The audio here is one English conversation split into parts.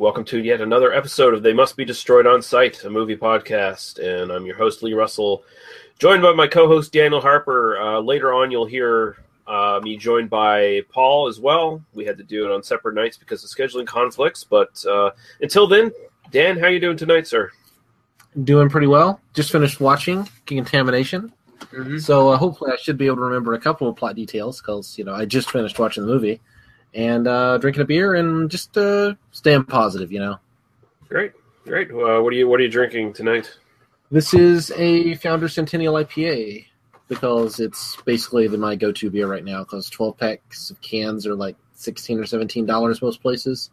Welcome to yet another episode of They Must Be Destroyed on Sight, a movie podcast. And I'm your host, Lee Russell, joined by my co host, Daniel Harper. Uh, later on, you'll hear uh, me joined by Paul as well. We had to do it on separate nights because of scheduling conflicts. But uh, until then, Dan, how are you doing tonight, sir? Doing pretty well. Just finished watching Contamination. So uh, hopefully I should be able to remember a couple of plot details because, you know, I just finished watching the movie and uh, drinking a beer and just uh, staying positive, you know. Great, great. Uh, what are you What are you drinking tonight? This is a Founder Centennial IPA because it's basically the, my go-to beer right now because 12 packs of cans are like 16 or 17 dollars most places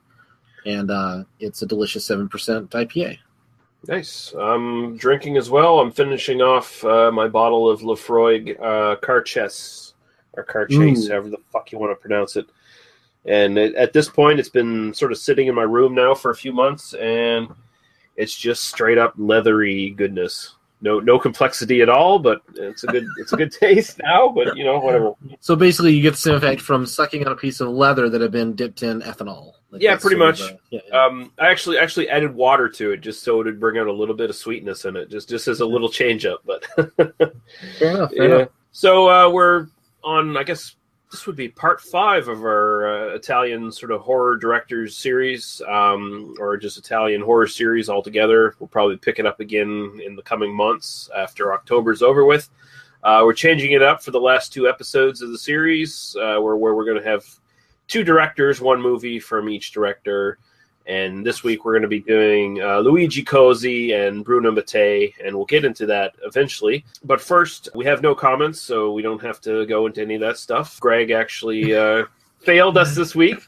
and uh, it's a delicious 7% IPA. Nice. I'm drinking as well. I'm finishing off uh, my bottle of Lefroy uh, Carchess or Carchase, however the fuck you want to pronounce it. And it, at this point, it's been sort of sitting in my room now for a few months, and it's just straight up leathery goodness. No, no complexity at all, but it's a good, it's a good taste now. But you know, whatever. So basically, you get the same effect from sucking on a piece of leather that had been dipped in ethanol. Like Yeah, pretty of much. yeah, yeah. Um, I actually actually added water to it just so it would bring out a little bit of sweetness in it, just just as a little change up. But fair enough. Fair yeah. enough. So uh, we're on. I guess this would be part five of our uh, Italian sort of horror directors series, um, or just Italian horror series altogether. We'll probably pick it up again in the coming months after October's over with. Uh, we're changing it up for the last two episodes of the series, uh, where where we're going to have two directors, one movie from each director. And this week we're going to be doing uh, Luigi Cozzi and Bruno Mattei, and we'll get into that eventually. But first, we have no comments, so we don't have to go into any of that stuff. Greg actually uh, failed us this week.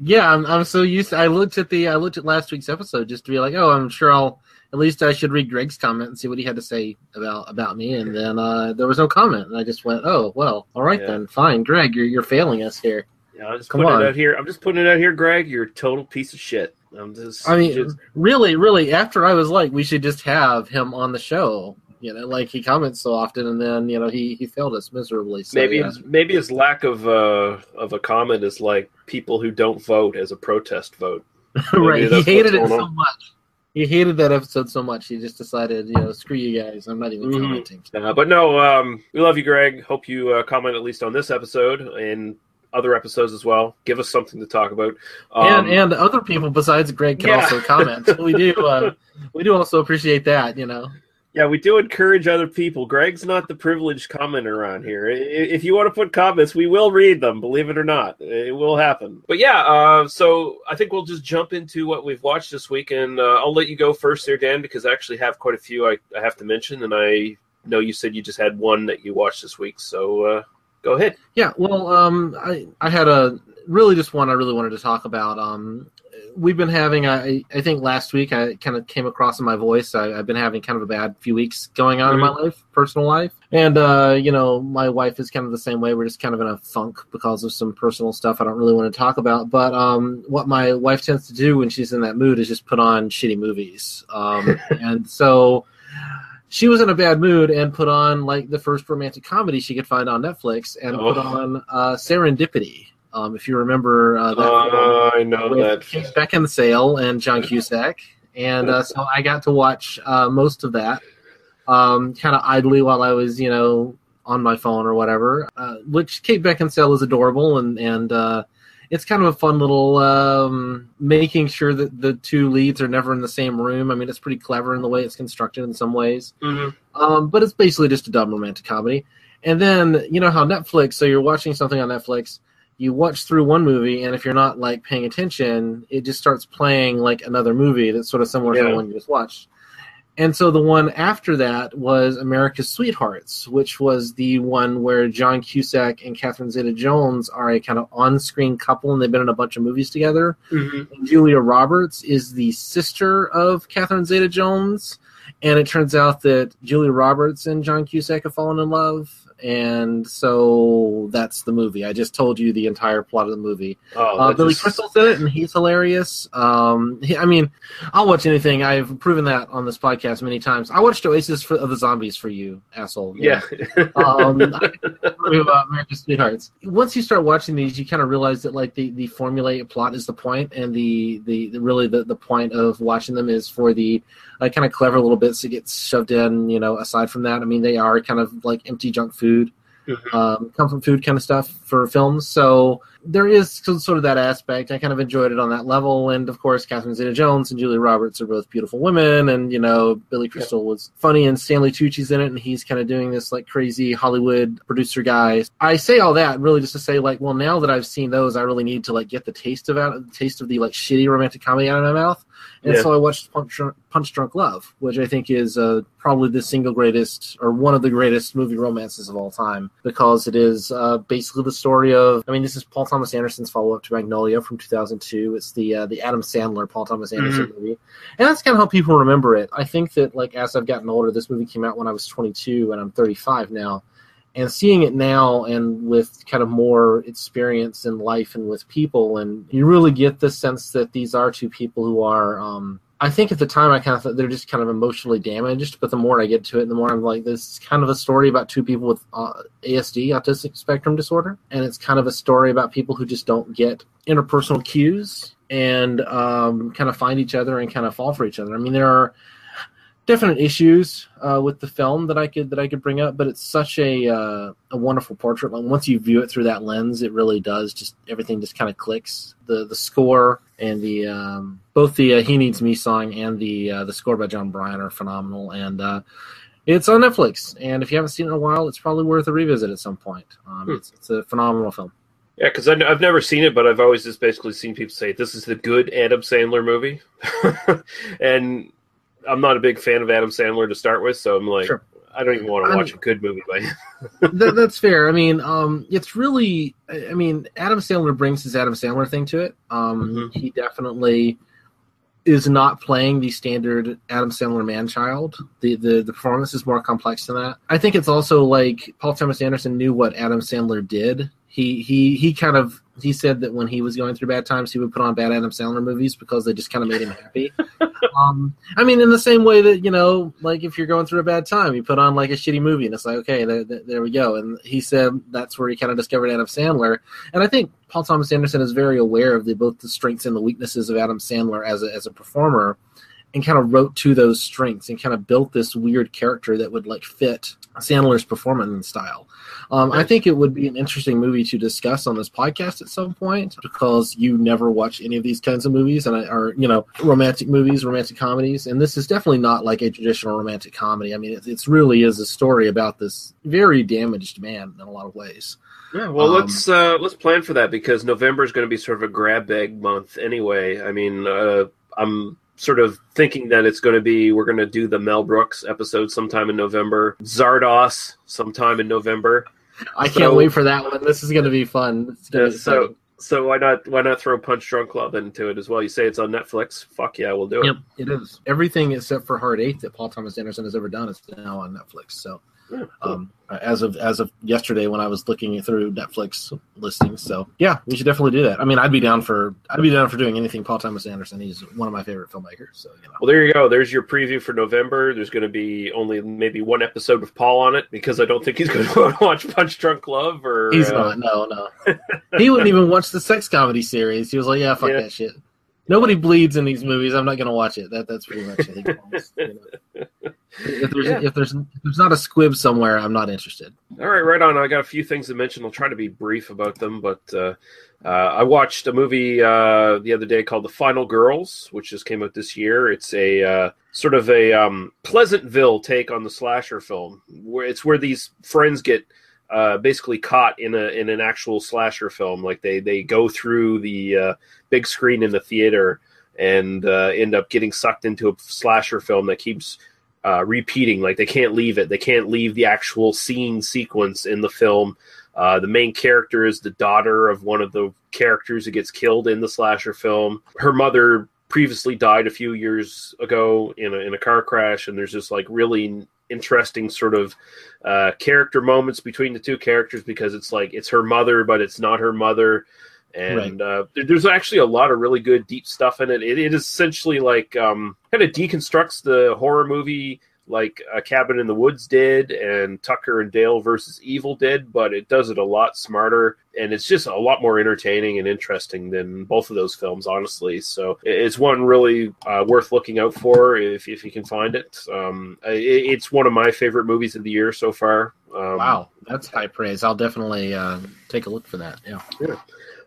Yeah, I'm, I'm so used. To, I looked at the I looked at last week's episode just to be like, oh, I'm sure I'll at least I should read Greg's comment and see what he had to say about about me. And then uh, there was no comment, and I just went, oh, well, all right Yeah. then, fine, Greg, you're you're failing us here. Yeah, I'm just Come putting on. it out here. I'm just putting it out here, Greg. You're a total piece of shit. I'm just. I mean, just- really, really, after I was like, we should just have him on the show. You know, like he comments so often, and then you know he he failed us miserably. So, maybe yeah. his, maybe his lack of uh, of a comment is like people who don't vote as a protest vote. right. He hated it so on. much. He hated that episode so much. He just decided, you know, screw you guys. I'm not even Mhm. commenting. Uh, but no, um, we love you, Greg. Hope you uh, comment at least on this episode and other episodes as well. Give us something to talk about. Um, and and other people besides Greg can yeah. also comment. So we do uh, we do also appreciate that. You know, yeah, we do encourage other people. Greg's not the privileged commenter around here. If you want to put comments, we will read them. Believe it or not, it will happen. But yeah, uh, so I think we'll just jump into what we've watched this week, and uh, I'll let you go first, there, Dan, because I actually have quite a few I, I have to mention, and I know you said you just had one that you watched this week. So uh, go ahead. yeah. Well, um, I I had a really just one I really wanted to talk about. Um, we've been having I I think last week I kind of came across in my voice. I, I've been having kind of a bad few weeks going on in my life, personal life, and uh, you know my wife is kind of the same way. We're just kind of in a funk because of some personal stuff I don't really want to talk about. But um, what my wife tends to do when she's in that mood is just put on shitty movies, um, and so. She was in a bad mood and put on like the first romantic comedy she could find on Netflix and put Oh. on uh, Serendipity. Um, if you remember uh, that Uh, I know that. Kate Beckinsale and John Cusack, and uh, so I got to watch uh, most of that, um, kind of idly while I was, you know, on my phone or whatever. Uh, which Kate Beckinsale is adorable, and and uh, it's kind of a fun little um, making sure that the two leads are never in the same room. I mean, it's pretty clever in the way it's constructed in some ways. Mhm. Um, but it's basically just a dumb romantic comedy. And then you know how Netflix, so you're watching something on Netflix, you watch through one movie, and if you're not like paying attention, it just starts playing like another movie that's sort of similar to the one you just watched. And so the one after that was America's Sweethearts, which was the one where John Cusack and Catherine Zeta Jones are a kind of on screen couple and they've been in a bunch of movies together. Mm-hmm. And Julia Roberts is the sister of Catherine Zeta Jones. And it turns out that Julia Roberts and John Cusack have fallen in love. And so that's the movie. I just told you the entire plot of the movie. Oh, Uh, Billy just- Crystal's in it, and he's hilarious. Um, he- I mean, I'll watch anything. I've proven that on this podcast many times. I watched Oasis for, of the Zombies for you, asshole. Yeah. um, I about America's Sweethearts. Once you start watching these, you kind of realize that like the, the formulaic plot is the point, and the, the, the really the, the point of watching them is for the uh, kind of clever little bits that get shoved in. You know, aside from that, I mean, they are kind of like empty junk food Mhm. um, comfort food kind of stuff for films. So there is sort of that aspect. I kind of enjoyed it on that level, and of course, Catherine Zeta-Jones and Julia Roberts are both beautiful women, and you know, Billy Crystal was funny, and Stanley Tucci's in it, and he's kind of doing this like crazy Hollywood producer guy. I say all that really just to say like, well, now that I've seen those, I really need to like get the taste of out the taste of the like shitty romantic comedy out of my mouth. And Yeah. so I watched Punch Drunk, Punch Drunk Love, which I think is uh, probably the single greatest or one of the greatest movie romances of all time because it is uh, basically the story of. I mean, this is Paul Thomas Anderson's follow up to Magnolia from 2002. It's the uh, the Adam Sandler Paul Thomas Anderson movie, and that's kind of how people remember it. I think that like as I've gotten older, this movie came out when I was 22 and I'm 35 now. And seeing it now and with kind of more experience in life and with people, and you really get the sense that these are two people who are um, I think at the time I kind of thought they're just kind of emotionally damaged, but the more I get to it, the more I'm like, this is kind of a story about two people with uh, ASD, autistic spectrum disorder, and it's kind of a story about people who just don't get interpersonal cues and um, kind of find each other and kind of fall for each other. I mean, there are definite issues uh, with the film that I could that I could bring up, but it's such a uh, a wonderful portrait. Like once you view it through that lens, it really does just everything just kind of clicks. The the score and the um, both the uh, "He Needs Me" song and the uh, the score by Jon Brion are phenomenal, and uh, it's on Netflix. And if you haven't seen it in a while, it's probably worth a revisit at some point. Um, Hmm. it's, it's a phenomenal film. Yeah, because I've never seen it, but I've always just basically seen people say this is the good Adam Sandler movie, and I'm not a big fan of Adam Sandler to start with, so I'm like, Sure. I don't even want to I'm- watch a good movie by him. that, that's fair. I mean, um, it's really. I mean, Adam Sandler brings his Adam Sandler thing to it. Um, Mhm. He definitely is not playing the standard Adam Sandler man child. The, the the performance is more complex than that. I think it's also like Paul Thomas Anderson knew what Adam Sandler did. He he he kind of he said that when he was going through bad times, he would put on bad Adam Sandler movies because they just kind of made him happy. um, I mean, in the same way that you know, like if you're going through a bad time, you put on like a shitty movie, and it's like, okay, there, there, there we go. And he said that's where he kind of discovered Adam Sandler. And I think Paul Thomas Anderson is very aware of the both the strengths and the weaknesses of Adam Sandler as a as a performer, and kind of wrote to those strengths and kind of built this weird character that would like fit Sandler's performance style. Um, I think it would be an interesting movie to discuss on this podcast at some point because you never watch any of these kinds of movies and are you know romantic movies, romantic comedies, and this is definitely not like a traditional romantic comedy. I mean, it, it's really is a story about this very damaged man in a lot of ways. Yeah, well, Um, let's uh, let's plan for that because November is going to be sort of a grab bag month anyway. I mean, uh, I'm sort of thinking that it's going to be we're going to do the Mel Brooks episode sometime in November, Zardoz sometime in November. I can't wait for that one. This is going to be fun. It's gonna Yeah, be so fun. so why not why not throw Punch Drunk Club into it as well? You say it's on Netflix. Fuck yeah, we'll do it. Yep, it is. Everything except for Hard Eight that Paul Thomas Anderson has ever done is now on Netflix. So, Yeah, cool. Um, as of as of yesterday, when I was looking through Netflix listings, so yeah, we should definitely do that. I mean, I'd be down for I'd be down for doing anything Paul Thomas Anderson. He's one of my favorite filmmakers. So you know, Well, there you go. There's your preview for November. There's going to be only maybe one episode with Paul on it because I don't think he's going to watch Punch Drunk Love or. he's uh, not. No, no, he wouldn't even watch the sex comedy series. He was like, yeah, fuck Yeah. that shit. Nobody bleeds in these movies. I'm not going to watch it. That that's pretty much it. You know. If there's Yeah. if there's if there's not a squib somewhere, I'm not interested. All right, right on. I got a few things to mention. I'll try to be brief about them, but uh, uh, I watched a movie uh, the other day called The Final Girls, which just came out this year. It's a uh, sort of a um, Pleasantville take on the slasher film, where it's where these friends get uh, basically caught in a in an actual slasher film. Like they they go through the uh, big screen in the theater and uh, end up getting sucked into a slasher film that keeps uh, repeating. Like they can't leave it. They can't leave the actual scene sequence in the film. Uh, the main character is the daughter of one of the characters who gets killed in the slasher film. Her mother previously died a few years ago in a, in a car crash, and there's just like really interesting sort of uh, character moments between the two characters because it's like it's her mother, but it's not her mother. And right. uh, there's actually a lot of really good deep stuff in it. It, it essentially like um, kind of deconstructs the horror movie like a cabin in the woods did and tucker and dale versus evil did but it does it a lot smarter. And it's just a lot more entertaining and interesting than both of those films honestly. So it's one really uh, worth looking out for if, if you can find it. Um, it it's one of my favorite movies of the year so far. Um, wow that's high praise. I'll definitely uh, take a look for that. Yeah, yeah.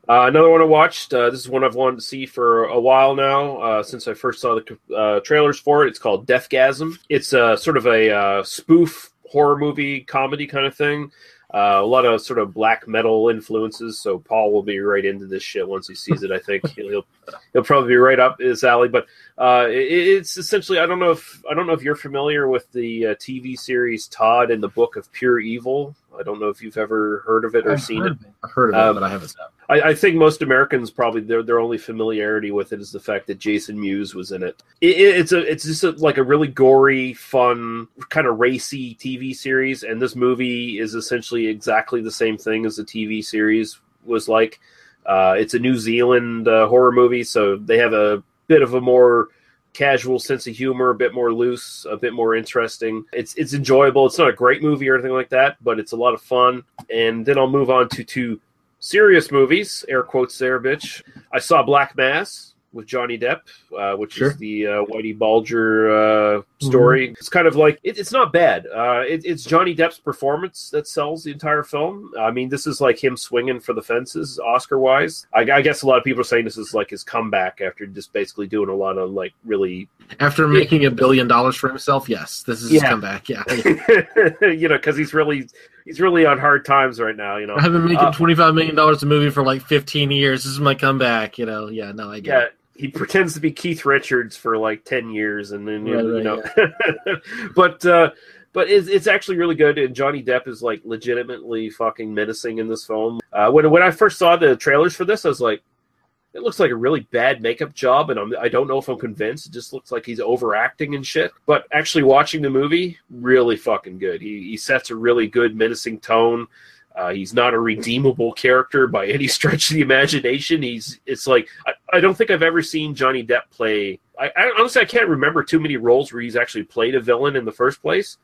Uh, another one I watched. Uh, this is one I've wanted to see for a while now, uh, since I first saw the uh, trailers for it. It's called Deathgasm. It's a sort of a uh, spoof horror movie comedy kind of thing. Uh, a lot of sort of black metal influences. So Paul will be right into this shit once he sees it. I think he'll, he'll, he'll probably be right up his alley. But it, it's essentially I don't know if I don't know if you're familiar with the TV series Todd and the Book of Pure Evil. I don't know if you've ever heard of it or I've seen it. it. I've heard of it, um, but I haven't seen it. I, I, think most Americans probably their their only familiarity with it is the fact that Jason Mewes was in it. it it's a it's just a, like a really gory, fun, kind of racy TV series, and this movie is essentially exactly the same thing as the TV series was like. Uh, it's a New Zealand uh, horror movie, so they have a bit of a more casual sense of humor, a bit more loose, a bit more interesting. It's it's enjoyable. It's not a great movie or anything like that, but it's a lot of fun. And then I'll move on to two serious movies, air quotes there, bitch. I saw Black Mass with Johnny Depp, uh, which sure. is the uh, Whitey Bulger uh, story. Mm-hmm. It's kind of like it, it's not bad. Uh, it, it's Johnny Depp's performance that sells the entire film. I mean, this is like him swinging for the fences, Oscar wise. I, I, guess a lot of people are saying this is like his comeback after just basically doing a lot of like really after making a billion dollars for himself. Yes, this is yeah. his comeback. Yeah, you know, because he's really he's really on hard times right now. You know, I've been making uh, twenty five million dollars a movie for like fifteen years. This is my comeback. You know, yeah, no, I get. Yeah, it he pretends to be Keith Richards for like ten years, and then right, you know, yeah. but uh, but it's, it's actually really good. And Johnny Depp is like legitimately fucking menacing in this film. Uh, when when I first saw the trailers for this, I was like, it looks like a really bad makeup job, and I'm, I don't know if I'm convinced. It just looks like he's overacting and shit. But actually, watching the movie, really fucking good. He he sets a really good menacing tone. Uh, he's not a redeemable character by any stretch of the imagination. He's it's like I, I don't think I've ever seen Johnny Depp play. I, I, honestly I can't remember too many roles where he's actually played a villain in the first place.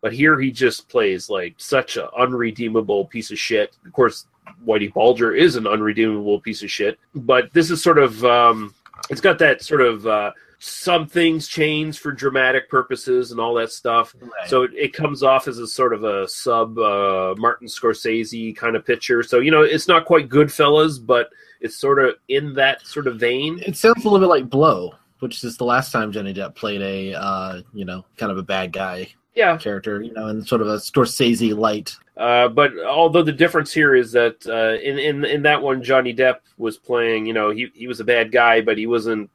But here he just plays like such an unredeemable piece of shit. Of course, Whitey Bulger is an unredeemable piece of shit. But this is sort of um, it's got that sort of uh, some things change for dramatic purposes and all that stuff. Right. So it, it, comes off as a sort of a sub uh, Martin Scorsese kind of picture. So you know, it's not quite Goodfellas, but it's sort of in that sort of vein. It sounds a little bit like Blow, which is the last time Johnny Depp played a uh, you know kind of a bad guy. Yeah. character, you know, in sort of a Scorsese light. Uh, but although the difference here is that uh, in in in that one, Johnny Depp was playing, you know, he he was a bad guy, but he wasn't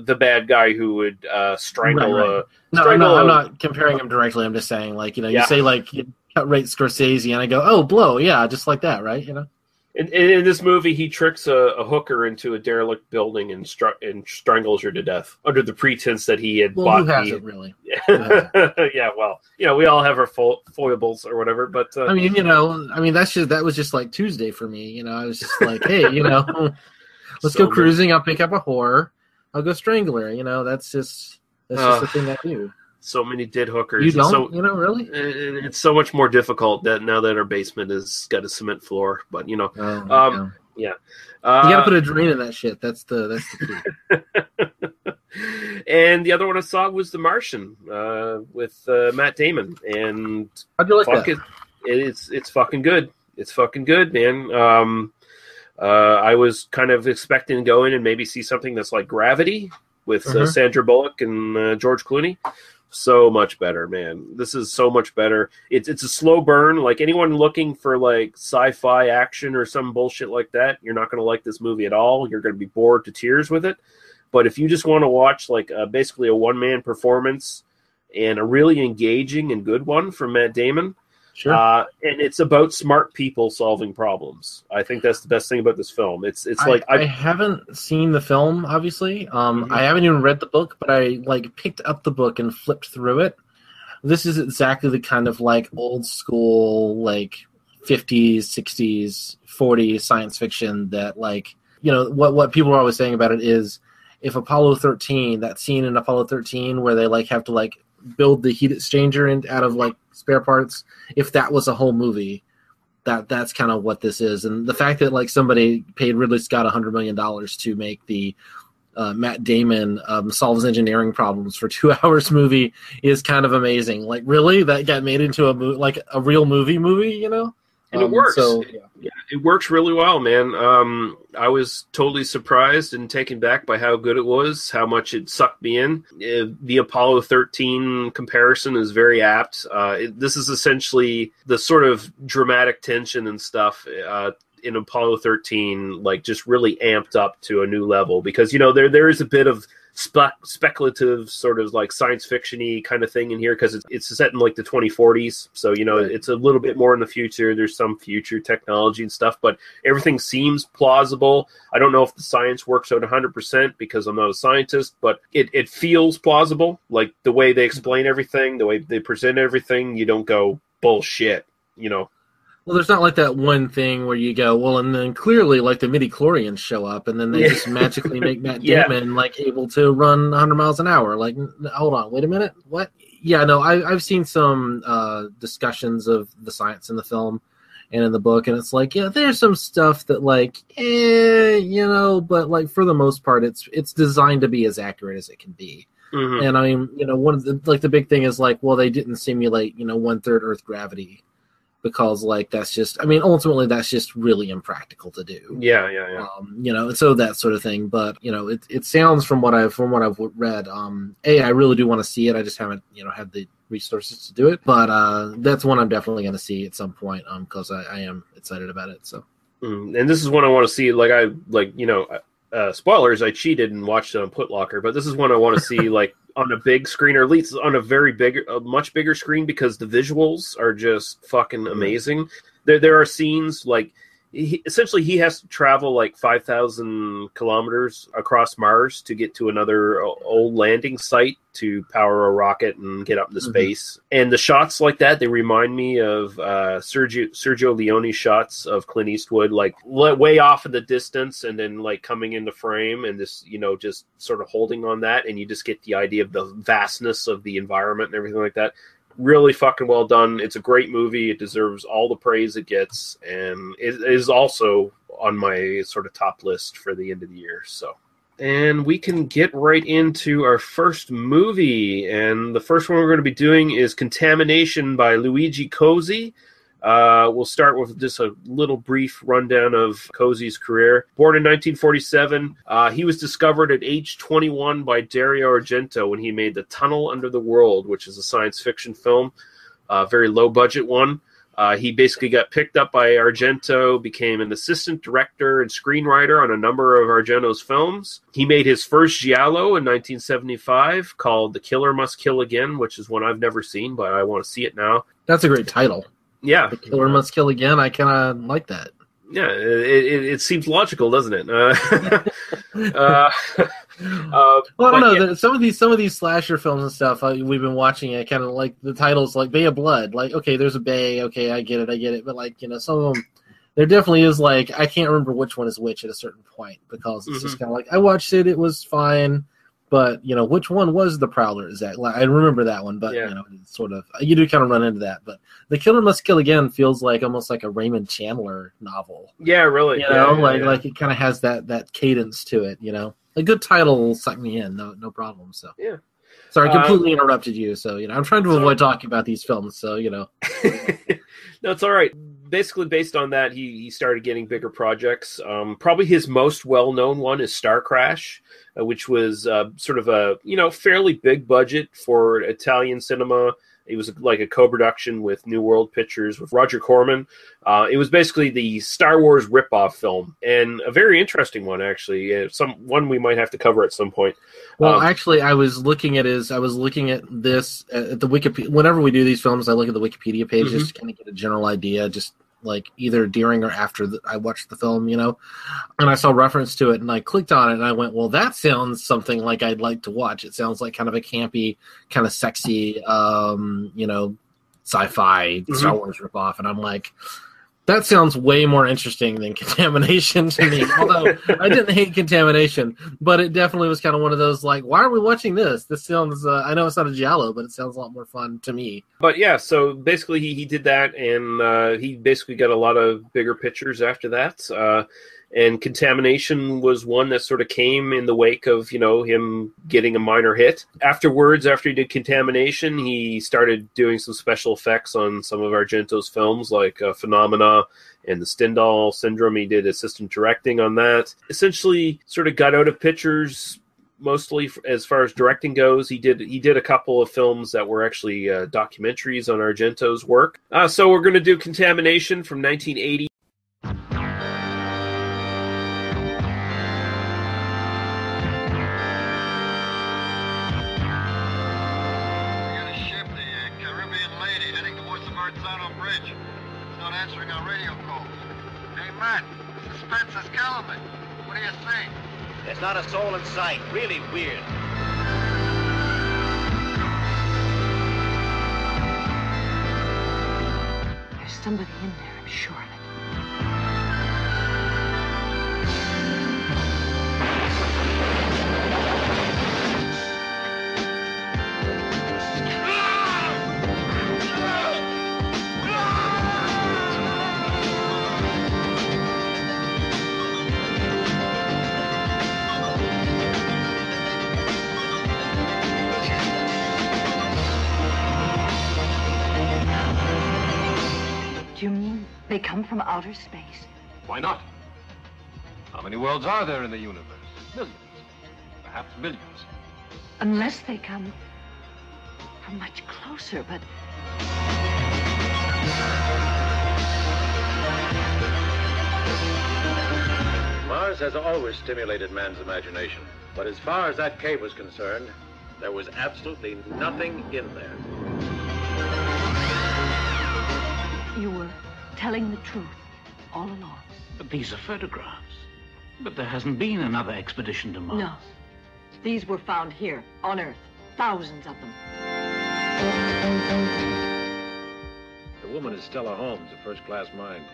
the bad guy who would uh, strangle right, right. a. No, strangle no, I'm not comparing him directly. I'm just saying, like you know, you yeah. say like you cut rate Scorsese, and I go, oh, blow, yeah, just like that, right? You know. In, in, this movie, he tricks a, a, hooker into a derelict building and, str- and strangles her to death under the pretense that he had well, bought. Who hasn't the... really? yeah, well, you know, we all have our fo- foibles or whatever, but uh... I mean, you know, I mean, that's just that was just like Tuesday for me. You know, I was just like, hey, you know, let's so go cruising. I'll pick up a whore. I'll go strangler. You know, that's just that's uh, just the thing I do. So many did hookers. You don't, so, you know, really? It's so much more difficult that now that our basement has got a cement floor. But you know, oh, um, yeah, uh, you got to put a drain in that shit. That's the that's the key. and the other one I saw was The Martian uh, with uh, Matt Damon. And how'd you like that? It, it's it's fucking good. It's fucking good, man. Um, uh, I was kind of expecting to go in and maybe see something that's like Gravity with uh, mm-hmm. Sandra Bullock and uh, George Clooney. So much better, man. This is so much better. It's it's a slow burn. Like anyone looking for like sci-fi action or some bullshit like that, you're not going to like this movie at all. You're going to be bored to tears with it. But if you just want to watch like uh, basically a one man performance and a really engaging and good one from Matt Damon. Sure. Uh, and it's about smart people solving problems. I think that's the best thing about this film. It's it's like I, I haven't seen the film, obviously. Um, Mhm. I haven't even read the book, but I like picked up the book and flipped through it. This is exactly the kind of like old school, like 50s, 60s, 40s science fiction that like you know what what people are always saying about it is if Apollo 13, that scene in Apollo 13 where they like have to like build the heat exchanger in, out of like spare parts, if that was a whole movie, that that's kind of what this is. And the fact that like somebody paid Ridley Scott a hundred million dollars to make the uh, Matt Damon um, solves engineering problems for two hours movie is kind of amazing. Like really, that got made into a mo- like a real movie movie, you know? And it Um, works. So Yeah, it works really well, man. Um, I was totally surprised and taken back by how good it was, how much it sucked me in. Uh, the Apollo 13 comparison is very apt. Uh, it, this is essentially the sort of dramatic tension and stuff uh, in Apollo 13, like just really amped up to a new level because you know there there is a bit of spe- speculative sort of like science fictiony kind of thing in here because it's, it's set in like the 2040s so you know Right. it's a little bit more in the future. There's some future technology and stuff but everything seems plausible. I don't know if the science works out 100% because i'm not a scientist but it, it feels plausible. Like the way they explain everything the way they present everything you don't go bullshit you know well, there's not like that one thing where you go, well, and then clearly like the midi chlorians show up, and then they Yeah. just magically make Matt Yeah. Damon like able to run 100 miles an hour. Like, hold on, wait a minute, what? Yeah, no, I, I've seen some uh, discussions of the science in the film and in the book, and it's like, yeah, there's some stuff that like, eh, you know, but like for the most part, it's it's designed to be as accurate as it can be. Mhm. And I mean, you know, one of the like the big thing is like, well, they didn't simulate, you know, one third Earth gravity because like that's just, I mean, ultimately that's just really impractical to do. yeah yeah yeah Um, you know, so that sort of thing. But you know, it it sounds from what I've from what I've read, um, a I really do want to see it. I just haven't, you know, had the resources to do it. But uh, that's one I'm definitely going to see at some point, um, because I, I am excited about it. So Mm, and this is one I want to see. Like I like you know, uh, spoilers. I cheated and watched it on Putlocker, but this is one I want to see like on a big screen or at least on a very big, a much bigger screen because the visuals are just fucking amazing. There there are scenes like. He, essentially, he has to travel like five thousand kilometers across Mars to get to another old landing site to power a rocket and get up into Mhm. space. And the shots like that, they remind me of uh, Sergio Sergio Leone shots of Clint Eastwood, like way off in the distance, and then like coming into frame, and this you know just sort of holding on that, and you just get the idea of the vastness of the environment and everything like that. Really fucking well done. It's a great movie. It deserves all the praise it gets, and it is also on my sort of top list for the end of the year. So and we can get right into our first movie. And the first one we're going to be doing is Contamination by Luigi Cozzi. Uh, we'll start with just a little brief rundown of Cozzi's career. Born in 1947, uh, he was discovered at age 21 by Dario Argento when he made The Tunnel Under the World, which is a science fiction film, a very low budget one. Uh, he basically got picked up by Argento, became an assistant director and screenwriter on a number of Argento's films. He made his first giallo in 1975 called The Killer Must Kill Again, which is one I've never seen, but I want to see it now. that's a great title. Yeah, The Killer Must Kill Again. I kind of like that. yeah, it, it, it seems logical, doesn't it? Uh, uh, uh, Well, I don't know. yeah. Some of these, some of these slasher films and stuff uh, we've been watching. It kind of like the titles, like Bay of Blood. Like, okay, there's a bay. Okay, I get it, I get it. But like, you know, some of them, there definitely is like I can't remember which one is which at a certain point because it's Mm-hmm. just kind of like I watched it, it was fine, but you know, which one was the Prowler? Is that like, I remember that one, but Yeah. you know, it's sort of you do kind of run into that. But The Killer Must Kill Again feels like almost like a Raymond Chandler novel. yeah, really. You yeah, know, yeah, like yeah. like it kind of has that that cadence to it. You know, a good title will suck me in. No, no problem. So Yeah. Sorry, I Uh, completely interrupted you. So you know, I'm trying to avoid talking about these films. So you know, no, it's all right. Basically, based on that, he, he started getting bigger projects. Um, probably his most well known one is Star Crash, uh, which was uh, sort of a you know fairly big budget for Italian cinema. It was like a co-production with New World Pictures with Roger Corman. Uh, it was basically the Star Wars ripoff film, and a very interesting one actually. Uh, some one we might have to cover at some point. Well, Um, actually, I was looking at his. I was looking at this at the Wikipedia. Whenever we do these films, I look at the Wikipedia page just to kind of get a general idea, just like either during or after the, I watched the film, you know. And I saw reference to it, and I clicked on it, and I went, "Well, that sounds something like I'd like to watch. It sounds like kind of a campy, kind of sexy, um, you know, sci-fi Star Wars ripoff." And I'm like. That sounds way more interesting than contamination to me. Although I didn't hate contamination, but it definitely was kind of one of those like, why are we watching this? This sounds. Uh, I know it's not a giallo, but it sounds a lot more fun to me. But yeah, so basically he, he did that, and uh, he basically got a lot of bigger pictures after that. Uh, and Contamination was one that sort of came in the wake of you know him getting a minor hit. Afterwards, after he did Contamination, he started doing some special effects on some of Argento's films, like uh, Phenomena and the Stendhal Syndrome. He did assistant directing on that. Essentially, sort of got out of pictures mostly as far as directing goes. He did he did a couple of films that were actually uh, documentaries on Argento's work. Uh, so we're going to do Contamination from 1980. Hey, Matt, the suspense is killing me. What do you think? There's not a soul in sight. Really weird. There's somebody in there, I'm sure you mean they come from outer space? Why not? How many worlds are there in the universe? Millions. Perhaps billions. Unless they come from much closer, but Mars has always stimulated man's imagination. But as far as that cave was concerned, there was absolutely nothing in there. You were telling the truth all along. But these are photographs. But there hasn't been another expedition to Mars. No. These were found here, on Earth. Thousands of them. The woman is Stella Holmes, a first-class mind.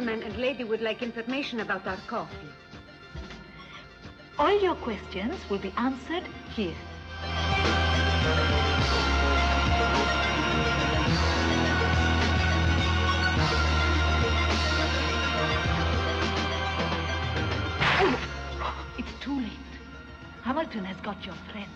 Gentleman and lady would like information about our coffee. All your questions will be answered here. Oh, it's too late. Hamilton has got your friends.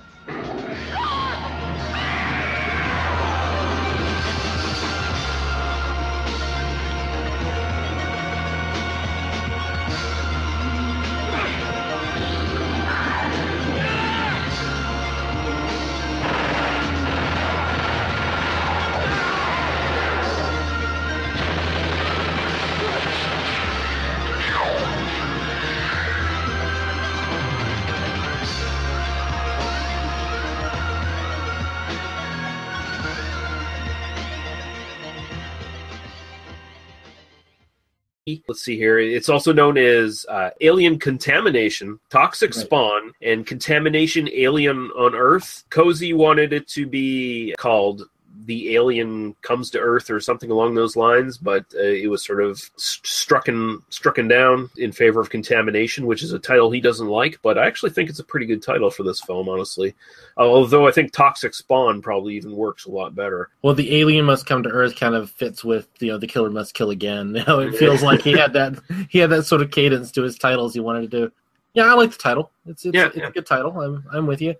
Let's see here. It's also known as uh, alien contamination, toxic Right. spawn, and contamination alien on Earth. Cozzi wanted it to be called the alien comes to Earth or something along those lines, but uh, it was sort of st- strucken strucken down in favor of contamination, which is a title he doesn't like. But I actually think it's a pretty good title for this film, honestly. Although I think toxic spawn probably even works a lot better. Well, the alien must come to Earth kind of fits with you know the killer must kill again. You know, it feels like he had that he had that sort of cadence to his titles he wanted to do. Yeah, I like the title. It's it's, Yeah, it's yeah. a good title. I'm I'm with you.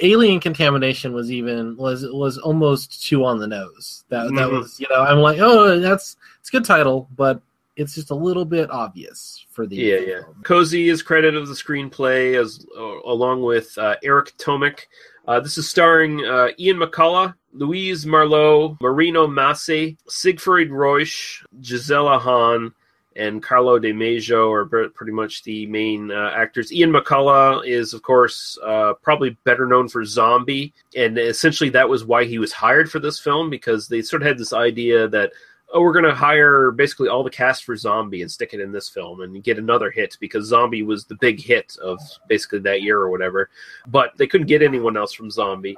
Alien Contamination was even was was almost too on the nose. That that Mhm. was you know I'm like oh that's it's a good title, but it's just a little bit obvious for the Yeah, yeah. Cozzi is credited of the screenplay as uh, along with uh, Erich Tomek. Uh, this is starring uh, Ian McCulloch, Louise Marleau, Marino Masé, Siegfried Rauch, Gisela Hahn, and Carlo De Mejo are pretty much the main uh, actors. Ian McCulloch is, of course, uh, probably better known for Zombie, and essentially that was why he was hired for this film because they sort of had this idea that oh, we're going to hire basically all the cast for Zombie and stick it in this film and get another hit because Zombie was the big hit of basically that year or whatever. But they couldn't get anyone else from Zombie.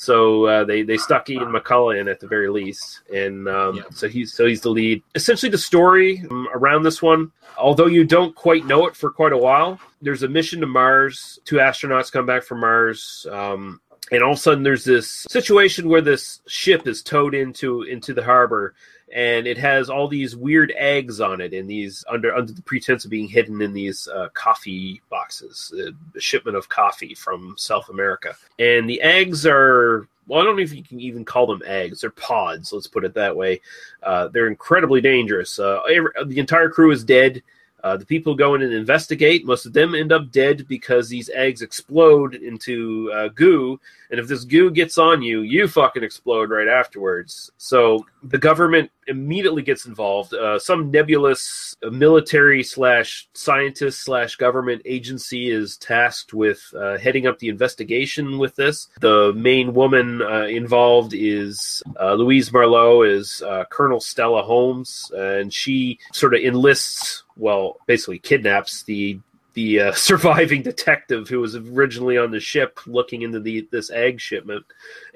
So uh, they they stuck Ian McCulloch in at the very least, and um, so he's so he's the lead. Essentially, the story um, around this one, although you don't quite know it for quite a while, there's a mission to Mars. Two astronauts come back from Mars. Um, and all of a sudden there's this situation where this ship is towed into into the harbor and it has all these weird eggs on it in these under under the pretense of being hidden in these uh, coffee boxes shipment of coffee from south america. And the eggs are well i don't know if you can even call them eggs. They're pods let's put it that way. Uh, they're incredibly dangerous. Uh, every, the entire crew is dead uh, the people go in and investigate. Most of them end up dead because these eggs explode into uh, goo, and if this goo gets on you, you fucking explode right afterwards. So the government immediately gets involved. Uh, some nebulous military slash scientist slash government agency is tasked with uh, heading up the investigation with this. The main woman uh, involved is uh, Louise Marleau, is uh, Colonel Stella Holmes, and she sort of enlists well, basically kidnaps the the uh, surviving detective who was originally on the ship looking into the this egg shipment,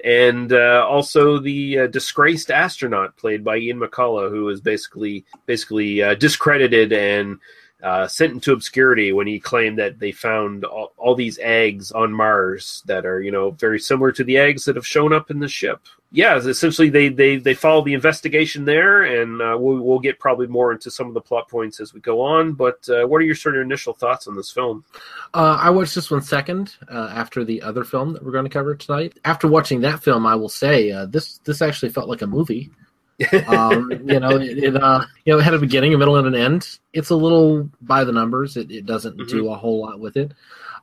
and uh, also the uh, disgraced astronaut played by Ian McCulloch, who was basically basically uh, discredited and. Uh, sent into obscurity when he claimed that they found all, all these eggs on Mars that are, you know, very similar to the eggs that have shown up in the ship. Yeah, essentially they they they follow the investigation there, and uh, we'll we'll get probably more into some of the plot points as we go on. But uh, what are your sort of initial thoughts on this film? Uh, I watched this one second uh, after the other film that we're going to cover tonight. After watching that film, I will say uh, this this actually felt like a movie. um, you know, it, it uh, you know, it had a beginning, a middle, and an end. It's a little by the numbers. It, it doesn't Mhm. do a whole lot with it.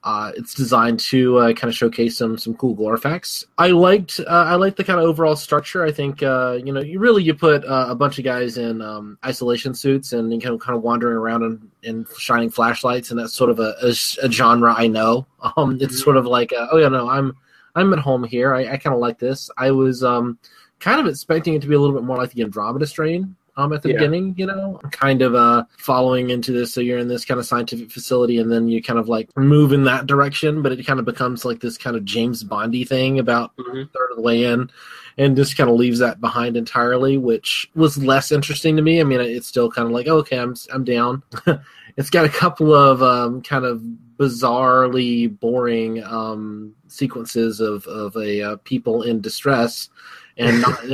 Uh, it's designed to uh, kind of showcase some some cool gore effects. I liked uh, I liked the kind of overall structure. I think uh, you know you really you put uh, a bunch of guys in um, isolation suits and you kind of kind of wandering around in, in shining flashlights, and that's sort of a, a, a genre I know. Um, it's sort of like oh yeah no I'm I'm at home here. I, I kind of like this. I was um, kind of expecting it to be a little bit more like the Andromeda strain um, at the Yeah. beginning, you know, kind of uh, following into this. So you're in this kind of scientific facility, and then you kind of like move in that direction, but it kind of becomes like this kind of James Bondy thing about Mhm. third of the way in, and just kind of leaves that behind entirely, which was less interesting to me. I mean, it's still kind of like, oh, okay, I'm I'm down. it's got a couple of um, kind of bizarrely boring um, sequences of of a uh, people in distress and not,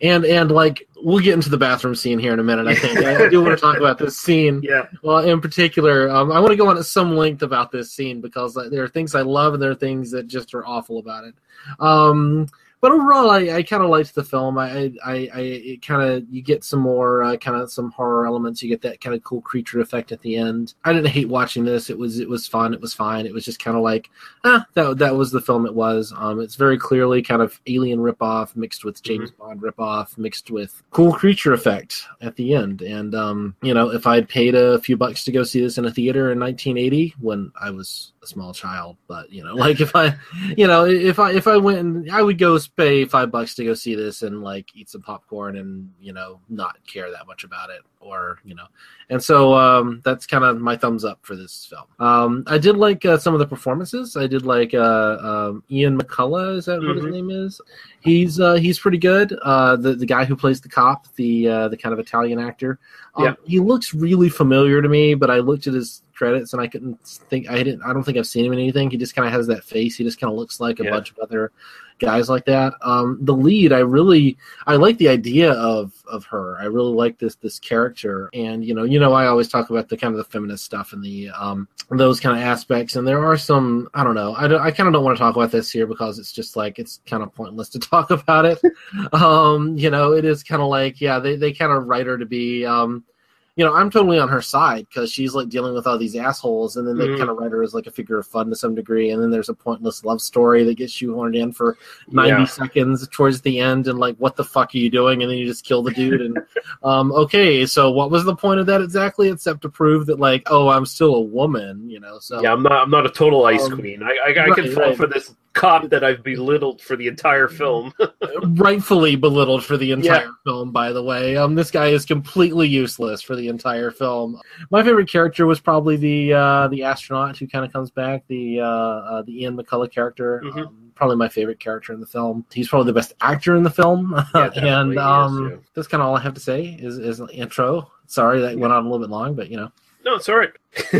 and and like we'll get into the bathroom scene here in a minute. I think I do want to talk about this scene. Yeah, Well, in particular, um, I want to go on at some length about this scene because uh, there are things I love and there are things that just are awful about it. Um, but overall, I, I kind of liked the film. I, I, I it kind of you get some more uh, kind of some horror elements. You get that kind of cool creature effect at the end. I didn't hate watching this. It was it was fun. It was fine. It was just kind of like ah, that that was the film. It was. Um, it's very clearly kind of alien ripoff mixed with James Bond ripoff mixed with cool creature effect at the end. And um, you know, if I'd paid a few bucks to go see this in a theater in 1980 when I was a small child, but you know, like if I, you know, if I if I went and I would go pay five bucks to go see this and like eat some popcorn and you know not care that much about it or you know, and so um, that's kind of my thumbs up for this film. Um, I did like uh, some of the performances. I did like uh, um, Ian McCulloch. Is that what his Mhm. name is? He's uh, he's pretty good. Uh, the the guy who plays the cop, the uh, the kind of Italian actor. Um, Yeah. He looks really familiar to me, but I looked at his credits, and I couldn't think I didn't. I don't think I've seen him in anything. He just kind of has that face. He just kind of looks like a Yeah. bunch of other guys like that. Um, the lead, I really, I like the idea of of her. I really like this this character, and you know, you know, I always talk about the kind of the feminist stuff and the um those kind of aspects. And there are some, I don't know, I don't, I kind of don't want to talk about this here because it's just like it's kind of pointless to talk about it. um, you know, it is kind of like, yeah, they they kind of write her to be um you know, I'm totally on her side because she's like dealing with all these assholes, and then they Mhm. kind of write her as like a figure of fun to some degree, and then there's a pointless love story that gets shoehorned in for 90 Yeah. seconds towards the end, and like, what the fuck are you doing? And then you just kill the dude, and um, okay, so what was the point of that exactly? Except to prove that like, oh, I'm still a woman, you know? So Yeah, I'm not. I'm not a total ice Um, queen. I, I, I right, can fall right. for this cop that I've belittled for the entire film. rightfully belittled for the entire film by the way. Um this guy is completely useless for the entire film. My favorite character was probably the uh the astronaut who kind of comes back the uh, uh the Ian McCulloch character. Mhm. um, probably my favorite character in the film. He's probably the best actor in the film. Yeah, and he is, um yeah. that's kind of all i have to say is is an intro sorry that went on a little bit long but you know No, it's all right.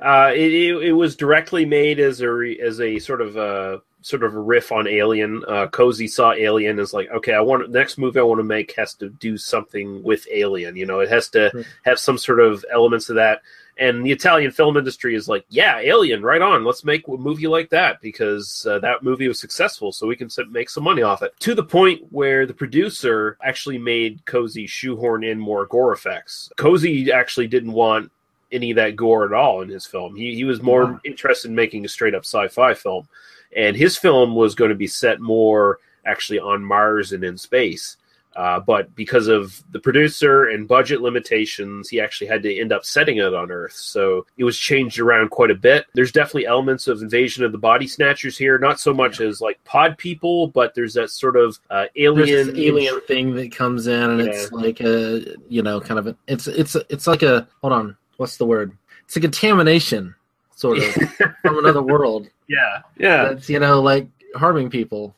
uh, it, it it was directly made as a re, as a sort of a sort of a riff on Alien. Uh, Cozzi saw Alien as like, okay, I want the next movie I want to make has to do something with Alien. You know, it has to Right. have some sort of elements of that. And the Italian film industry is like, yeah, Alien, right on. Let's make a movie like that because uh, that movie was successful, so we can make some money off it. To the point where the producer actually made Cozzi shoehorn in more gore effects. Cozzi actually didn't want any of that gore at all in his film. He he was more Wow. interested in making a straight up sci-fi film, and his film was going to be set more actually on Mars and in space. Uh, but because of the producer and budget limitations, he actually had to end up setting it on Earth. So it was changed around quite a bit. There's definitely elements of Invasion of the Body Snatchers here, not so much as like pod people, but there's that sort of uh, alien alien thing that comes in and it's like a you know kind of a, it's it's it's like a hold on what's the word? It's a contamination sort of from another world. Yeah, yeah, that's you know like harming people.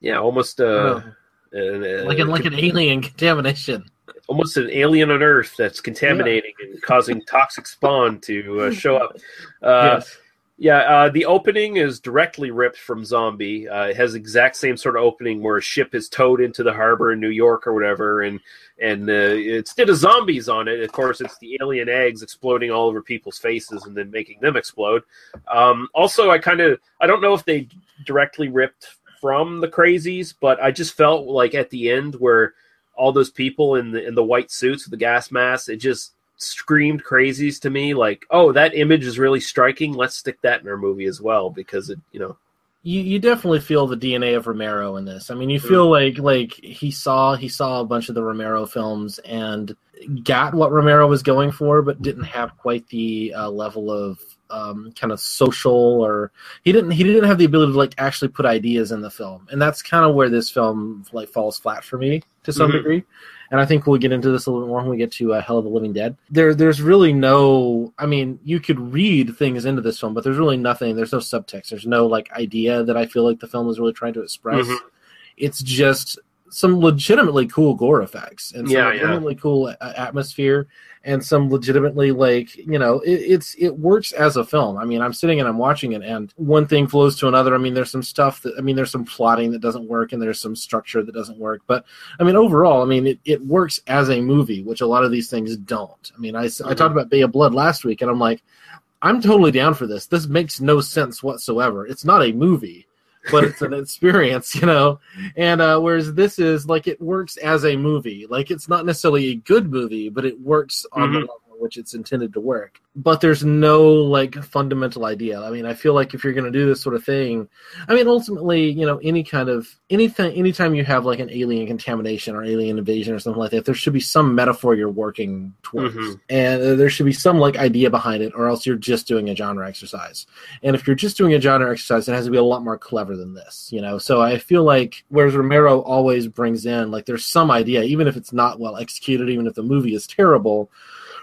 Yeah. Almost uh, uh, like an like an alien contamination. almost an alien on Earth that's contaminating and causing toxic spawn to uh, show up. Uh, yes. Yeah, uh, the opening is directly ripped from Zombie. Uh, it has exact same sort of opening where a ship is towed into the harbor in New York or whatever, and and uh, instead of zombies on it, of course, it's the alien eggs exploding all over people's faces and then making them explode. Um, also, I kind of I don't know if they directly ripped from the Crazies, but I just felt like at the end where all those people in the in the white suits with the gas masks, it just screamed crazies to me like oh that image is really striking let's stick that in our movie as well because it you know you you definitely feel the DNA of Romero in this. I mean, you feel like like he saw he saw a bunch of the Romero films and got what Romero was going for, but didn't have quite the uh, level of um, kind of social or he didn't he didn't have the ability to like actually put ideas in the film, and that's kind of where this film like falls flat for me to some Mhm. degree. And I think we'll get into this a little bit more when we get to uh, Hell of the Living Dead. There, there's really no. I mean, you could read things into this film, but there's really nothing. There's no subtext. There's no like idea that I feel like the film is really trying to express. Mhm. It's just some legitimately cool gore effects and some Yeah, yeah. legitimately cool uh, atmosphere and some legitimately like you know it, it's it works as a film. I mean, I'm sitting and I'm watching it, and one thing flows to another. I mean, there's some stuff that I mean, there's some plotting that doesn't work, and there's some structure that doesn't work, but I mean, overall, I mean, it, it works as a movie, which a lot of these things don't. I mean, I, I mm-hmm. talked about Bay of Blood last week, and I'm like, I'm totally down for this. This makes no sense whatsoever. It's not a movie, but it's an experience, you know? And uh, whereas this is like, it works as a movie. Like, it's not necessarily a good movie, but it works on the Mhm. level which it's intended to work. But there's no like fundamental idea. I mean, I feel like if you're going to do this sort of thing, I mean, ultimately, you know, any kind of anything, anytime you have like an alien contamination or alien invasion or something like that, there should be some metaphor you're working towards, Mhm. and uh, there should be some like idea behind it, or else you're just doing a genre exercise. And if you're just doing a genre exercise, it has to be a lot more clever than this, you know. So I feel like whereas Romero always brings in like there's some idea, even if it's not well executed, even if the movie is terrible.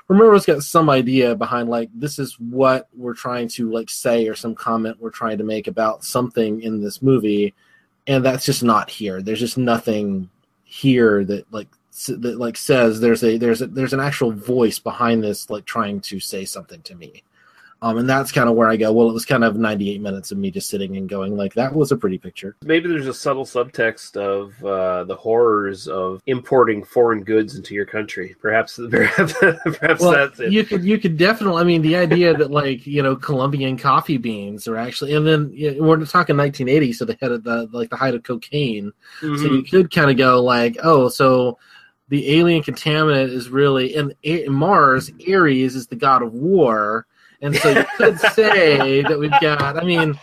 Romero's got some idea behind like this is what we're trying to like say or some comment we're trying to make about something in this movie and that's just not here. There's just nothing here that like that like says there's a there's a there's an actual voice behind this like trying to say something to me um and that's kind of where i go well it was kind of 98 minutes of me just sitting and going like that was a pretty picture Maybe there's a subtle subtext of uh, the horrors of importing foreign goods into your country. Perhaps, perhaps, perhaps well that's it. you could you could definitely i mean the idea that like you know colombian coffee beans are actually and then you know, we're talking 1980 so they had the like the height of cocaine so Mhm. you could kind of go like oh so the alien contaminant is really and A- mars Ares is the god of war and so you could say that we've got i mean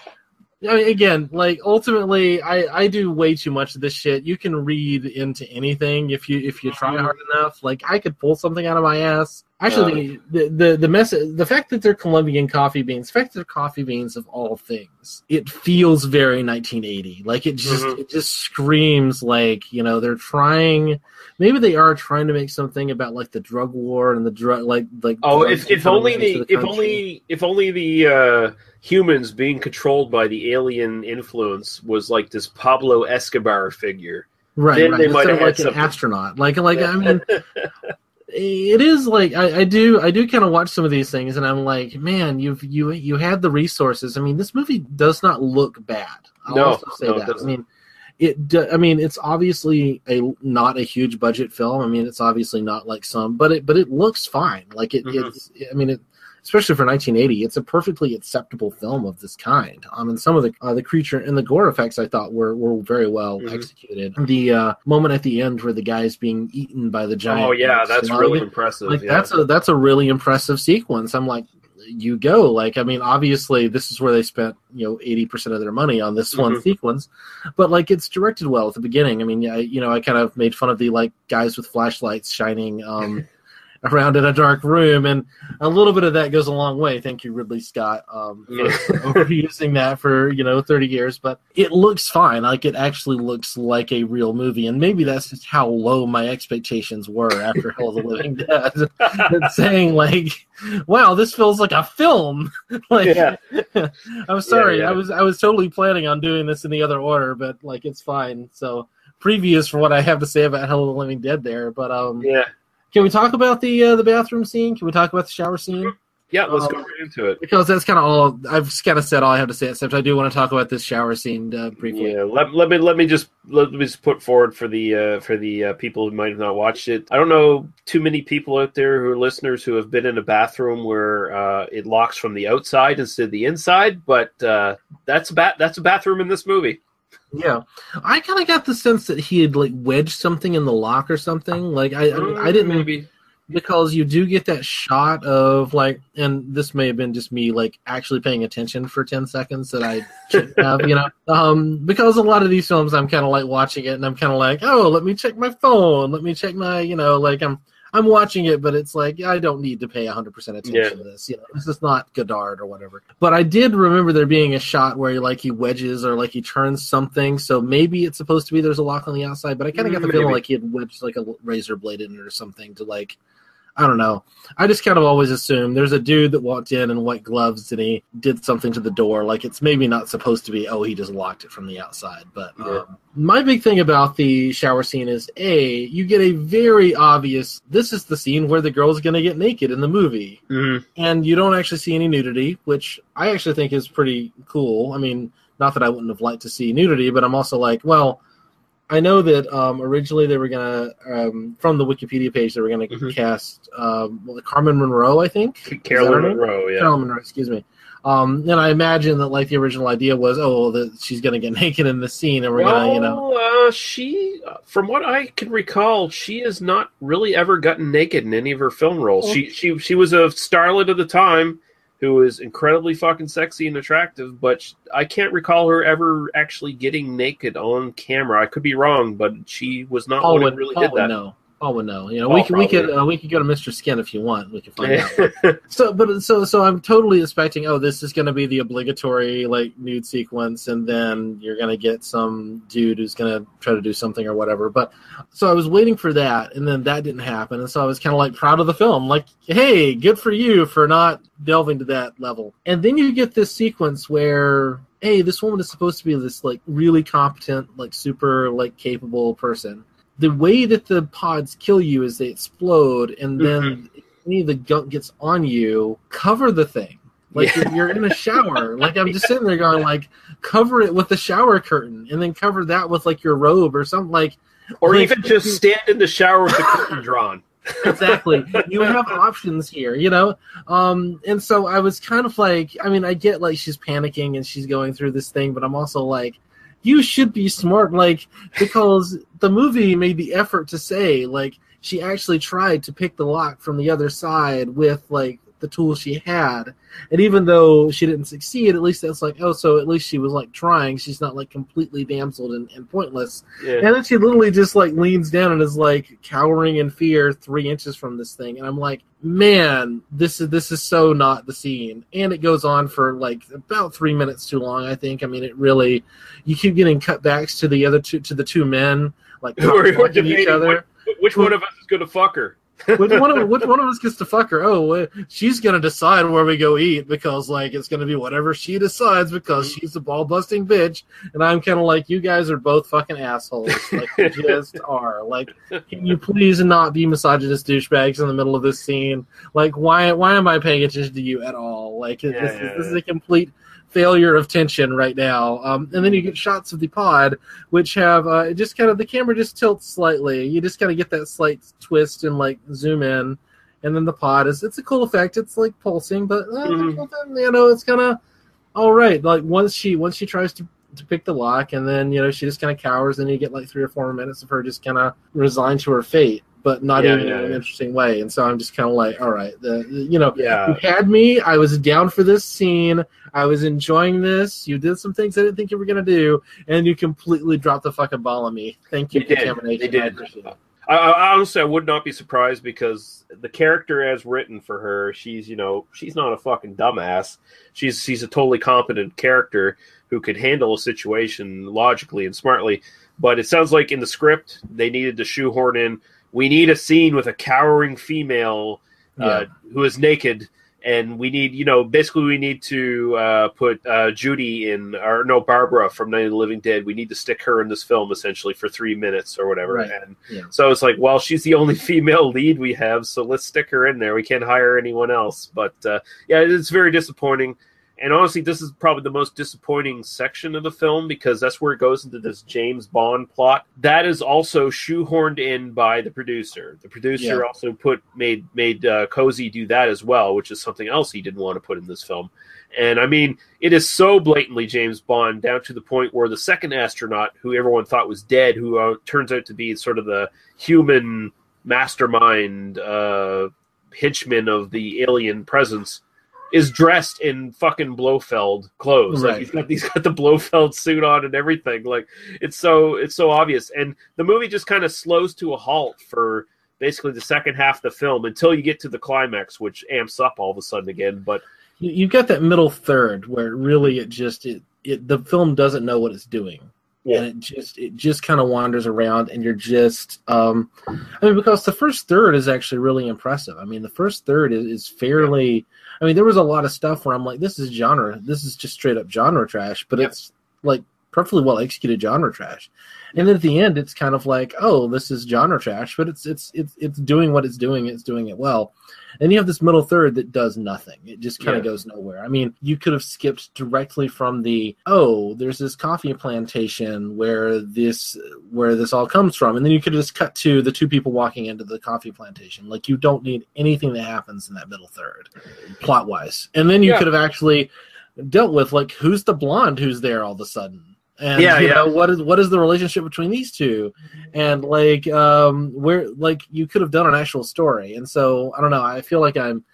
I mean, again, like ultimately, I I do way too much of this shit. You can read into anything if you if you try mm-hmm. hard enough. Like I could pull something out of my ass. Actually, the the the mess the fact that they're Colombian coffee beans, the fact that they're coffee beans of all things, it feels very 1980. Like it just Mhm. it just screams like you know they're trying. Maybe they are trying to make something about like the drug war and the drug like like. Oh, if, if only into the if only if only the uh, humans being controlled by the alien influence was like this Pablo Escobar figure. right, then right. they Instead of have like an something. astronaut, like like I mean, it is like I, I do I do kind of watch some of these things, and I'm like, man, you've you you had the resources. I mean, this movie does not look bad. I'll No, also say no, it that. I mean, it. I mean, it's obviously a not a huge budget film. I mean, it's obviously not like some, but it but it looks fine. Like it. Mhm. It's. I mean, it. Especially for 1980, it's a perfectly acceptable film of this kind. Um, and some of the uh, the creature and the gore effects I thought were were very well Mhm. executed. The uh, moment at the end where the guy's being eaten by the giant. Oh yeah, that's really impressive. like yeah. that's a that's a really impressive sequence. I'm like, you go. Like, I mean, obviously this is where they spent you know 80 percent of their money on this one Mhm. sequence, but like it's directed well at the beginning. I mean, yeah, you know, I kind of made fun of the like guys with flashlights shining. um around in a dark room and a little bit of that goes a long way thank you ridley scott um for Yeah. overusing that for you know 30 years but it looks fine like it actually looks like a real movie and maybe that's just how low my expectations were after hell of the living dead saying like wow this feels like a film like Yeah. i'm sorry yeah. i was i was totally planning on doing this in the other order but like it's fine so previews for what i have to say about hell of the living dead there but um yeah, can we talk about the uh, the bathroom scene? Can we talk about the shower scene? yeah. Let's Um, go right into it. Because that's kind of all I've kind of said all I have to say. Except I do want to talk about this shower scene uh, briefly. Yeah, let, let me let me just let me just put forward for the uh, for the uh, people who might have not watched it. I don't know too many people out there who are listeners who have been in a bathroom where uh, it locks from the outside instead of the inside, but uh, that's a bat that's a bathroom in this movie. Yeah, I kind of got the sense that he had like wedged something in the lock or something. Like I, I, I didn't Mm, maybe. because you do get that shot of like, and this may have been just me like actually paying attention for ten seconds that I have, you know. Um, because a lot of these films, I'm kind of like watching it and I'm kind of like, oh, let me check my phone, let me check my, you know, like I'm I'm watching it, but it's like I don't need to pay 100 percent attention Yeah. to this. You know, this is not Godard or whatever. But I did remember there being a shot where like he wedges or like he turns something. So maybe it's supposed to be there's a lock on the outside, but I kind of got the Mm, feeling like he had wedged like a razor blade in it or something to like I don't know. I just kind of always assume there's a dude that walked in in white gloves and he did something to the door. Like it's maybe not supposed to be. Oh, he just locked it from the outside. But Yeah. um, my big thing about the shower scene is a you get a very obvious. This is the scene where the girl's going to get naked in the movie, Mhm. and you don't actually see any nudity, which I actually think is pretty cool. I mean, not that I wouldn't have liked to see nudity, but I'm also like, well. I know that um, originally they were gonna, um, from the Wikipedia page, they were gonna Mhm. cast um, well, Carmen Munro, I think. Is that her Carolyn? Munro, yeah. Carolyn Munro, excuse me. Um, and I imagine that like the original idea was, oh, that she's gonna get naked in the scene, and we're well, gonna, you know, uh, she, from what I can recall, she has not really ever gotten naked in any of her film roles. She she she was a starlet at the time who was incredibly fucking sexy and attractive, but I can't recall her ever actually getting naked on camera. I could be wrong, but she was not Paul one who really Paul did that. Paul would know. You know, Paul we could we could probably. uh, we could go to Mr. Skin if you want. We could find out. So, but so so I'm totally expecting. Oh, this is going to be the obligatory like nude sequence, and then you're going to get some dude who's going to try to do something or whatever. But so I was waiting for that, and then that didn't happen, and so I was kind of like proud of the film. Like, hey, good for you for not delving to that level. And then you get this sequence where. Hey, this woman is supposed to be this like really competent, like super like capable person, the way that the pods kill you is they explode, and then Mm-hmm. any of the gunk gets on you, cover the thing. Like Yeah. you're, in a shower. like I'm just sitting there going, like, cover it with the shower curtain, and then cover that with like your robe or something. Like, Or like, even just stand in the shower with the curtain drawn. exactly. You have options here, you know. Um, and so I was kind of like, I mean, I get like she's panicking and she's going through this thing, but I'm also like, you should be smart, like because the movie made the effort to say like she actually tried to pick the lock from the other side with like the tools she had, and even though she didn't succeed, at least that's like, oh, so at least she was like trying. She's not like completely damseled and, and pointless. Yeah. And then she literally just like leans down and is like cowering in fear three inches from this thing. And I'm like, man, this is this is so not the scene. And it goes on for like about three minutes too long, I think. I mean it really you keep getting cutbacks to the other two to the two men like We're- we're fucking each other. Which, which one of us is going to fuck her? Which one of which one of us gets to fuck her? Oh, she's gonna decide where we go eat because like it's gonna be whatever she decides because mm-hmm. she's a ball busting bitch, and I'm kind of like you guys are both fucking assholes, like you just are. Like, can you please not be misogynist douchebags in the middle of this scene? Like, why why am I paying attention to you at all? Like, this, Yeah, is, yeah, this is a complete failure of tension right now. Um, and then you get shots of the pod, which have uh, it just kind of the camera just tilts slightly. You just kind of get that slight twist and like zoom in, and then the pod is it's a cool effect. It's like pulsing, but uh, Mhm. you know it's kind of all right. Like once she once she tries to to pick the lock, and then you know she just kind of cowers, and you get like three or four minutes of her just kind of resigned to her fate. But not Yeah, even yeah, in an yeah. interesting way, and so I'm just kind of like, all right, the, the- you know, Yeah. you had me. I was down for this scene. I was enjoying this. You did some things I didn't think you were gonna do, and you completely dropped the fucking ball on me. Thank you, They did. contamination. They did. I. I, I honestly, I would not be surprised because the character as written for her, she's you know, she's not a fucking dumbass. She's she's a totally competent character who could handle a situation logically and smartly. But it sounds like in the script they needed to shoehorn in. We need a scene with a cowering female uh, who is naked, and we need you know basically we need to uh, put uh, Judy in or no Barbara from Night of the Living Dead. We need to stick her in this film essentially for three minutes or whatever. Right. And Yeah. so it's like, well, she's the only female lead we have, so let's stick her in there. We can't hire anyone else. But uh, yeah, it's very disappointing. And honestly, this is probably the most disappointing section of the film because that's where it goes into this James Bond plot. That is also shoehorned in by the producer. The producer Yeah. also put made made uh, Cozzi do that as well, which is something else he didn't want to put in this film. And I mean, it is so blatantly James Bond down to the point where the second astronaut, who everyone thought was dead, who uh, turns out to be sort of the human mastermind uh, henchman of the alien presence, is dressed in fucking Blofeld clothes. Like Right. he's got he's got the Blofeld suit on and everything. Like it's so it's so obvious. And the movie just kind of slows to a halt for basically the second half of the film until you get to the climax, which amps up all of a sudden again. But you, you've got that middle third where really it just it, it the film doesn't know what it's doing Yeah. and it just it just kind of wanders around and you're just um i mean because the first third is actually really impressive i mean the first third is, is fairly i mean there was a lot of stuff where i'm like this is genre this is just straight up genre trash but Yep. it's like perfectly well executed genre trash. And then at the end it's kind of like oh this is genre trash but it's it's it's it's doing what it's doing it's doing it well. And you have this middle third that does nothing. It just kind of Yeah. goes nowhere. I mean you could have skipped directly from the oh there's this coffee plantation where this where this all comes from. And then you could have just cut to the two people walking into the coffee plantation. Like you don't need anything that happens in that middle third plot wise and then you Yeah. could have actually dealt with like who's the blonde who's there all of a sudden and Yeah, you yeah. know what is what is the relationship between these two and like um where like you could have done an actual story and so i don't know i feel like i'm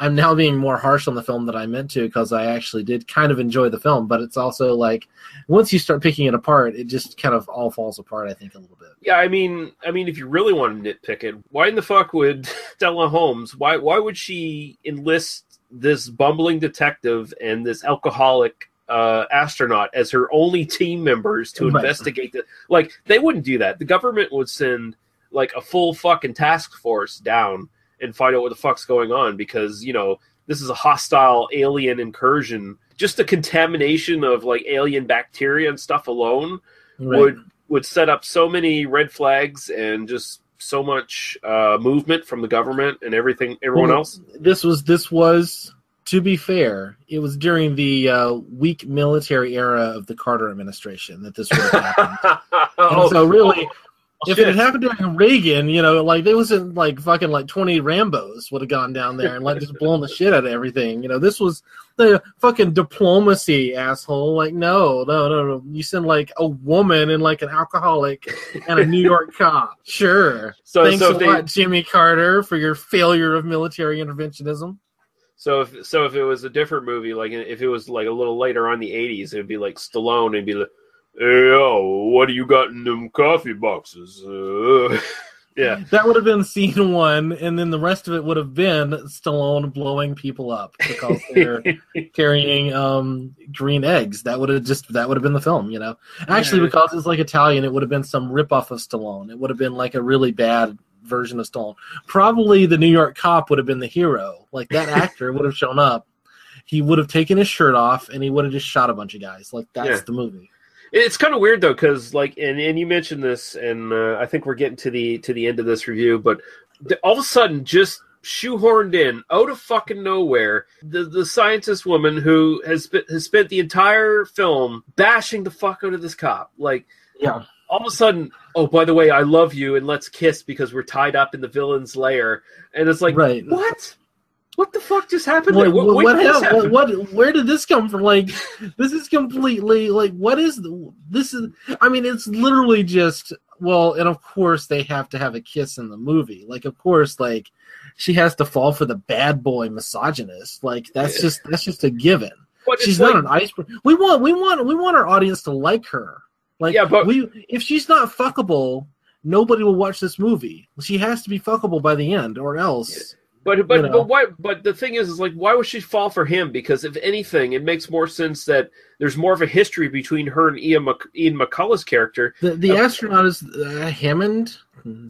i'm now being more harsh on the film than i meant to because i actually did kind of enjoy the film but it's also like once you start picking it apart it just kind of all falls apart i think a little bit yeah, I mean, I mean, if you really want to nitpick it, why in the fuck would Stella Holmes? Why why would she enlist this bumbling detective and this alcoholic uh, astronaut as her only team members to Right. investigate the like? They wouldn't do that. The government would send like a full fucking task force down and find out what the fuck's going on because you know this is a hostile alien incursion. Just the contamination of like alien bacteria and stuff alone would would set up so many red flags and just so much uh, movement from the government and everything, everyone Well, else. This was this was to be fair, it was during the uh, weak military era of the Carter administration that this would have happened. oh, so really, if shit. it had happened during Reagan, you know, like there wasn't like fucking like twenty Rambo's would have gone down there and like just blown the shit out of everything. You know, this was the fucking diplomacy, asshole. Like, no, no, no, no. You send like a woman and like an alcoholic and a New York cop. Sure. So- Thanks so a they- lot, Jimmy Carter, for your failure of military interventionism. So if so, if it was a different movie, like if it was like a little later on in the '80s, it'd be like Stallone and be like, "Hey, yo, what do you got in them coffee boxes?" Uh, yeah, That would have been scene one, and then the rest of it would have been Stallone blowing people up because they're carrying um, green eggs. That would have just that would have been the film, you know. Actually, because it's like Italian, it would have been some ripoff of Stallone. It would have been like a really bad version of Stallone. Probably the New York cop would have been the hero. Like that actor would have shown up. He would have taken his shirt off and he would have just shot a bunch of guys. Like that's Yeah. the movie. it's kind of weird though, because like, and and you mentioned this, and uh, I think we're getting to the to the end of this review, but all of a sudden, just shoehorned in out of fucking nowhere, the the scientist woman who has sp- has spent the entire film bashing the fuck out of this cop, like. Yeah. All of a sudden, oh, by the way, I love you and let's kiss because we're tied up in the villain's lair. And it's like, Right. what? What the fuck just happened What? What, what, when what, did hell- what, what- where did this come from? Like, this is completely like, what is the, this? Is I mean, it's literally just well, and of course they have to have a kiss in the movie. Like, of course, like she has to fall for the bad boy misogynist. Like, that's just that's just a given. She's like- not an iceberg. We want we want we want our audience to like her. Like, Yeah, but- we if she's not fuckable, nobody will watch this movie. She has to be fuckable by the end, or else. But but you know. but why? But the thing is, is like, why would she fall for him? Because if anything, it makes more sense that there's more of a history between her and Ian, Mc, Ian McCulloch's character. The the Uh, astronaut is uh, Hammond,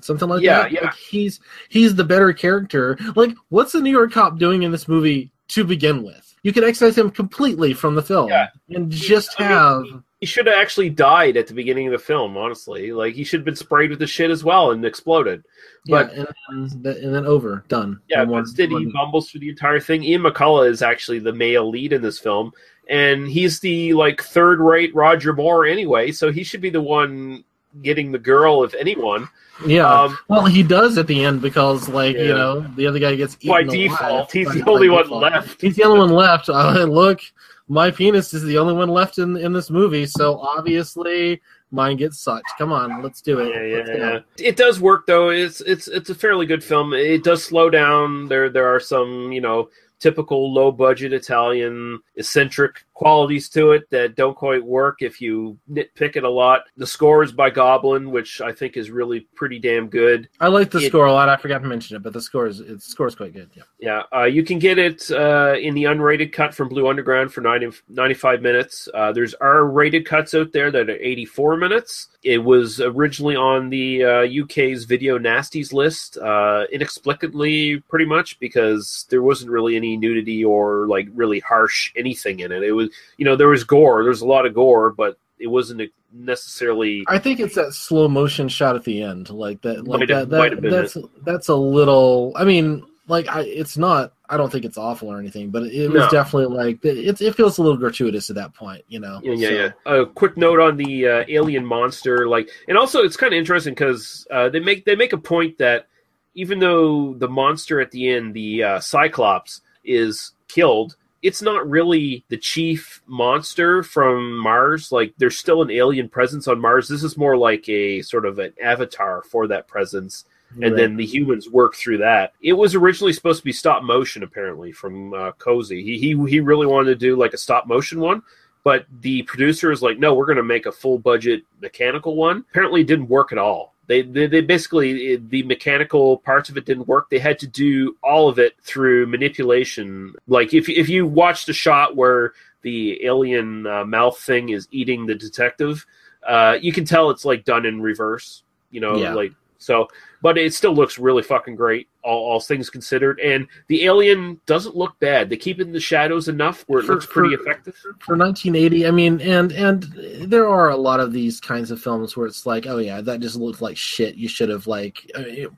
something like Yeah, that. yeah. Like he's he's the better character. Like, what's the New York cop doing in this movie to begin with? You could excise him completely from the film Yeah. and just I mean, have. He should have actually died at the beginning of the film. Honestly, like he should have been sprayed with the shit as well and exploded. But yeah, and, and, and then over, done. Yeah, more- instead he bumbles through the entire thing. Ian McCulloch is actually the male lead in this film, and he's the like third rate Roger Moore anyway, so he should be the one getting the girl, if anyone. Yeah. Um, well, he does at the end because, like, you know, the other guy gets By eaten alive. default, he's By- the only one default. left. He's the only one left. Uh, look, my penis is the only one left in in this movie, so obviously mine gets sucked. Come on, let's do it. Yeah, yeah, yeah. It does work though. It's it's it's a fairly good film. It does slow down. There there are some you know typical low budget Italian eccentric qualities to it that don't quite work if you nitpick it a lot. The score is by Goblin, which I think is really pretty damn good. I like the It- score a lot. I forgot to mention it, but the score is it score is quite good. Yeah. Yeah, uh, you can get it uh, in the unrated cut from Blue Underground for 90, 95 minutes. Uh, there's R-rated cuts out there that are 84 minutes. It was originally on the uh, UK's Video Nasties list, uh, inexplicably, pretty much, because there wasn't really any nudity or like really harsh anything in it. It was, you know, there was gore. There's a lot of gore, but it wasn't necessarily. I think it's that slow motion shot at the end, like that. Like that, have- that been that's that's a little. I mean, like I, it's not. I don't think it's awful or anything, but it was No. definitely like it. It feels a little gratuitous at that point, you know. Yeah, yeah, So- yeah. A quick note on the uh, alien monster, like, and also it's kind of interesting because uh, they make they make a point that even though the monster at the end, the uh, Cyclops, is killed, it's not really the chief monster from Mars. Like, there's still an alien presence on Mars. This is more like a sort of an avatar for that presence. And then the humans work through that. It was originally supposed to be stop motion, apparently, from uh, Cozzi. He, he he really wanted to do like a stop motion one, but the producer is like, no, we're going to make a full budget mechanical one. Apparently, it didn't work at all. They, they, they basically the mechanical parts of it didn't work. They had to do all of it through manipulation. Like if if you watch the shot where the alien uh, mouth thing is eating the detective, uh, you can tell it's like done in reverse. You know, Yeah. like So, but it still looks really fucking great, all, all things considered. And the alien doesn't look bad. They keep it in the shadows enough where it For- looks pretty for- effective. for 1980 i mean and and there are a lot of these kinds of films where it's like oh yeah that just looked like shit you should have like I mean, it,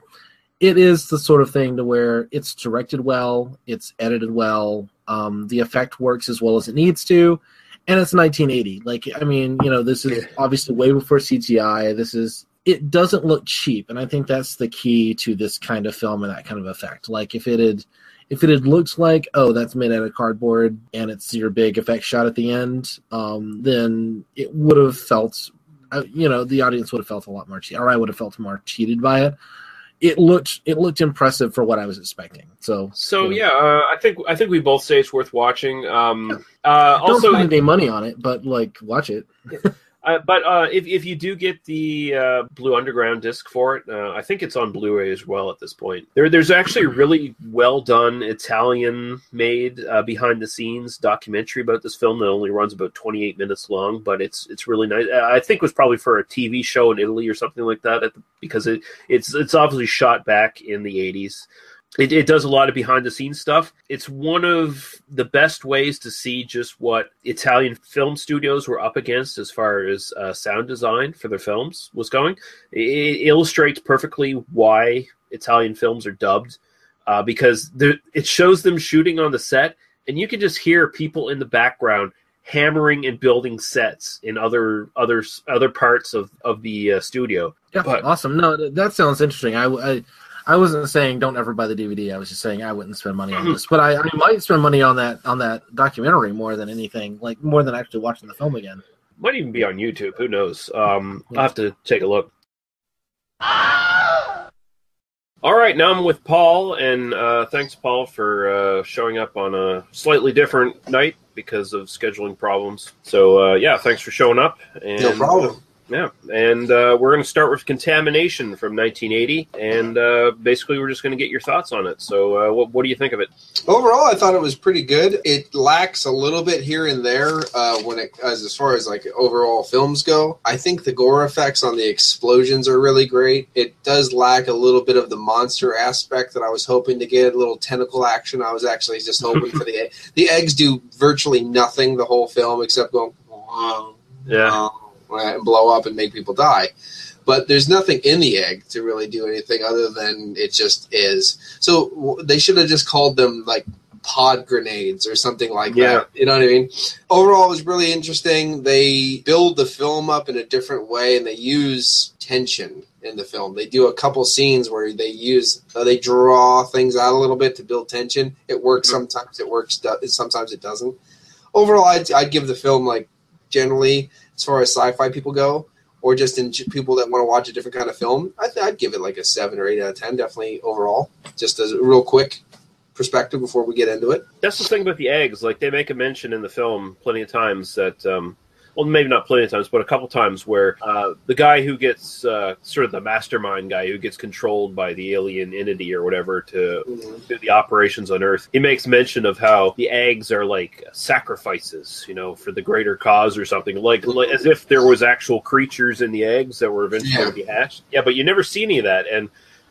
it is the sort of thing to where it's directed well it's edited well um, the effect works as well as it needs to and it's 1980 like i mean you know this is obviously way before cgi this is it doesn't look cheap and i think that's the key to this kind of film and that kind of effect. Like if it had if it had looked like oh that's made out of cardboard and it's your big effect shot at the end um, then it would have felt uh, you know the audience would have felt a lot more cheated or i would have felt more cheated by it. It looked it looked impressive for what i was expecting so So you know, yeah, uh, I think I think we both say it's worth watching. Um, uh, don't also, spend any money on it but like watch it Uh, but uh, if if you do get the uh, Blue Underground disc for it, uh, I think it's on Blu-ray as well at this point. There, there's actually a really well done Italian made uh, behind the scenes documentary about this film that only runs about 28 minutes long, but it's it's really nice. Uh, I think it was probably for a TV show in Italy or something like that, at the, because it it's it's obviously shot back in the 80s. It, it does a lot of behind the scenes stuff. It's one of the best ways to see just what Italian film studios were up against as far as uh, sound design for their films was going. It, it illustrates perfectly why Italian films are dubbed uh, because there- it shows them shooting on the set, and you can just hear people in the background hammering and building sets in other other other parts of of the uh, studio. yeah But- awesome no that sounds interesting I, I I wasn't saying don't ever buy the DVD. I was just saying I wouldn't spend money on Mhm. this, but I, I might spend money on that on that documentary more than anything, like more than actually watching the film again. Might even be on YouTube. Who knows? Um, I'll have to take a look. All right, now I'm with Paul, and uh, thanks, Paul, for uh, showing up on a slightly different night because of scheduling problems. So, uh, yeah, thanks for showing up. And, No problem. Yeah, and uh, we're going to start with Contamination from 1980, and uh, basically we're just going to get your thoughts on it. So, uh, what, what do you think of it? Overall, I thought it was pretty good. It lacks a little bit here and there uh, when it as as far as like overall films go. I think the gore effects on the explosions are really great. It does lack a little bit of the monster aspect that I was hoping to get. A little tentacle action. I was actually just hoping for the the eggs do virtually nothing the whole film except go wow, Yeah. and blow up and make people die. But there's nothing in the egg to really do anything other than it just is. So they should have just called them like pod grenades or something like Yeah. that. You know what I mean? Overall, it was really interesting. They build the film up in a different way and they use tension in the film. They do a couple scenes where they use uh, they draw things out a little bit to build tension. It works sometimes. It works. do- Sometimes it doesn't. Overall, I'd, I'd give the film like generally as far as sci-fi people go, or just in people that want to watch a different kind of film. I I'd give it like a seven or eight out of ten. Definitely overall. Just as a real quick perspective before we get into it. That's the thing about the eggs. Like they make a mention in the film plenty of times that, um, well, maybe not plenty of times, but a couple times where uh, the guy who gets uh, sort of the mastermind guy who gets controlled by the alien entity or whatever to do the operations on Earth, he makes mention of how the eggs are like sacrifices, you know, for the greater cause or something, like, like as if there was actual creatures in the eggs that were eventually Yeah. going to be hatched. Yeah, but you never see any of that, and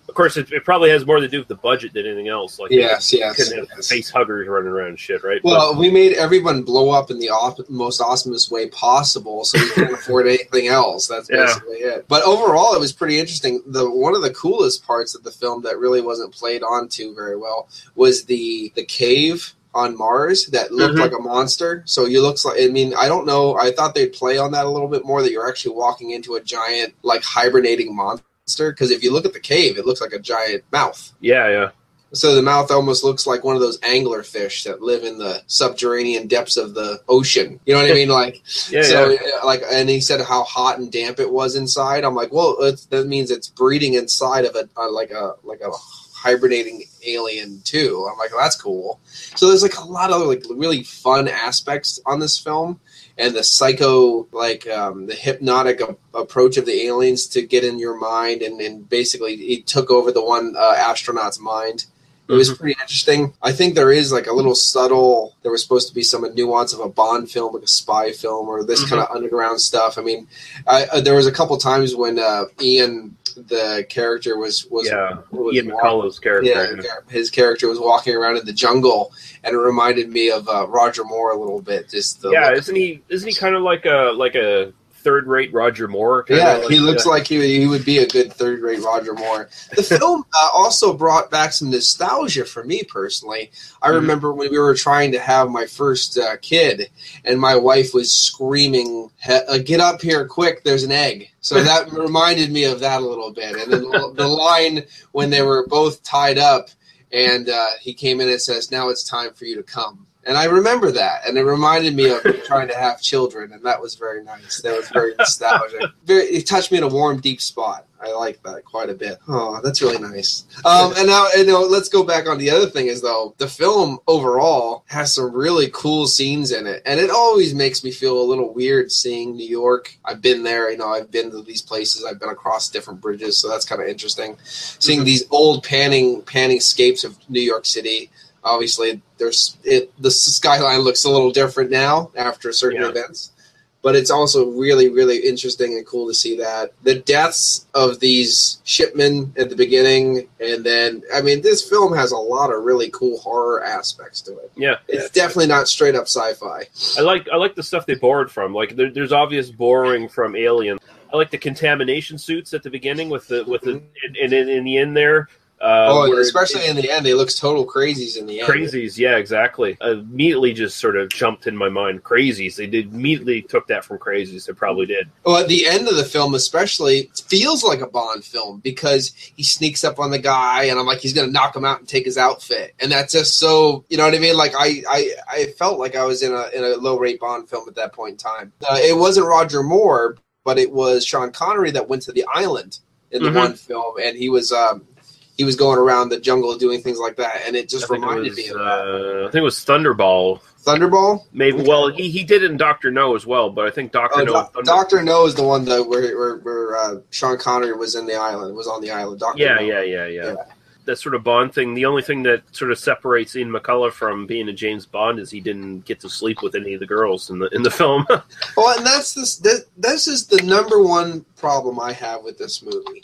of course, it, it probably has more to do with the budget than anything else. Like, Yes, yes, couldn't have yes. face huggers running around and shit, right? Well, we made everyone blow up in the most awesomest way possible, so we can't afford anything else. That's Yeah. basically it. But overall, it was pretty interesting. The one of the coolest parts of the film that really wasn't played onto very well was the the cave on Mars that looked Mhm. like a monster. So you looks like I mean I don't know. I thought they'd play on that a little bit more. That you're actually walking into a giant like hibernating monster. Because if you look at the cave, it looks like a giant mouth. yeah, yeah. So the mouth almost looks like one of those angler fish that live in the subterranean depths of the ocean. You know what I mean? Like, Yeah, so yeah. like, and he said how hot and damp it was inside. I'm like, well, it's, that means it's breeding inside of a, uh like a like a hibernating alien too. I'm like, that's cool. So there's like a lot of like really fun aspects on this film. And the psycho, like um, the hypnotic a- approach of the aliens to get in your mind, and, and basically he took over the one uh, astronaut's mind. It was pretty interesting. I think there is like a little subtle. There was supposed to be some nuance of a Bond film, like a spy film, or this Mhm. kind of underground stuff. I mean, I, uh, there was a couple times when uh, Ian the character was was yeah, was Ian McCulloch's character. Yeah, his character was walking around in the jungle, and it reminded me of uh, Roger Moore a little bit. Just the yeah, isn't he? Isn't he kind of like a like a third rate Roger Moore? Yeah, like, he looks uh, like he, he would be a good third rate Roger Moore. The film uh, also brought back some nostalgia for me personally. I Mhm. remember when we were trying to have my first uh, kid, and my wife was screaming, uh, "Get up here, quick! There's an egg!" So that reminded me of that a little bit. And then the, the line when they were both tied up, and uh, he came in and says, "Now it's time for you to come." And I remember that, and it reminded me of trying to have children, and that was very nice. That was very nostalgic. Very, it touched me in a warm, deep spot. I like that quite a bit. Oh, that's really nice. Um, and now, you know, let's go back on the other thing. Is though the film overall has some really cool scenes in it, and it always makes me feel a little weird seeing New York. I've been there, you know. I've been to these places. I've been across different bridges, so that's kind of interesting. Seeing these old panning panning scapes of New York City obviously there's it the skyline looks a little different now after certain Yeah. events but it's also really really interesting and cool to see that the deaths of these shipmen at the beginning and then i mean this film has a lot of really cool horror aspects to it yeah. it's definitely not straight up sci-fi I like I like the stuff they borrowed from. Like there, there's obvious borrowing from Alien. I like the contamination suits at the beginning with the with the mm-hmm. and, and in, in the end there. Uh, oh especially it- in the end they look total crazies in the end Crazies, yeah, exactly. Uh, immediately just sort of jumped in my mind. Crazies. They did immediately took that from Crazies. They probably did. Well, at the end of the film, especially, feels like a Bond film because he sneaks up on the guy, and I'm like, he's gonna knock him out and take his outfit, and that's just so, you know what I mean? Like, I, I, I felt like I was in a in a low rate Bond film at that point in time. Uh, it wasn't Roger Moore, but it was Sean Connery that went to the island in the Mhm. one film, and he was um, he was going around the jungle doing things like that, and it just I think, it reminded was, me of that. uh, I think it was Thunderball. Thunderball. Maybe. Well, he, he did it in Doctor No as well, but I think Doctor Oh, No. Doc- Doctor No is the one that where where, where uh, Sean Connery was in the island, was on the island. Doctor Yeah, No. yeah, yeah, yeah. That sort of Bond thing. The only thing that sort of separates Ian McCulloch from being a James Bond is he didn't get to sleep with any of the girls in the in the film. Well, and that's this. That, this is the number one problem I have with this movie.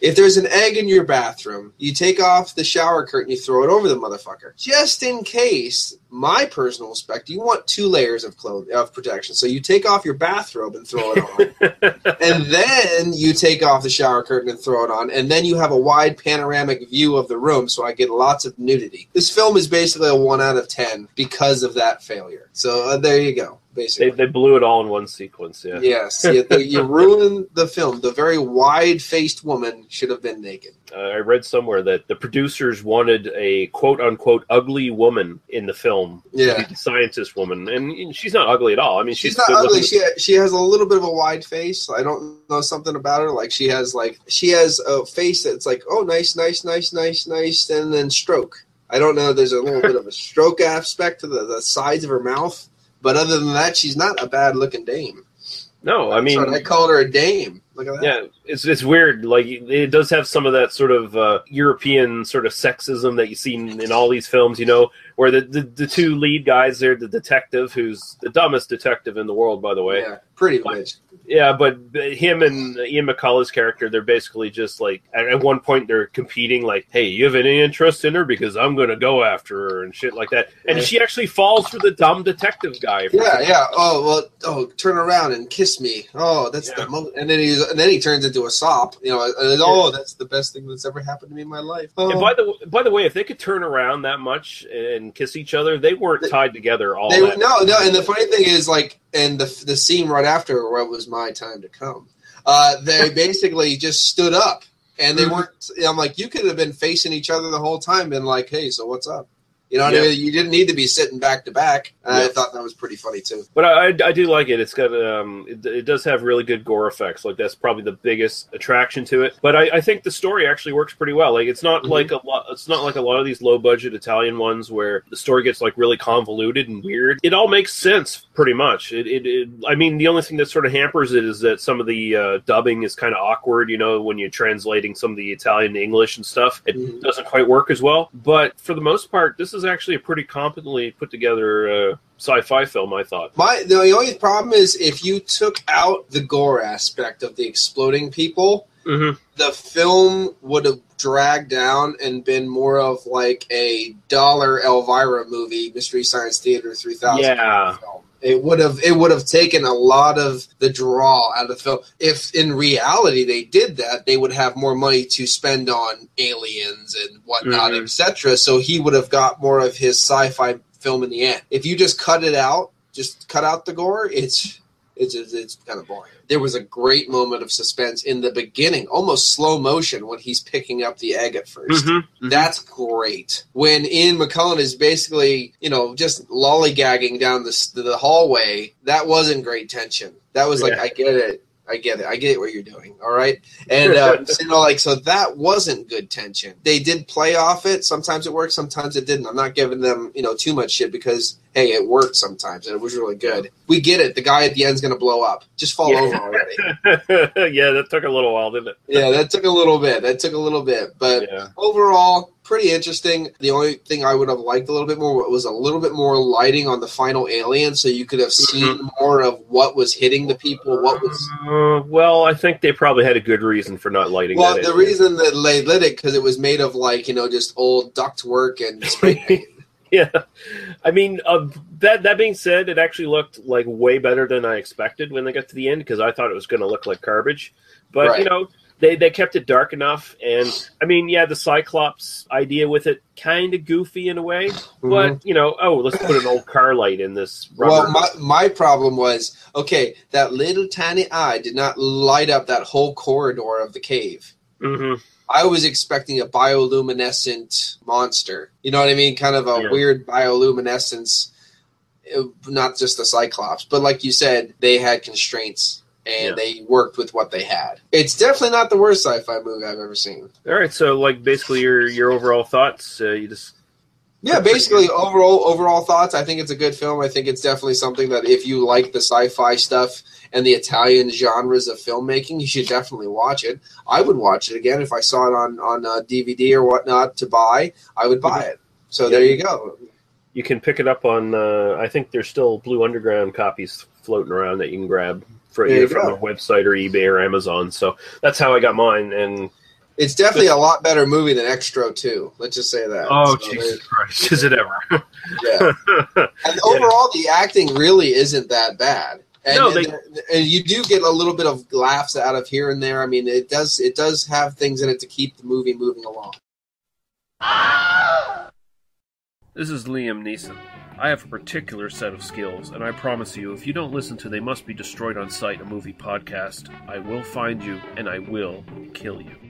If there's an egg in your bathroom, you take off the shower curtain, you throw it over the motherfucker, just in case. My personal respect, you want two layers of of protection. So you take off your bathrobe and throw it on, and then you take off the shower curtain and throw it on, and then you have a wide panoramic view of the room. So I get lots of nudity. This film is basically a one out of ten because of that failure. So uh, there you go. Basically. they they blew it all in one sequence. Yeah. Yes, you, you ruined the film. The very wide-faced woman should have been naked. Uh, I read somewhere that the producers wanted a quote unquote ugly woman in the film. Yeah. the scientist woman, and she's not ugly at all. I mean, she's, She's not ugly. She she has a little bit of a wide face. I don't know something about her. Like she has like she has a face that's like oh nice nice nice nice nice and then stroke. I don't know. There's a little bit of a stroke aspect to the, the sides of her mouth, but other than that, she's not a bad looking dame. no, I mean, I called her a dame. Look at that. Yeah, it's it's weird. Like it does have some of that sort of uh, European sort of sexism that you see in, in all these films. You know, where the, the the two lead guys, they're the detective, who's the dumbest detective in the world, by the way. Yeah, pretty much. Yeah, but him and Ian McCulloch's character, they're basically just like at one point they're competing, like, "Hey, you have any interest in her? Because I'm going to go after her and shit like that." And Yeah. she actually falls for the dumb detective guy. Yeah, yeah. Oh well. Oh, turn around and kiss me. Oh, that's the most. And then he's and then he turns into a sop. You know. And, oh, that's the best thing that's ever happened to me in my life. Oh. And by the by the way, if they could turn around that much and kiss each other, they weren't tied together all They, that. no, no, and the funny thing is, like, and the the scene right after where it was my time to come, uh, they basically just stood up, and they Mhm. weren't. I'm like, you could have been facing each other the whole time, been like, hey, so what's up? You know what Yeah. I mean? You didn't need to be sitting back to back. I thought that was pretty funny too. But I, I, I do like it. It's got um, it, it does have really good gore effects. Like that's probably the biggest attraction to it. But I, I think the story actually works pretty well. Like it's not Mhm. like a lot. It's not like a lot of these low budget Italian ones where the story gets like really convoluted and weird. It all makes sense pretty much. It, it, it I mean, the only thing that sort of hampers it is that some of the uh, dubbing is kind of awkward. You know, when you're translating some of the Italian to English and stuff, it Mhm. doesn't quite work as well. But for the most part, this is actually a pretty competently put together uh, sci-fi film. I thought. My the only problem is if you took out the gore aspect of the exploding people, Mm-hmm. the film would have dragged down and been more of like a dollar Elvira movie, Mystery Science Theater 3000. Yeah. film. It would have it would have taken a lot of the draw out of the film. If in reality they did that, they would have more money to spend on aliens and whatnot, Mhm. etc. So he would have got more of his sci-fi film in the end. If you just cut it out, just cut out the gore, it's it's it's, it's kind of boring. There was a great moment of suspense in the beginning, almost slow motion when he's picking up the egg at 1st Mhm. That's great. When Ian McCullen is basically, you know, just lollygagging down the the hallway, that wasn't great tension. That was like, Yeah. I get it. I get it. I get what you're doing. All right. And, uh, so, you know, like, so that wasn't good tension. They did play off it. Sometimes it worked, sometimes it didn't. I'm not giving them, you know, too much shit because, hey, it worked sometimes and it was really good. We get it. The guy at the end's going to blow up. Just fall Yeah. over already. yeah, that took a little while, didn't it? yeah, that took a little bit. That took a little bit. But Yeah. overall, pretty interesting. The only thing I would have liked a little bit more was a little bit more lighting on the final alien, so you could have seen more of what was hitting the people. What was Uh, well, I think they probably had a good reason for not lighting well, the in. reason that they lit it because it was made of like you know just old duct work and spray yeah, I mean, uh, that that being said, it actually looked like way better than I expected when they got to the end because I thought it was going to look like garbage. But you know, they they kept it dark enough, and I mean, yeah, the Cyclops idea with it kind of goofy in a way, but you know, oh, let's put an old car light in this. Rubber. Well, my my problem was okay. That little tiny eye did not light up that whole corridor of the cave. hmm I was expecting a bioluminescent monster. You know what I mean? Kind of a Yeah. weird bioluminescence, uh, not just the Cyclops, but like you said, they had constraints and Yeah. they worked with what they had. It's definitely not the worst sci-fi movie I've ever seen. All right, so like basically your your overall thoughts, uh, you just Yeah, basically overall overall thoughts. I think it's a good film. I think it's definitely something that if you like the sci-fi stuff and the Italian genres of filmmaking, you should definitely watch it. I would watch it again if I saw it on on uh, DVD or whatnot to buy. I would buy it. So there you go. you can pick it up on. Uh, I think there's still Blue Underground copies floating around that you can grab for There either from go. a website or eBay or Amazon. So that's how I got mine. And It's definitely a lot better movie than Xtro 2. Let's just say that. oh So Jesus Christ, is it ever? Yeah. And overall, the acting really isn't that bad. And, No, they- there- and you do get a little bit of laughs out of here and there. I mean, it does it does have things in it to keep the movie moving along. This is Liam Neeson. I have a particular set of skills, and I promise you, if you don't listen to They Must Be Destroyed on Sight, a movie podcast, I will find you and I will kill you.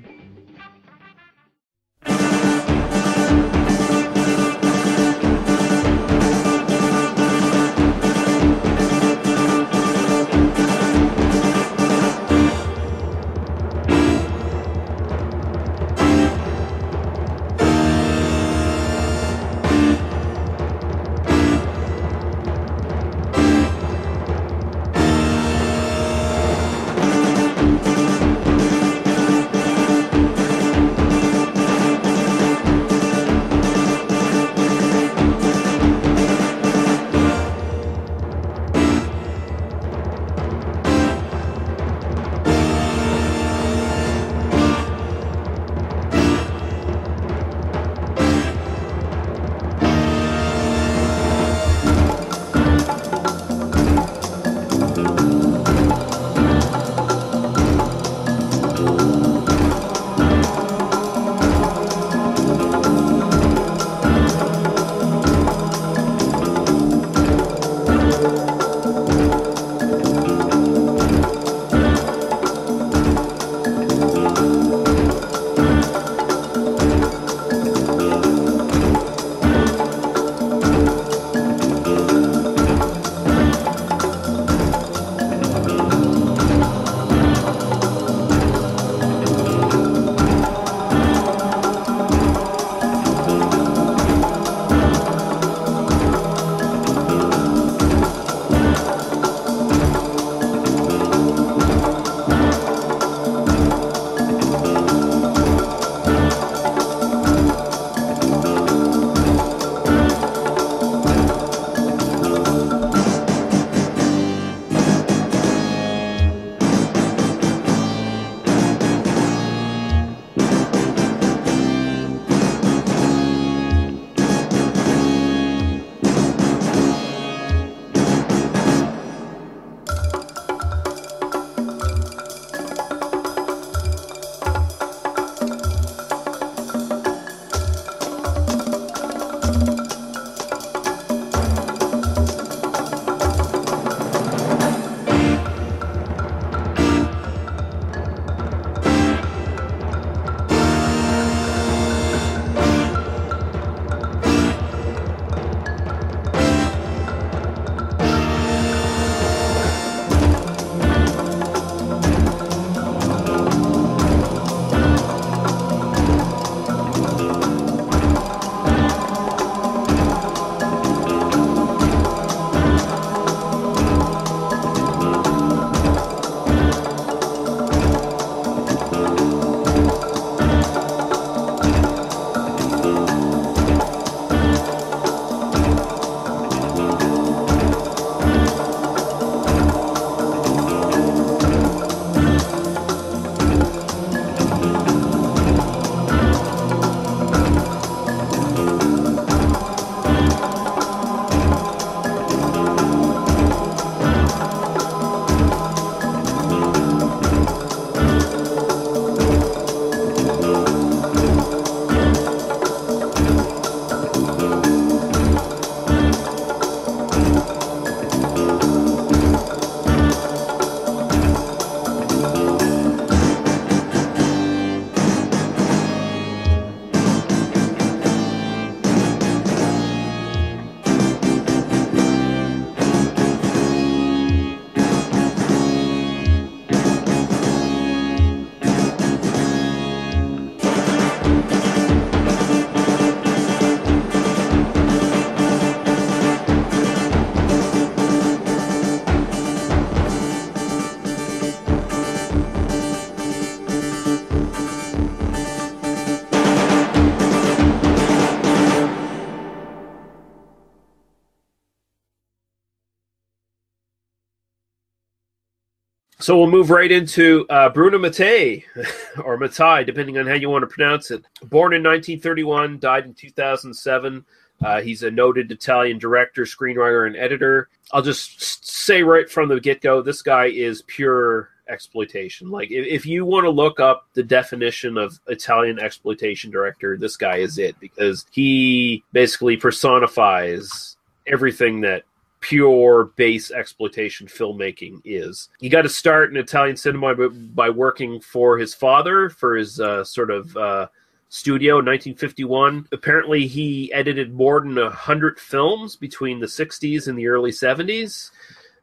So we'll move right into uh, Bruno Mattei, or Mattei, depending on how you want to pronounce it. Born in 1931, died in 2007. Uh, he's a noted Italian director, screenwriter, and editor. I'll just say right from the get go, this guy is pure exploitation. Like, if, if you want to look up the definition of Italian exploitation director, this guy is it because he basically personifies everything that pure base exploitation filmmaking is. He got to start in Italian cinema by, by working for his father for his uh, sort of uh, studio in 1951. Apparently, he edited more than 100 films between the 60s and the early 70s.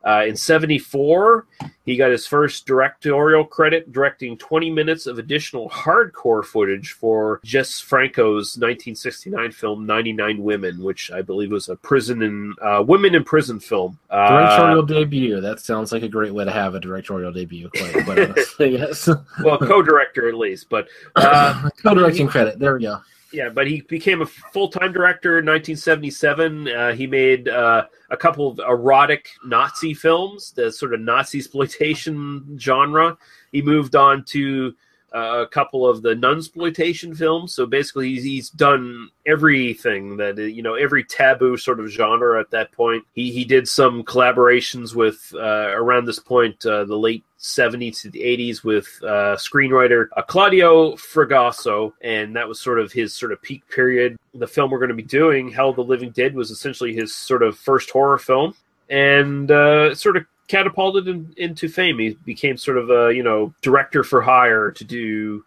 Uh, in 74, he got his first directorial credit directing 20 minutes of additional hardcore footage for Jess Franco's 1969 film 99 Women, which I believe was a prison and uh, women in prison film. Uh, Directorial debut. That sounds like a great way to have a directorial debut. Quite, quite honestly, yes. well, co-director at least, but uh, Co-directing credit. There we go. Yeah, but he became a full-time director in 1977. Uh, he made uh, a couple of erotic Nazi films, the sort of Nazi exploitation genre. He moved on to uh, a couple of the nunsploitation films. So basically, he's, he's done everything that you know, every taboo sort of genre at that point. He he did some collaborations with uh, around this point, uh, the late 70s to the 80s with uh, screenwriter uh, Claudio Fragasso, and that was sort of his sort of peak period. The film we're going to be doing, Hell the Living Dead, was essentially his sort of first horror film, and uh, sort of catapulted him into fame. He became sort of a you know director for hire to do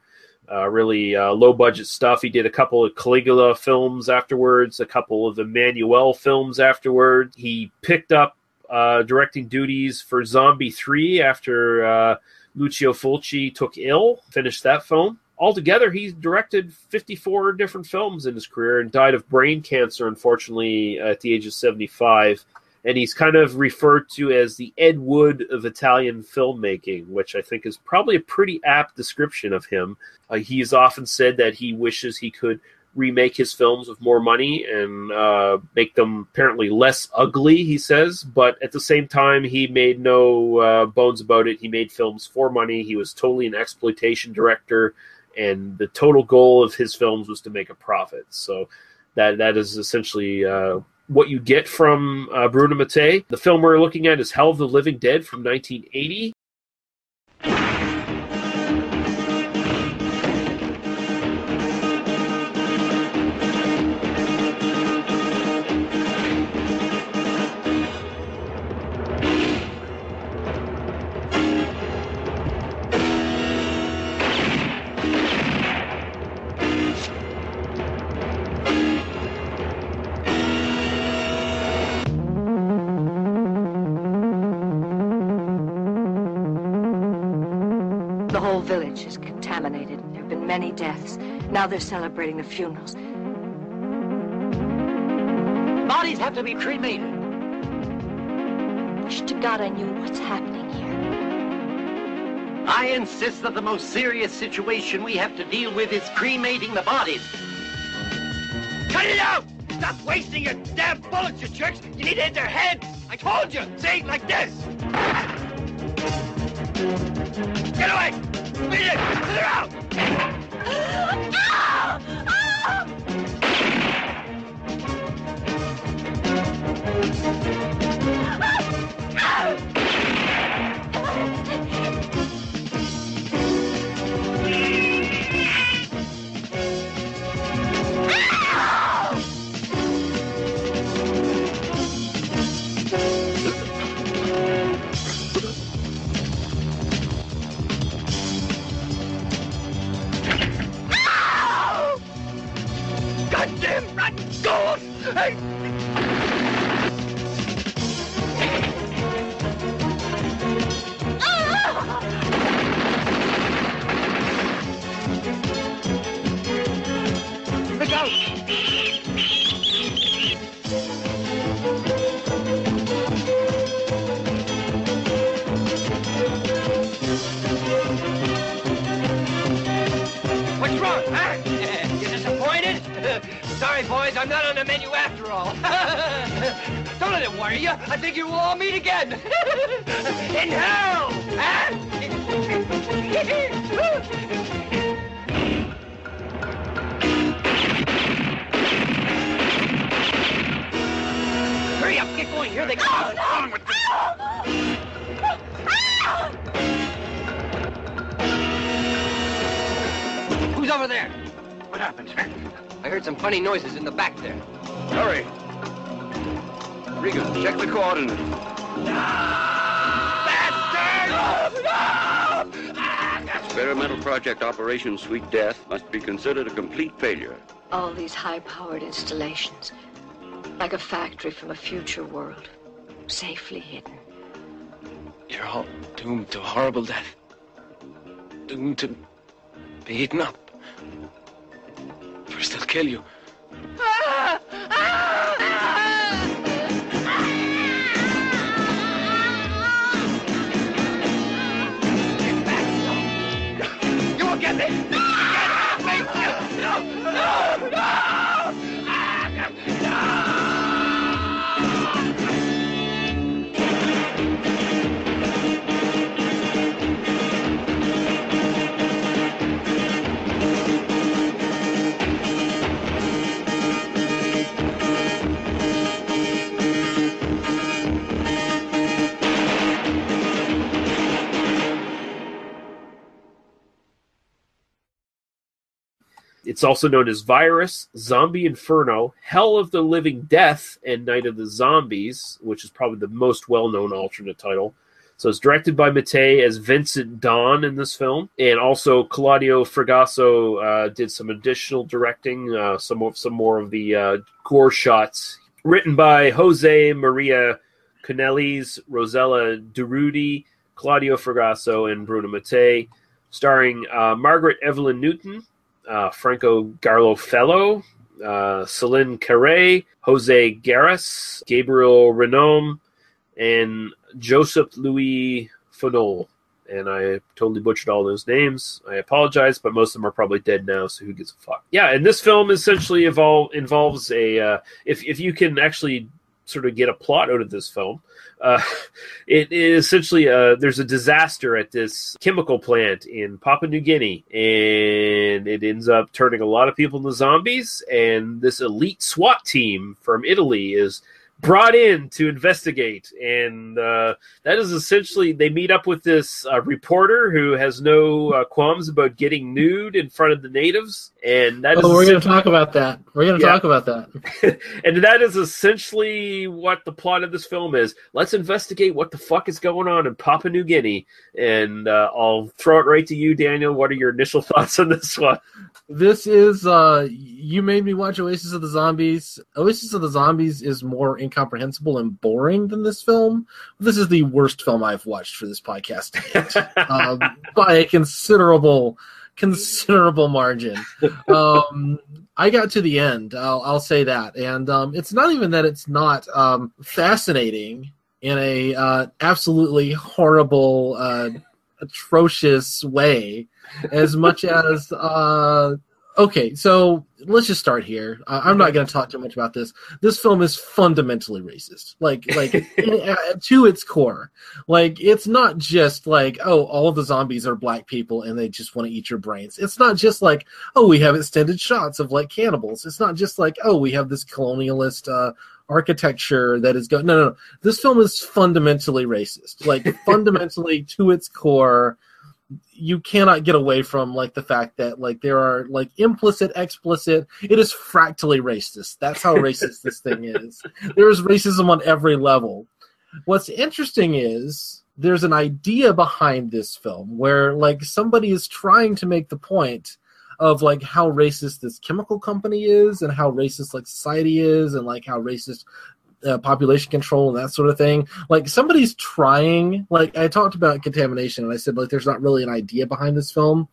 uh, really uh, low budget stuff. He did a couple of Caligula films afterwards, a couple of Emmanuel films afterwards. He picked up uh, directing duties for Zombie 3 after uh, Lucio Fulci took ill, finished that film. Altogether, he's directed 54 different films in his career and died of brain cancer, unfortunately, at the age of 75. And he's kind of referred to as the Ed Wood of Italian filmmaking, which I think is probably a pretty apt description of him. Uh, he's often said that he wishes he could remake his films with more money and uh, make them apparently less ugly, he says. But at the same time, he made no uh, bones about it. He made films for money. He was totally an exploitation director, and the total goal of his films was to make a profit. So that that is essentially. Uh, what you get from uh, Bruno Mattei. The film we're looking at is Hell of the Living Dead from 1980. Deaths. Now they're celebrating the funerals. Bodies have to be cremated. Wish to God I knew what's happening here. I insist that the most serious situation we have to deal with is cremating the bodies. Cut it out! Stop wasting your damn bullets, you jerks! You need to hit their heads! I told you! See? Like this! Get away! Beat it! Clear out! Ah! Sorry, boys, I'm not on the menu after all. Don't let it worry you. I think you will all meet again. In hell! Huh? Hurry up, get going. Here they come. Oh, on with oh! Who's over there? What happened? I heard some funny noises in the back there. Hurry. Regan, check the coordinates. Experimental project Operation Sweet Death must be considered a complete failure. All these high-powered installations, like a factory from a future world, safely hidden. You're all doomed to a horrible death. Doomed to be eaten up. First they'll kill you. Get back! You won't get me! It's also known as Virus, Zombie Inferno, Hell of the Living Death, and Night of the Zombies, which is probably the most well known alternate title. So it's directed by Mattei as Vincent Dawn in this film, and also Claudio Fragasso uh, did some additional directing, uh, some of some more of the uh, gore shots. Written by Jose Maria Canellis, Rosella Durudi, Claudio Fragasso, and Bruno Mattei, starring uh, Margaret Evelyn Newton, uh, Franco Garlofello, uh, Celine Carre, Jose Garris, Gabriel Renome, and Joseph Louis Fonol. And I totally butchered all those names. I apologize, but most of them are probably dead now, so who gives a fuck? Yeah, and this film essentially evol- involves a. Uh, if, if you can actually sort of get a plot out of this film, uh, it is essentially uh, there's a disaster at this chemical plant in Papua New Guinea, and it ends up turning a lot of people into zombies. And this elite SWAT team from Italy is brought in to investigate, and uh, that is essentially they meet up with this uh, reporter who has no uh, qualms about getting nude in front of the natives, and that is Oh, we're going to talk about that. We're going to Yeah. talk about that. and that is essentially what the plot of this film is. Let's investigate what the fuck is going on in Papua New Guinea, and uh, I'll throw it right to you, Daniel. What are your initial thoughts on this one? This is uh you made me watch Oasis of the Zombies. Oasis of the Zombies is more incomprehensible and boring than this film. This is the worst film I've watched for this podcast um, by a considerable considerable margin. Um I got to the end, I'll, I'll say that. And um it's not even that it's not um fascinating in a uh absolutely horrible uh atrocious way as much as uh okay so let's just start here. Uh, i'm not going to talk too much about this. This film is fundamentally racist. Like like in- uh, to its core. Like it's not just like oh all the zombies are black people and they just want to eat your brains. It's not just like oh we have extended shots of like cannibals. It's not just like oh we have this colonialist uh architecture that is going no no no. This film is fundamentally racist. Like fundamentally to its core you cannot get away from like the fact that like there are like implicit explicit it is fractally racist. That's how racist this thing is. There is racism on every level. What's interesting is there's an idea behind this film where like somebody is trying to make the point of like how racist this chemical company is and how racist like society is and like how racist uh, population control and that sort of thing. Like somebody's trying. Like I talked about contamination, and I said like there's not really an idea behind this film.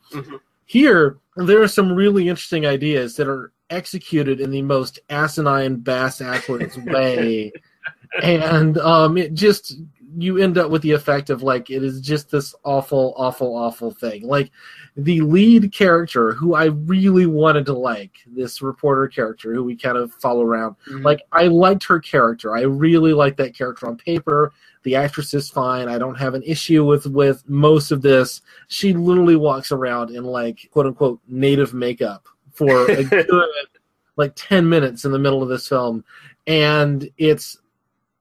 Here, there are some really interesting ideas that are executed in the most asinine, bass backwards way, and um, it just you end up with the effect of like it is just this awful, awful, awful thing. Like the lead character who I really wanted to like, this reporter character who we kind of follow around. Mhm. Like I liked her character. I really liked that character on paper. The actress is fine. I don't have an issue with with most of this. She literally walks around in like quote unquote native makeup for a good like 10 minutes in the middle of this film and it's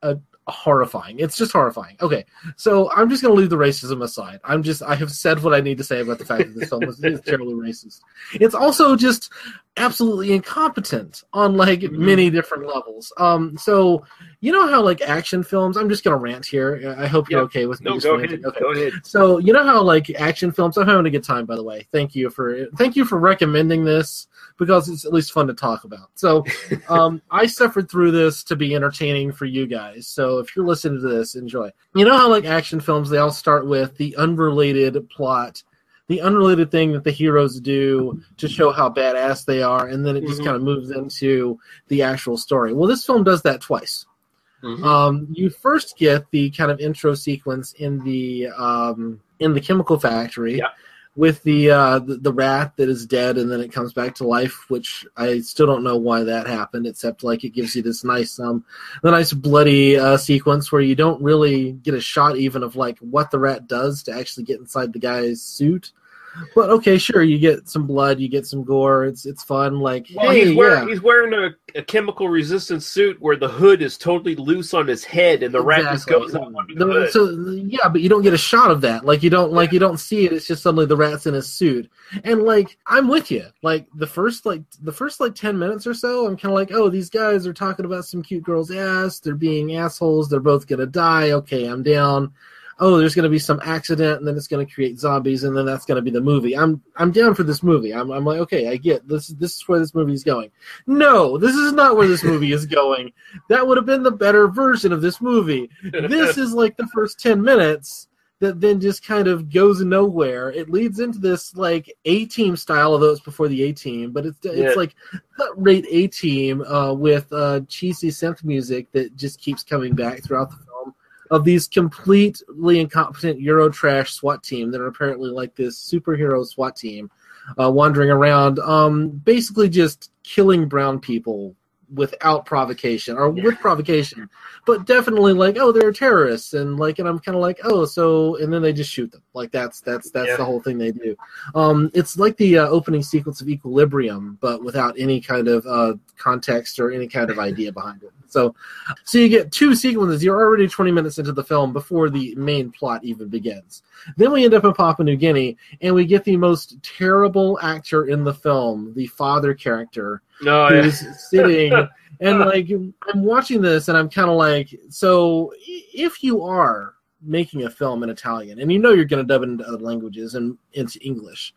a horrifying it's just horrifying okay so i'm just going to leave the racism aside i'm just i have said what i need to say about the fact that this film is, is terribly racist it's also just absolutely incompetent on like many different levels um so you know how like action films i'm just going to rant here i hope you're Yep. okay with me No, go ranting. ahead. Okay. Go ahead. So you know how like action films. I'm having a good time, by the way. Thank you for thank you for recommending this because it's at least fun to talk about. So um, I suffered through this to be entertaining for you guys. So if you're listening to this, enjoy. You know how like action films, they all start with the unrelated plot. The unrelated thing that the heroes do to show how badass they are, and then it just Mhm. kind of moves into the actual story. Well, this film does that twice. Mhm. Um, you first get the kind of intro sequence in the um, in the chemical factory with the, uh, the the rat that is dead and then it comes back to life, which I still don't know why that happened, except like it gives you this nice um the nice bloody uh, sequence where you don't really get a shot even of like what the rat does to actually get inside the guy's suit. But okay, sure, you get some blood, you get some gore. It's it's fun. Like, Well, hey, he's wearing yeah. he's wearing a, a chemical resistant suit where the hood is totally loose on his head, and the rat just Exactly. goes up under the The- hood. so yeah, but you don't get a shot of that. Like you don't like you don't see it. It's just suddenly the rat's in his suit. And like I'm with you. Like the first like the first like ten minutes or so, I'm kind of like, oh, these guys are talking about some cute girl's ass. They're being assholes. They're both gonna die. Okay, I'm down. Oh, there's gonna be some accident, and then it's gonna create zombies, and then that's gonna be the movie. I'm I'm down for this movie. I'm I'm like, okay, I get this. This is where this movie is going. No, this is not where this movie is going. That would have been the better version of this movie. This is like the first 10 minutes that then just kind of goes nowhere. It leads into this like A team style, although it's before the A team, but it's it's Yeah. like cut rate A team uh, with uh, cheesy synth music that just keeps coming back throughout the of these completely incompetent Eurotrash SWAT team that are apparently like this superhero SWAT team uh, wandering around, um, basically just killing brown people without provocation or with provocation, but definitely like, oh, they're terrorists, and like, and I'm kind of like, oh, so, and then they just shoot them. Like that's that's that's Yeah. the whole thing they do. Um, it's like the uh, opening sequence of Equilibrium, but without any kind of uh, context or any kind of idea behind it. So, so you get two sequences. You're already 20 minutes into the film before the main plot even begins. Then we end up in Papua New Guinea, and we get the most terrible actor in the film, the father character, Oh, yeah. sitting and like I'm watching this, and I'm kind of like, so if you are making a film in Italian, and you know you're going to dub it into other languages and into English.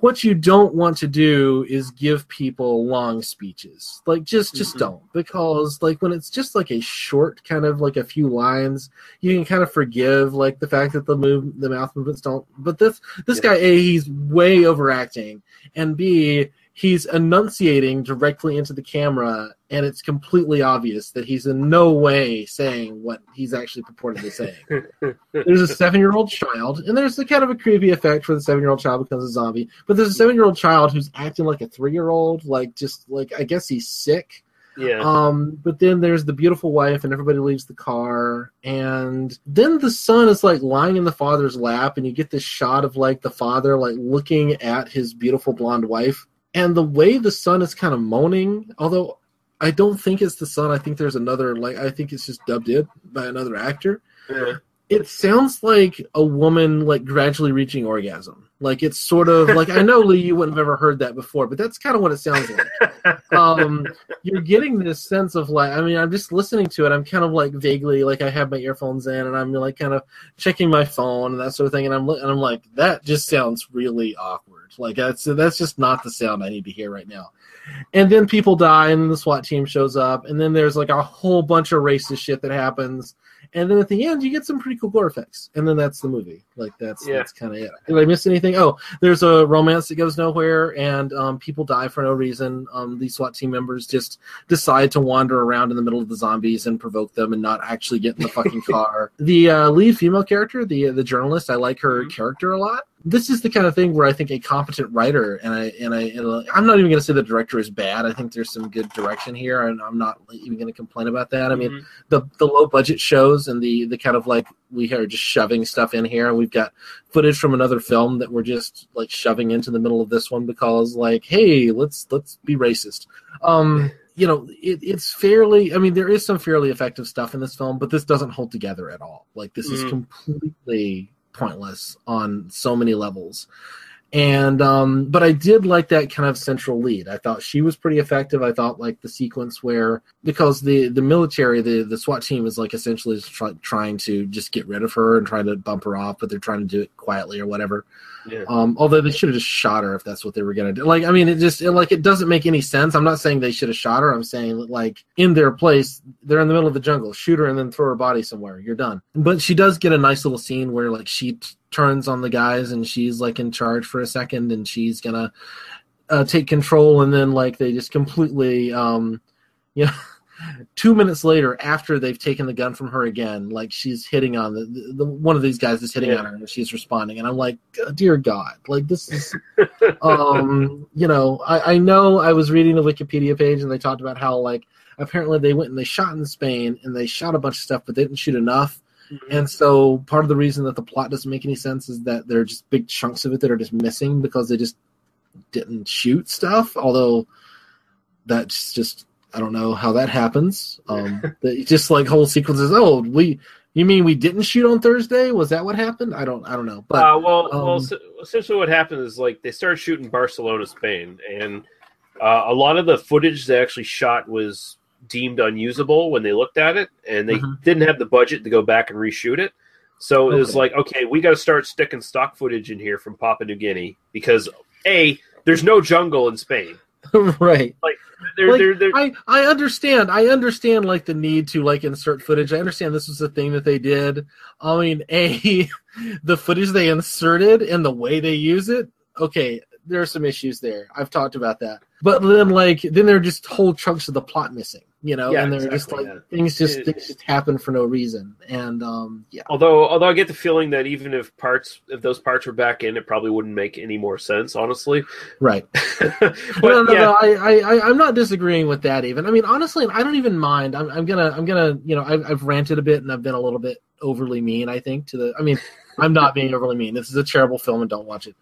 What you don't want to do is give people long speeches. Like just just Mhm. don't because like when it's just like a short kind of like a few lines, you can kind of forgive like the fact that the move the mouth movements don't. But this this Yeah. guy A he's way overacting and B he's enunciating directly into the camera and it's completely obvious that he's in no way saying what he's actually purportedly saying there's a seven year old child, and there's the kind of a creepy effect where the seven year old child becomes a zombie. But there's a seven year old child who's acting like a three year old, like just like I guess he's sick. yeah. Um, but then there's the beautiful wife, and everybody leaves the car, and then the son is like lying in the father's lap, and you get this shot of like the father like looking at his beautiful blonde wife, and the way the sun is kind of moaning, although I don't think it's the sun. I think there's another like I think it's just dubbed in by another actor yeah. it sounds like a woman like gradually reaching orgasm. Like it's sort of like I know Lee, you wouldn't have ever heard that before, but that's kind of what it sounds like. um, you're getting this sense of like I mean I'm just listening to it. I'm kind of like vaguely like I have my earphones in and I'm like kind of checking my phone and that sort of thing, and I'm and I'm like that just sounds really awkward. Like that's that's just not the sound I need to hear right now. And then people die, and then the SWAT team shows up, and then there's like a whole bunch of racist shit that happens and then at the end you get some pretty cool gore effects, and then that's the movie. Like that's Yeah. that's kind of it. Did I miss anything? Oh, there's a romance that goes nowhere, and um, people die for no reason. Um, these SWAT team members just decide to wander around in the middle of the zombies and provoke them, and not actually get in the fucking car. The uh, lead female character, the the journalist, I like her character a lot. This is the kind of thing where I think a competent writer and I and I and I'm not even going to say the director is bad. I think there's some good direction here, and I'm not even going to complain about that. I mean, Mhm. the the low budget shows and the the kind of like we are just shoving stuff in here, and we've got footage from another film that we're just like shoving into the middle of this one because like, hey, let's let's be racist. Um, you know, it, it's fairly. I mean, there is some fairly effective stuff in this film, but this doesn't hold together at all. Like, this is Mhm. completely pointless on so many levels. And um, but I did like that kind of central lead. I thought she was pretty effective. I thought like the sequence where because the the military, the the SWAT team is like essentially just try, trying to just get rid of her and trying to bump her off, but they're trying to do it quietly or whatever. Yeah. Um, although they should have just shot her if that's what they were gonna do. Like, I mean, it just it, like it doesn't make any sense. I'm not saying they should have shot her. I'm saying like in their place, they're in the middle of the jungle. Shoot her and then throw her body somewhere. You're done. But she does get a nice little scene where like she t- turns on the guys and she's like in charge for a second and she's gonna uh, take control and then like they just completely um, you know. Two minutes later, after they've taken the gun from her again, like she's hitting on the, the, the one of these guys is hitting Yeah. on her, and she's responding, and I'm like, dear God, like this is, um, you know, I, I know I was reading the Wikipedia page and they talked about how like apparently they went and they shot in Spain and they shot a bunch of stuff, but they didn't shoot enough. And so part of the reason that the plot doesn't make any sense is that there are just big chunks of it that are just missing because they just didn't shoot stuff. Although that's just I don't know how that happens. Um, just like whole sequences. Oh, we you mean we didn't shoot on Thursday? Was that what happened? I don't I don't know. But uh, well, well, um, s- essentially, what happened is like they started shooting Barcelona, Spain, and uh, a lot of the footage they actually shot was deemed unusable when they looked at it, and they Mhm. didn't have the budget to go back and reshoot it. So it was like, okay, we got to start sticking stock footage in here from Papua New Guinea because a there's no jungle in Spain. right. Like there, Like, there, there, I, I understand. I understand like the need to like insert footage. I understand this was the thing that they did. I mean, a the footage they inserted and the way they use it. Okay, there are some issues there. I've talked about that. But then like then there are just whole chunks of the plot missing. You know, Yeah, and they're just like yeah. things just It- things just happen for no reason. And um yeah. Although, although I get the feeling that even if parts, if those parts were back in, it probably wouldn't make any more sense, honestly. Right. but no, no, yeah, no. I, I, I, I'm not disagreeing with that. Even. I mean, honestly, I don't even mind. I'm, I'm gonna, I'm gonna, you know, I've, I've ranted a bit and I've been a little bit overly mean. I think to the. I mean, I'm not being overly mean. This is a terrible film, and don't watch it.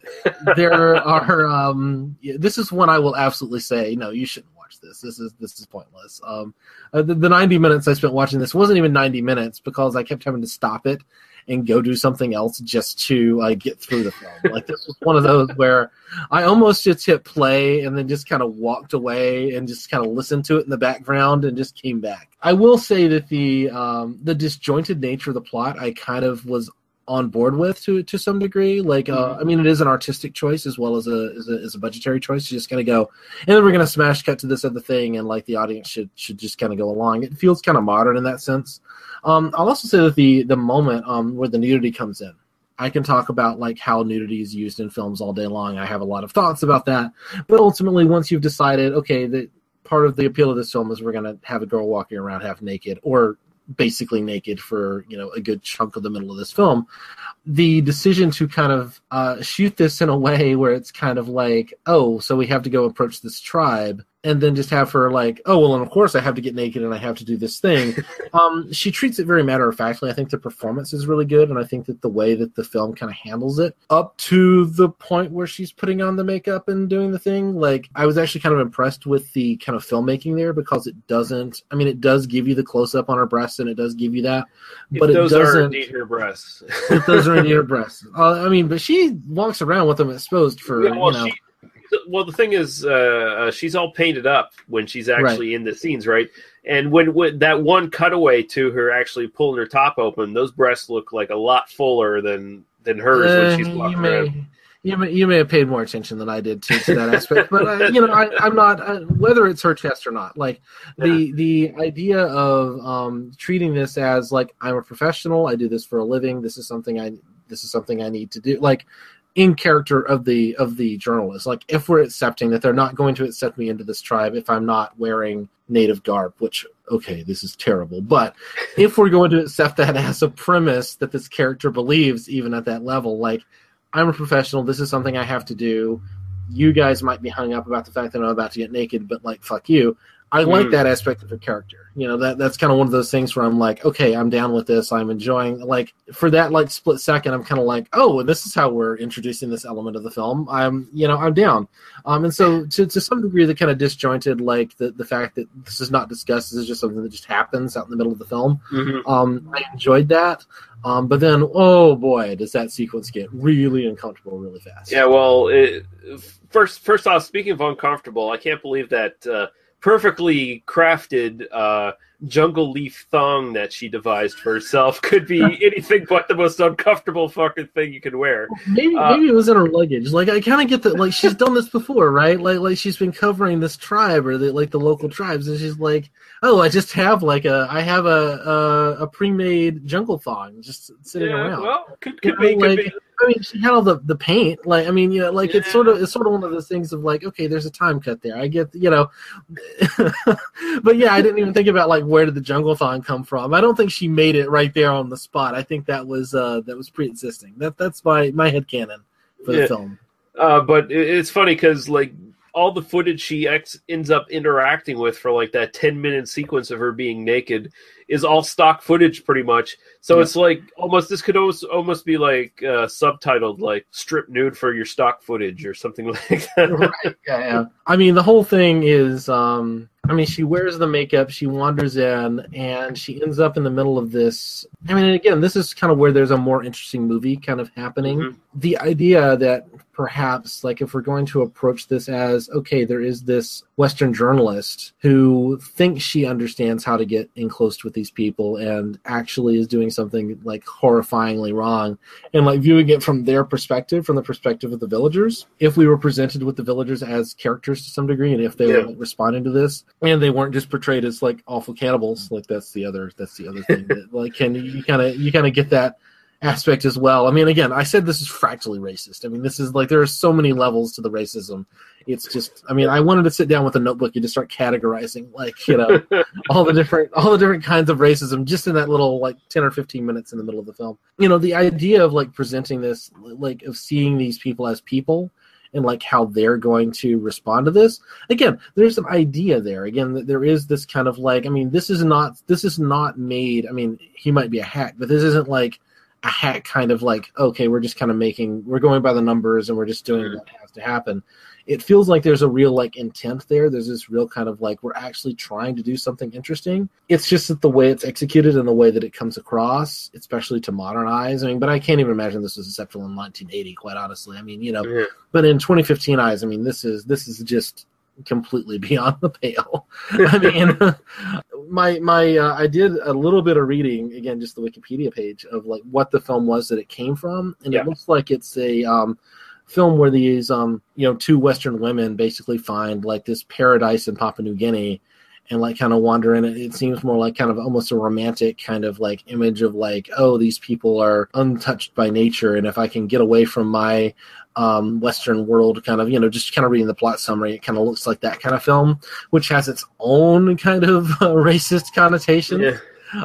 There are. Um, yeah, this is one I will absolutely say. No, you shouldn't watch this. This is this is pointless. Um, uh, the, the 90 minutes I spent watching this wasn't even 90 minutes because I kept having to stop it and go do something else just to uh, get through the film. Like this was one of those where I almost just hit play and then just kind of walked away and just kind of listened to it in the background and just came back. I will say that the um, the disjointed nature of the plot I kind of was on board with to to some degree. Like, uh, I mean, it is an artistic choice as well as a as a, as a budgetary choice. You're just kind of go, and then we're gonna smash cut to this other thing, and like the audience should should just kind of go along. It feels kind of modern in that sense. Um, I'll also say that the the moment um, where the nudity comes in, I can talk about like how nudity is used in films all day long. I have a lot of thoughts about that, but ultimately, once you've decided, okay, that part of the appeal of this film is we're gonna have a girl walking around half naked or basically naked for you know a good chunk of the middle of this film the decision to kind of uh, shoot this in a way where it's kind of like oh so we have to go approach this tribe and then just have her like oh well and of course i have to get naked and i have to do this thing. Um, she treats it very matter of factly i think the performance is really good and i think that the way that the film kind of handles it up to the point where she's putting on the makeup and doing the thing like i was actually kind of impressed with the kind of filmmaking there because it doesn't i mean it does give you the close-up on her breasts and it does give you that but if it those are doesn't indeed her breasts. if those are indeed her breasts. Uh, i mean but she walks around with them exposed for Yeah, well, you know. she, well, the thing is, uh, uh, she's all painted up when she's actually in the scenes, right? And when, when that one cutaway to her actually pulling her top open, those breasts look like a lot fuller than than hers when she's Uh, walking you may, around. You may, you may have paid more attention than I did to, to that aspect, but uh, you know I, I'm not uh, whether it's her chest or not. Like the the idea of um, treating this as like I'm a professional, I do this for a living. This is something I this is something I need to do. Like in character of the of the journalist. Like if we're accepting that they're not going to accept me into this tribe if I'm not wearing native garb, which okay, this is terrible. But if we're going to accept that as a premise that this character believes, even at that level, like I'm a professional, this is something I have to do. You guys might be hung up about the fact that I'm about to get naked, but like fuck you. I like Mm. that aspect of her character. You know, that that's kind of one of those things where I'm like, okay, I'm down with this. I'm enjoying like for that like split second, I'm kind of like, oh, this is how we're introducing this element of the film. I'm you know, I'm down. Um and so to to some degree the kind of disjointed like the the fact that this is not discussed, this is just something that just happens out in the middle of the film. Mhm. Um I enjoyed that. Um but then oh boy, does that sequence get really uncomfortable really fast. Yeah, well, it, first first off, speaking of uncomfortable, I can't believe that uh, perfectly crafted uh, jungle leaf thong that she devised for herself could be anything but the most uncomfortable fucking thing you could wear. Maybe Uh, maybe it was in her luggage. Like I kind of get that. Like she's done this before, right? Like like she's been covering this tribe or the, like the local tribes, and she's like, oh, I just have like a I have a a, a pre-made jungle thong just sitting Yeah, around. well, could, could be, know, could like, be. I mean, she had all the, the paint. Like, I mean, you know, like it's sort of it's sort of one of those things of like, okay, there's a time cut there. I get, you know, but yeah, I didn't even think about like where did the jungle thong come from. I don't think she made it right there on the spot. I think that was uh that was pre-existing. That that's my my head canon for the film. Uh, but it's funny because like all the footage she ex- ends up interacting with for like that 10 minute sequence of her being naked is all stock footage pretty much so Yeah. it's like almost this could almost almost be like uh, subtitled like strip nude for your stock footage or something like that right yeah, yeah. I mean, the whole thing is, um, I mean, she wears the makeup, she wanders in, and she ends up in the middle of this. I mean, again, this is kind of where there's a more interesting movie kind of happening. The idea that perhaps, like, if we're going to approach this as, okay, there is this Western journalist who thinks she understands how to get in close with these people and actually is doing something like horrifyingly wrong and like viewing it from their perspective from the perspective of the villagers if we were presented with the villagers as characters to some degree and if they Yeah. were like, responding to this and they weren't just portrayed as like awful cannibals like that's the other that's the other thing that, like can you kind of you kind of get that aspect as well. I mean again i said this is fractally racist. I mean this is like there are so many levels to the racism. It's just i mean i wanted to sit down with a notebook and just start categorizing like you know all the different all the different kinds of racism just in that little like 10 or 15 minutes in the middle of the film. You know the idea of like presenting this like of seeing these people as people and like how they're going to respond to this again there's an idea there. Again there is this kind of like i mean this is not this is not made i mean he might be a hack but this isn't like a hack kind of like okay we're just kind of making we're going by the numbers and we're just doing what has to happen. It feels like there's a real like intent there. There's this real kind of like we're actually trying to do something interesting. It's just that the way it's executed and the way that it comes across especially to modernize i mean but i can't even imagine this was acceptable in 1980 quite honestly. I mean you know Yeah. but in 2015 eyes i mean this is this is just completely beyond the pale i mean my my uh, i did a little bit of reading again just the wikipedia page of like what the film was that it came from and Yeah. it looks like it's a um film where these um you know two western women basically find like this paradise in papua new guinea and like kind of wander in it. It seems more like kind of almost a romantic kind of like image of like, oh, these people are untouched by nature, and if I can get away from my um, Western world, kind of you know, just kind of reading the plot summary, it kind of looks like that kind of film, which has its own kind of uh, racist connotation. Yeah.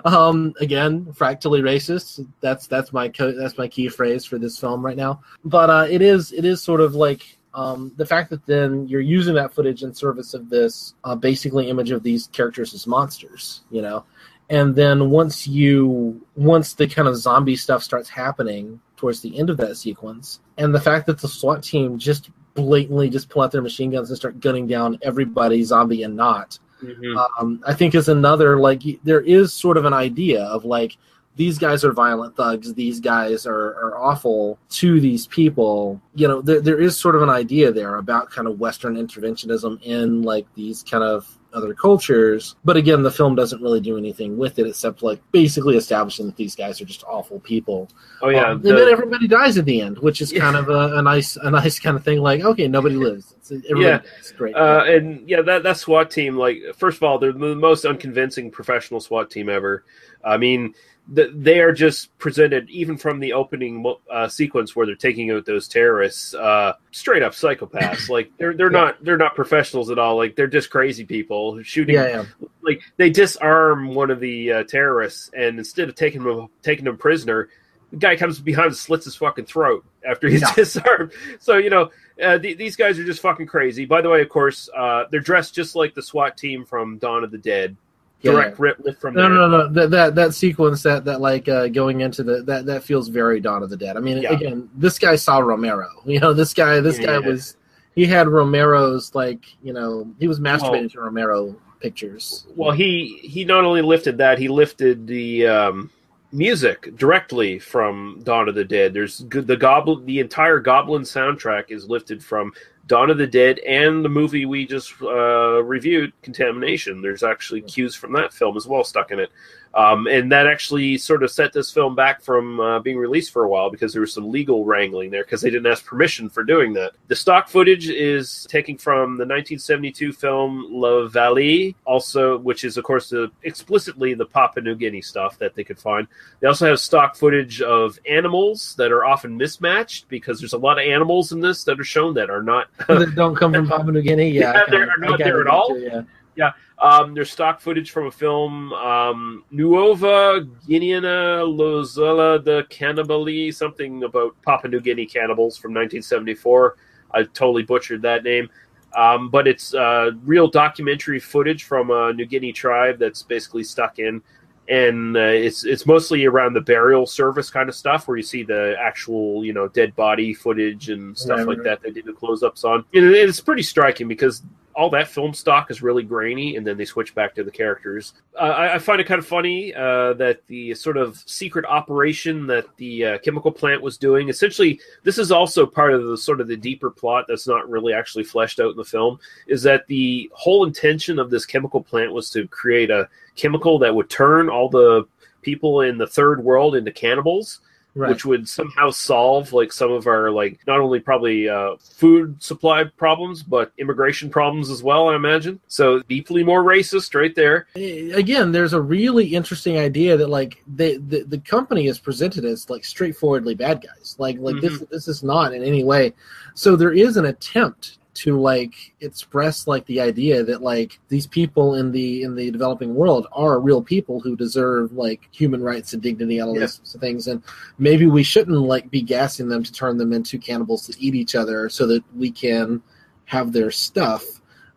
Um, again, fractally racist. That's that's my co- that's my key phrase for this film right now. But uh, it is it is sort of like um, the fact that then you're using that footage in service of this uh, basically image of these characters as monsters, you know, and then once you once the kind of zombie stuff starts happening towards the end of that sequence, and the fact that the SWAT team just blatantly just pull out their machine guns and start gunning down everybody, zombie and not, Mhm. um, I think is another like there is sort of an idea of like these guys are violent thugs these guys are, are awful to these people. You know there, there is sort of an idea there about kind of western interventionism in like these kind of other cultures. But again the film doesn't really do anything with it except like basically establishing that these guys are just awful people. Oh yeah, Um, the- and then everybody dies at the end which is kind of a, a nice a nice kind of thing like okay nobody lives. Yeah, dies. great. Uh, and yeah, that that SWAT team, like first of all, they're the most unconvincing professional SWAT team ever. I mean, they are just presented even from the opening uh, sequence where they're taking out those terrorists, uh, straight up psychopaths. like they're they're not they're not professionals at all. Like they're just crazy people shooting. Yeah, yeah. Like they disarm one of the uh, terrorists, and instead of taking him taking him prisoner. The guy comes behind and slits his fucking throat after he's Yeah. disarmed. So you know, uh, th- these guys are just fucking crazy. By the way, of course, uh, they're dressed just like the SWAT team from Dawn of the Dead. Yeah. Direct rip lift from No, there. no, no, no. That that sequence that that like uh, going into the that that feels very Dawn of the Dead. I mean, Yeah. again, this guy saw Romero. You know, this guy this guy was he had Romero's like you know he was masturbating Well- to Romero pictures. Well, he he not only lifted that, he lifted the um, music directly from Dawn of the Dead. There's good the goblin the entire Goblin soundtrack is lifted from Dawn of the Dead and the movie we just uh, reviewed, Contamination. There's actually cues from that film as well stuck in it. Um, and that actually sort of set this film back from uh, being released for a while because there was some legal wrangling there because they didn't ask permission for doing that. The stock footage is taken from the 1972 film La Vallée, also, which is, of course, the, explicitly the Papua New Guinea stuff that they could find. They also have stock footage of animals that are often mismatched because there's a lot of animals in this that are shown that are not that don't come from Papua New Guinea. Yeah, Yeah, they're not there at all. too, yeah. Yeah. Um, there's stock footage from a film, um, Nuova Guineana Lozella de Cannibali, something about Papua New Guinea cannibals from 1974. I totally butchered that name. Um, but it's uh, real documentary footage from a New Guinea tribe that's basically stuck in. And uh, it's it's mostly around the burial service kind of stuff, where you see the actual you know dead body footage and stuff Right, like right. that. They did the close ups on. And it's pretty striking because all that film stock is really grainy, and then they switch back to the characters. Uh, I, I find it kind of funny uh, that the sort of secret operation that the uh, chemical plant was doing. Essentially, this is also part of the sort of the deeper plot that's not really actually fleshed out in the film. Is that the whole intention of this chemical plant was to create a chemical that would turn all the people in the third world into cannibals Right. which would somehow solve like some of our like not only probably uh, food supply problems but immigration problems as well i imagine so deeply more racist right there again, there's a really interesting idea that like they, the the company is presented as like straightforwardly bad guys. Like like this Mhm. this is not in any way. So there is an attempt to like express like the idea that like these people in the in the developing world are real people who deserve like human rights and dignity and all Yeah. these sorts of things and maybe we shouldn't like be gassing them to turn them into cannibals to eat each other so that we can have their stuff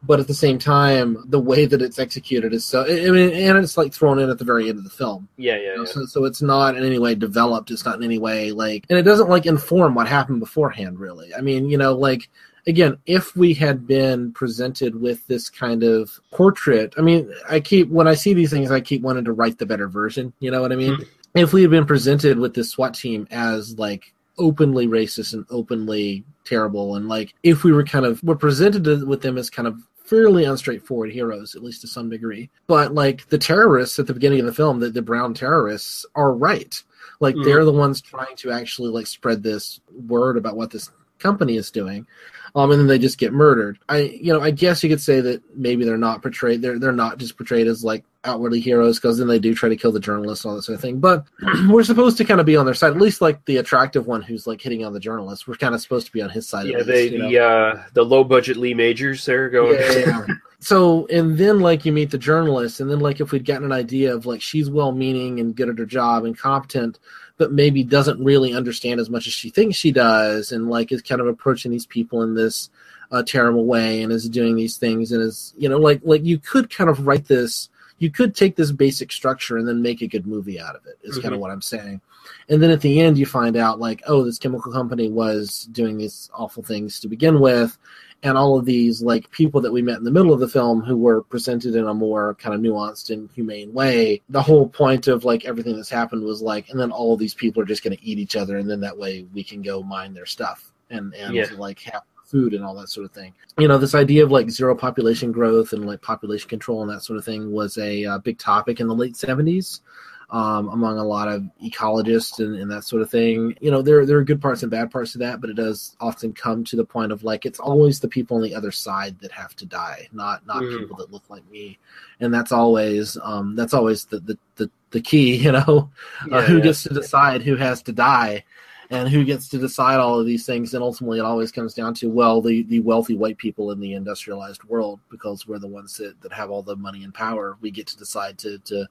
but at the same time, the way that it's executed is so. I mean, and it's like thrown in at the very end of the film. yeah yeah, You know, yeah. So, so it's not in any way developed. It's not in any way like, and it doesn't like inform what happened beforehand. Really, I mean, you know, like again, if we had been presented with this kind of portrait, I mean, I keep when I see these things, I keep wanting to write the better version. You know what I mean? If we had been presented with this SWAT team as like openly racist and openly terrible, and like if we were kind of were presented with them as kind of fairly unstraightforward heroes, at least to some degree. But like the terrorists at the beginning of the film, the, the brown terrorists are right. Like Mhm. they're the ones trying to actually like spread this word about what this company is doing. Um, and then they just get murdered. I, you know, I guess you could say that maybe they're not portrayed. They're they're not just portrayed as like outwardly heroes because then they do try to kill the journalists and all that sort of thing. But we're supposed to kind of be on their side. At least like the attractive one who's like hitting on the journalist. We're kind of supposed to be on his side. yeah they least, know? the uh the low budget lee majors there going yeah, yeah. so and then like you meet the journalist and then like if we'd gotten an idea of like she's well meaning and good at her job and competent but maybe doesn't really understand as much as she thinks she does and like is kind of approaching these people in this uh, terrible way and is doing these things and is you know like like you could kind of write this you could take this basic structure and then make a good movie out of it is kind Mhm. of what i'm saying and then at the end you find out like oh this chemical company was doing these awful things to begin with and all of these like people that we met in the middle of the film who were presented in a more kind of nuanced and humane way. The whole point of like everything that's happened was like, and then all of these people are just going to eat each other, and then that way we can go mine their stuff and and Yeah. like have food and all that sort of thing. You know, this idea of like zero population growth and like population control and that sort of thing was a uh, big topic in the late seventies. Um, among a lot of ecologists and, and that sort of thing, you know, there there are good parts and bad parts to that, but it does often come to the point of like it's always the people on the other side that have to die, not not Mhm. people that look like me, and that's always um, that's always the, the the the key, you know, uh, who yeah. gets to decide who has to die, and who gets to decide all of these things, and ultimately it always comes down to well the the wealthy white people in the industrialized world because we're the ones that, that have all the money and power. We get to decide to to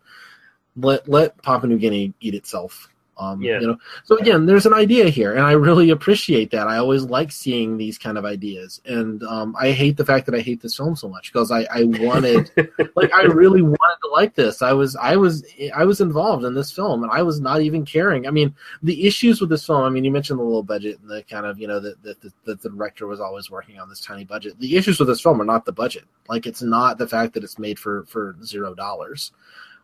let let Papua New Guinea eat itself. Um, Yeah. you know, so again, there's an idea here, and I really appreciate that. I always like seeing these kind of ideas, and um, I hate the fact that I hate this film so much because I, I wanted, like, I really wanted to like this. I was, I was, I was involved in this film, and I was not even caring. I mean, the issues with this film. I mean, you mentioned the low budget and the kind of, you know, that that the, that the director was always working on this tiny budget. The issues with this film are not the budget. Like, it's not the fact that it's made for for zero dollars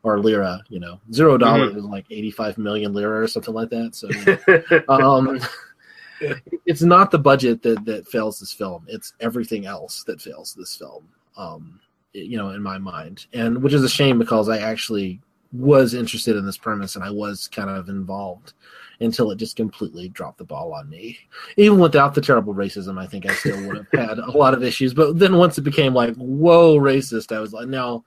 or lira, you know, zero dollars is like 85 million lira or something like that. So, um, it's not the budget that, that fails this film. It's everything else that fails this film. Um, you know, in my mind, and which is a shame because I actually was interested in this premise and I was kind of involved until it just completely dropped the ball on me. Even without the terrible racism, I think I still would have had a lot of issues. But then once it became like, whoa, racist, I was like, no,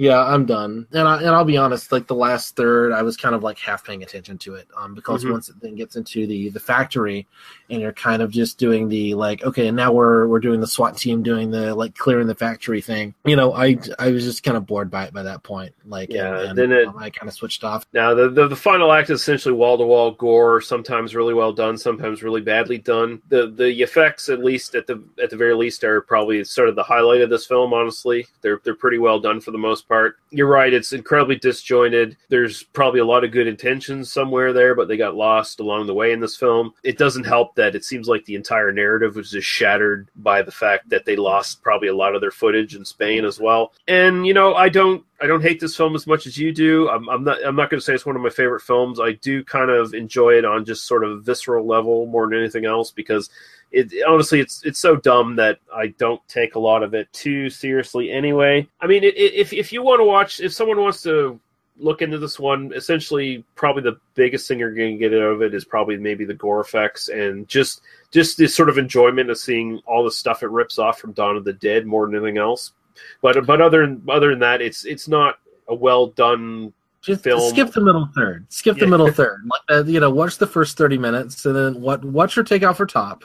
yeah, I'm done. And I and I'll be honest, like the last third, I was kind of like half paying attention to it, um, because Mhm. once it then gets into the the factory, and you're kind of just doing the like, okay, and now we're we're doing the SWAT team doing the like clearing the factory thing. You know, I I was just kind of bored by it by that point. Like, Yeah, and, and, then it- um, I kind of switched off. Now, the, the the final act is essentially wall to wall gore. Sometimes really well done, sometimes really badly done. The the effects, at least at the at the very least, are probably sort of the highlight of this film. Honestly, they're they're pretty well done for the most part. You're right; it's incredibly disjointed. There's probably a lot of good intentions somewhere there, but they got lost along the way in this film. It doesn't help that it seems like the entire narrative was just shattered by the fact that they lost probably a lot of their footage in Spain as well. And you know, I don't I don't hate this film as much as you do. I'm, I'm not I'm not going to say it's one of my favorite films. I do kind of enjoy it on just sort of visceral level more than anything else because it honestly it's it's so dumb that I don't take a lot of it too seriously anyway. I mean, it, it- if if you want to watch, if someone wants to look into this one, essentially probably the biggest thing you're going to get out of it is probably maybe the gore effects and just just this sort of enjoyment of seeing all the stuff it rips off from Dawn of the Dead more than anything else. But but other than other than that, it's it's not a well done Just film. skip the middle third. Skip the middle third. Uh, you know, watch the first thirty minutes, and then what? Watch your takeout for top,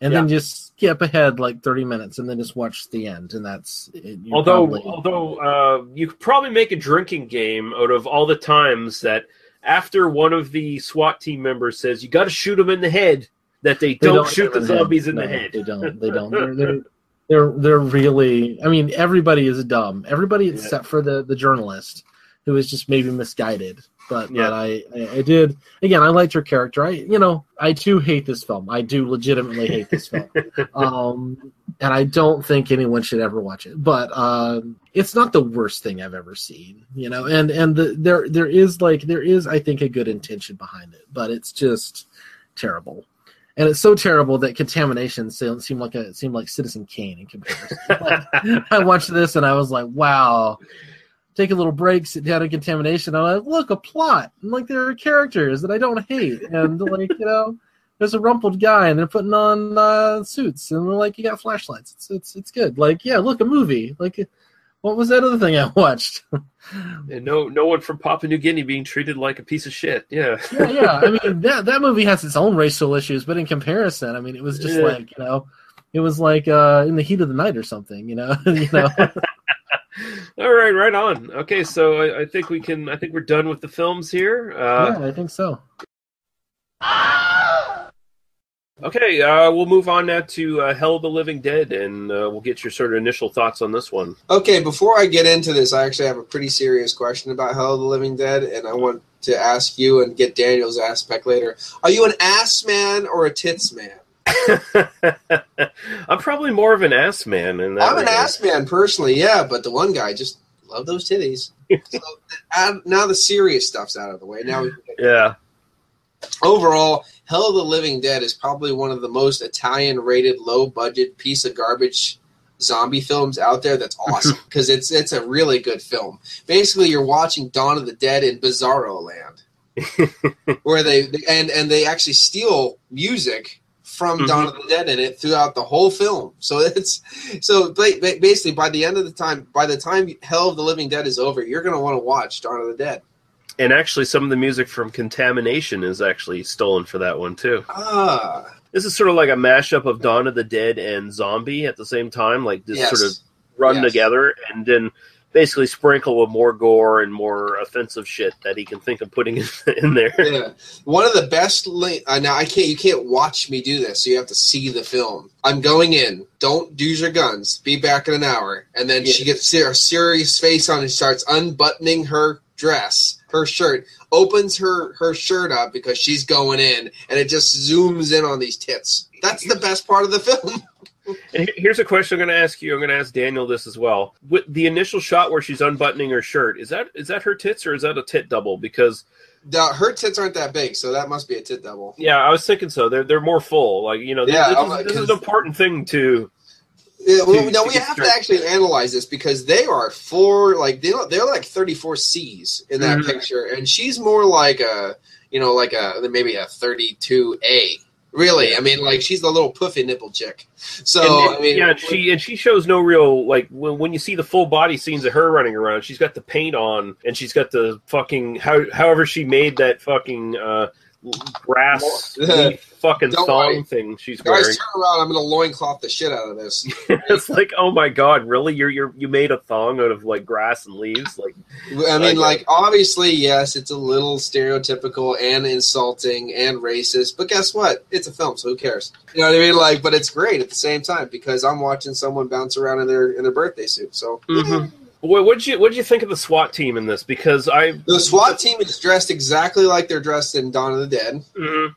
and then just skip ahead like thirty minutes, and then just watch the end, and that's. it. Although probably- although uh, you could probably make a drinking game out of all the times that after one of the SWAT team members says you got to shoot them in the head, that they, They don't, don't shoot the head. zombies in No, the head. They don't. They don't. They're, they're they're they're really. I mean, everybody is dumb. Everybody except for the the journalist, who is just maybe misguided. But Yeah. but I, I I did again. I liked her character. I you know I too hate this film. I do legitimately hate this film. um, and I don't think anyone should ever watch it. But um, it's not the worst thing I've ever seen. You know, and and the, there there is like there is I think a good intention behind it, but it's just terrible. And it's so terrible that contamination se- seemed like a seemed like Citizen Kane in comparison. Like, I watched this and I was like, wow. Take a little break, sit down in contamination. I'm like, look, a plot. And like there are characters that I don't hate, and like you know, there's a rumpled guy and they're putting on uh, suits and they're like, you got flashlights. It's it's it's good. Like yeah, look, a movie. Like what was that other thing I watched? And no no one from Papua New Guinea being treated like a piece of shit. Yeah. yeah, yeah. I mean, that that movie has its own racial issues, but in comparison, I mean, it was just Yeah. like you know, it was like uh, in the heat of the night or something. You know, you know. All right, right on. Okay, so I, I think we can. I think we're done with the films here. Uh, yeah, I think so. Okay, uh, we'll move on now to uh, Hell of the Living Dead, and uh, we'll get your sort of initial thoughts on this one. Okay, before I get into this, I actually have a pretty serious question about Hell of the Living Dead, and I want to ask you and get Daniel's aspect later. Are you an ass man or a tits man? I'm probably more of an ass man in that. I'm an ass man personally, yeah, but the one guy just love those titties. so, now the serious stuff's out of the way. Now we Yeah. overall, Hell of the Living Dead is probably one of the most Italian rated, low budget piece of garbage zombie films out there. That's awesome because it's it's a really good film. Basically, you're watching Dawn of the Dead in Bizarro Land, where they and and they actually steal music from Dawn of the Dead in it throughout the whole film. So it's so ba- ba- basically by the end of the time, by the time Hell of the Living Dead is over, you're going to want to watch Dawn of the Dead. And actually, some of the music from Contamination is actually stolen for that one too. Ah, This is sort of like a mashup of Dawn of the Dead and Zombie at the same time, like just Yes. sort of run Yes. together, and then basically sprinkle with more gore and more offensive shit that he can think of putting in, in there. yeah. One of the best. Li- uh, now I can't. You can't watch me do this. So you have to see the film. I'm going in. Don't use your guns. Be back in an hour. And then she gets a serious face on and starts unbuttoning her dress, her shirt, opens her her shirt up because she's going in, and it just zooms in on these tits. That's the best part of the film. And here's a question I'm going to ask you. I'm going to ask Daniel this as well. With the initial shot where she's unbuttoning her shirt, is that is that her tits or is that a tit double? Because The, her tits aren't that big, so that must be a tit double. yeah, I was thinking so. They're they're more full. Like you know, this, Yeah, this, is, like, this is an important thing to. Yeah, well, to- no, to we have to actually analyze this because they are four, like they they're like thirty four C's in that Mhm. picture, and she's more like a, you know, like a maybe a thirty two A. Really, I mean, like she's the little puffy nipple chick. So and, I mean, yeah, and she and she shows no real like when, when you see the full body scenes of her running around, she's got the paint on and she's got the fucking how however she made that fucking uh grass leaf fucking Don't thong worry. thing she's wearing. guys, turn around! I'm gonna loincloth the shit out of this. it's like, oh my god, really? You're you're you made a thong out of like grass and leaves? Like, I mean, Okay. like obviously, yes, it's a little stereotypical and insulting and racist, but guess what? It's a film, so who cares? You know what I mean? Like, but it's great at the same time because I'm watching someone bounce around in their in their birthday suit. So what what'd you what'd you think of the SWAT team in this? Because I the SWAT team is dressed exactly like they're dressed in Dawn of the Dead. Mhm.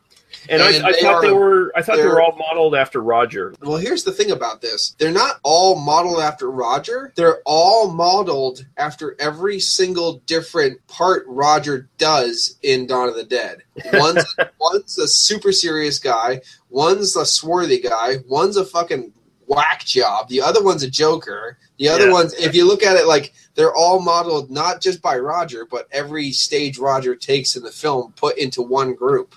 And, And I, I they thought are- they were I thought they were all modeled after Roger. Well, here's the thing about this. They're not all modeled after Roger. They're all modeled after every single different part Roger does in Dawn of the Dead. One's, one's a super serious guy, one's a swarthy guy, one's a fucking whack job, the other one's a joker. The other Yeah. ones, if you look at it like they're all modeled not just by Roger, but every stage Roger takes in the film put into one group.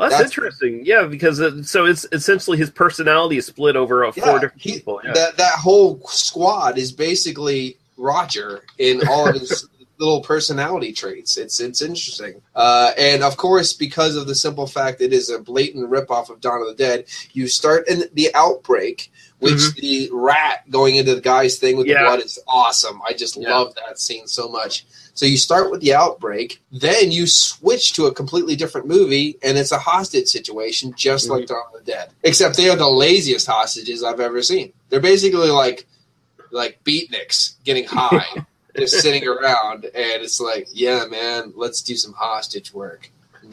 Well, that's, That's- interesting. Yeah, because it, so it's essentially his personality is split over uh, four Yeah, different he- people. Yeah. that that whole squad is basically Roger in all of his little personality traits. It's it's interesting, uh, and of course, because of the simple fact it is a blatant ripoff of Dawn of the Dead, you start in the outbreak. Which Mhm. the rat going into the guy's thing with Yeah. the blood is awesome. I just Yeah. love that scene so much. So you start with the outbreak, then you switch to a completely different movie, and it's a hostage situation, just Mm-hmm. like Dawn of the Dead. Except they are the laziest hostages I've ever seen. They're basically like like beatniks getting high, just sitting around, and it's like, yeah, man, let's do some hostage work.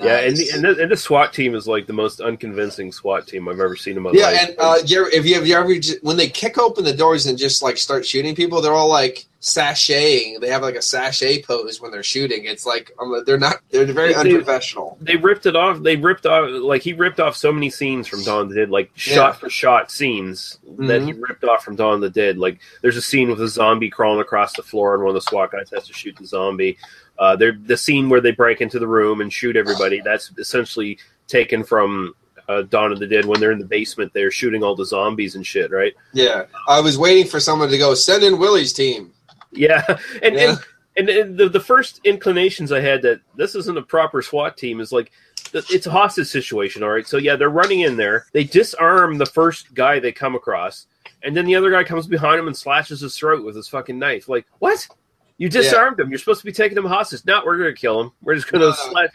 Yeah, and the, and, the, and the SWAT team is like the most unconvincing SWAT team I've ever seen in my yeah, life. Yeah, and uh, you if you have you ever when they kick open the doors and just like start shooting people, they're all like sashaying. They have like a sashay pose when they're shooting. It's like um, they're not. They're very They- unprofessional. they ripped it off. They ripped off like he ripped off so many scenes from Dawn of the Dead, like shot for shot scenes that he ripped off from Dawn of the Dead. Like there's a scene with a zombie crawling across the floor, and one of the SWAT guys has to shoot the zombie. Uh, the scene where they break into the room and shoot everybody. That's essentially taken from uh, Dawn of the Dead when they're in the basement. They're shooting all the zombies and shit, right? Yeah, I was waiting for someone to go send in Willie's team. Yeah, and Yeah. and and, and the the first inclinations I had that this isn't a proper SWAT team is like it's a hostage situation. All right, so yeah, they're running in there. They disarm the first guy they come across, and then the other guy comes behind him and slashes his throat with his fucking knife. Like what? You disarmed him. You're supposed to be taking him hostage. Not we're gonna kill him. We're just no. slash.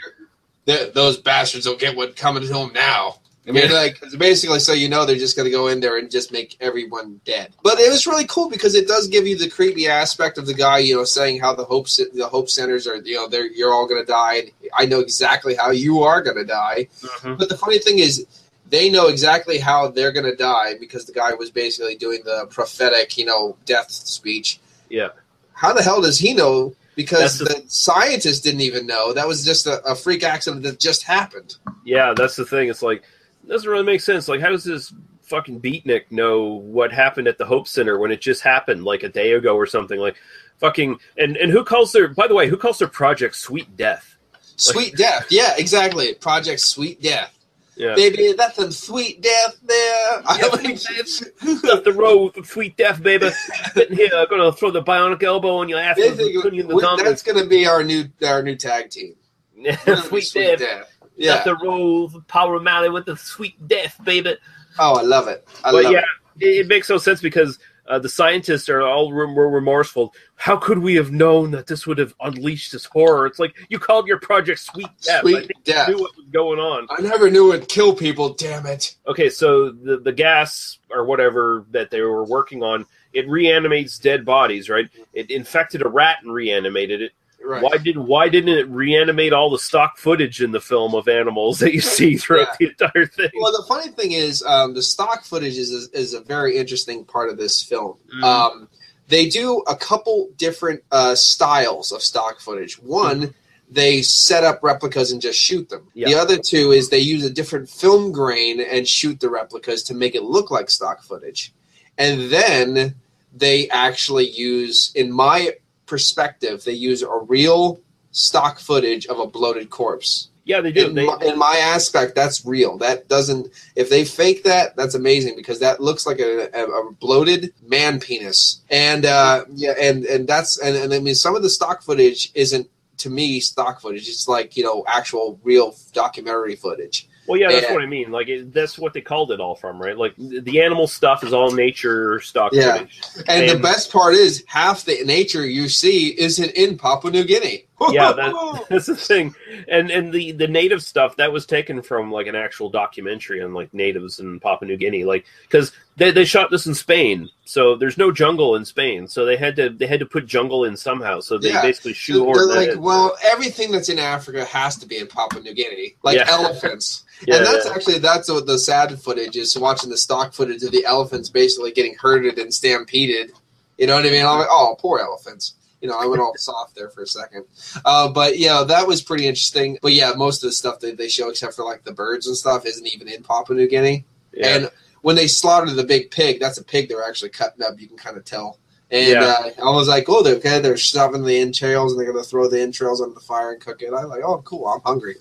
Th- those bastards will get what coming to them now. I mean, like it's basically, so you know they're just going to go in there and just make everyone dead. But it was really cool because it does give you the creepy aspect of the guy, you know, saying how the hope the hope centers are, you know, they're you're all going to die. And I know exactly how you are going to die. Mm-hmm. But the funny thing is, they know exactly how they're going to die because the guy was basically doing the prophetic, you know, death speech. Yeah. How the hell does he know? Because That's the scientists didn't even know. That was just a, a freak accident that just happened. Yeah, that's the thing. It's like it doesn't really make sense. Like, how does this fucking beatnik know what happened at the Hope Center when it just happened like a day ago or something? Like, fucking and and who calls their by the way, who calls their project Sweet Death? Sweet Death. Yeah, exactly. Project Sweet Death. Yeah. Baby, that's some sweet death there. I like, Up the road with Sweet Death, baby. Sitting here, I'm gonna throw the bionic elbow on your ass. they and you in the we- that's going to be our new our new tag team. We're gonna be Sweet Death. Yeah. Up the road, with Power O'Malley with the Sweet Death, baby. Oh, I love it. I but love yeah, it. it. it makes no sense because uh, the scientists are all were remorseful. How could we have known that this would have unleashed this horror? It's like you called your project Sweet Death. Sweet I think Death. You knew what was going on. I never knew it'd kill people. Damn it! Okay, so the the gas or whatever that they were working on, it reanimates dead bodies, right? It infected a rat and reanimated it. Right. Why did why didn't it reanimate all the stock footage in the film of animals that you see throughout the entire thing? Well, the funny thing is, um, the stock footage is, is is a very interesting part of this film. Mhm. Um, they do a couple different uh, styles of stock footage. One, they set up replicas and just shoot them. The other two is they use a different film grain and shoot the replicas to make it look like stock footage. And then they actually use, in my perspective, they use a real stock footage of a bloated corpse. Yeah, they do. In, They- my, in my aspect, that's real. That doesn't. If they fake that, that's amazing because that looks like a, a, a bloated man penis. And uh, yeah, and and that's and, and I mean some of the stock footage isn't to me stock footage. It's like you know actual real documentary footage. Well, yeah, that's And- what I mean. Like it, that's what they called it all from, right? Like the the animal stuff is all nature stock Yeah. footage. And, the best part is half the nature you see isn't in Papua New Guinea. Yeah, that, that's the thing. And and the the native stuff that was taken from like an actual documentary on like natives in Papua New Guinea, like because they, they shot this in Spain, so there's no jungle in Spain, so they had to they had to put jungle in somehow. So they Yeah. basically They're shoehorned like, in. well, everything that's in Africa has to be in Papua New Guinea, like Yeah. elephants. Yeah, and that's actually that's what the sad footage is. Watching the stock footage of the elephants basically getting herded and stampeded. You know what I mean? I'm like, oh, poor elephants. You know, I went all soft there for a second. Uh, but yeah, that was pretty interesting. But yeah, most of the stuff that they show, except for like the birds and stuff, isn't even in Papua New Guinea. Yeah. And when they slaughtered the big pig, that's a pig they're actually cutting up. You can kind of tell. And Yeah. uh, I was like, oh, they're okay. They're shoving the entrails and they're going to throw the entrails on the fire and cook it. I'm like, oh, cool. I'm hungry.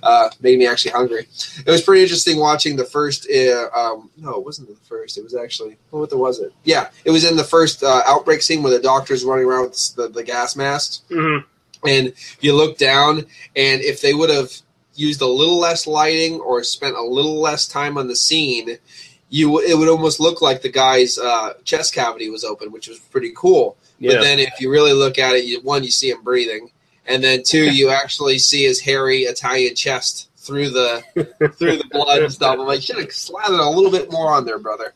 Uh, made me actually hungry. It was pretty interesting watching the first. Uh, um, no, it wasn't the first. It was actually what the was it? Yeah, it was in the first uh, outbreak scene where the doctor's running around with the, the gas masks. Mhm. And you look down, and if they would have used a little less lighting or spent a little less time on the scene, you it would almost look like the guy's uh, chest cavity was open, which was pretty cool. Yeah. But then if you really look at it, you, one you see him breathing, and then two you actually see his hairy Italian chest through the through the blood and stuff. I'm like, should have slathered a little bit more on there, brother.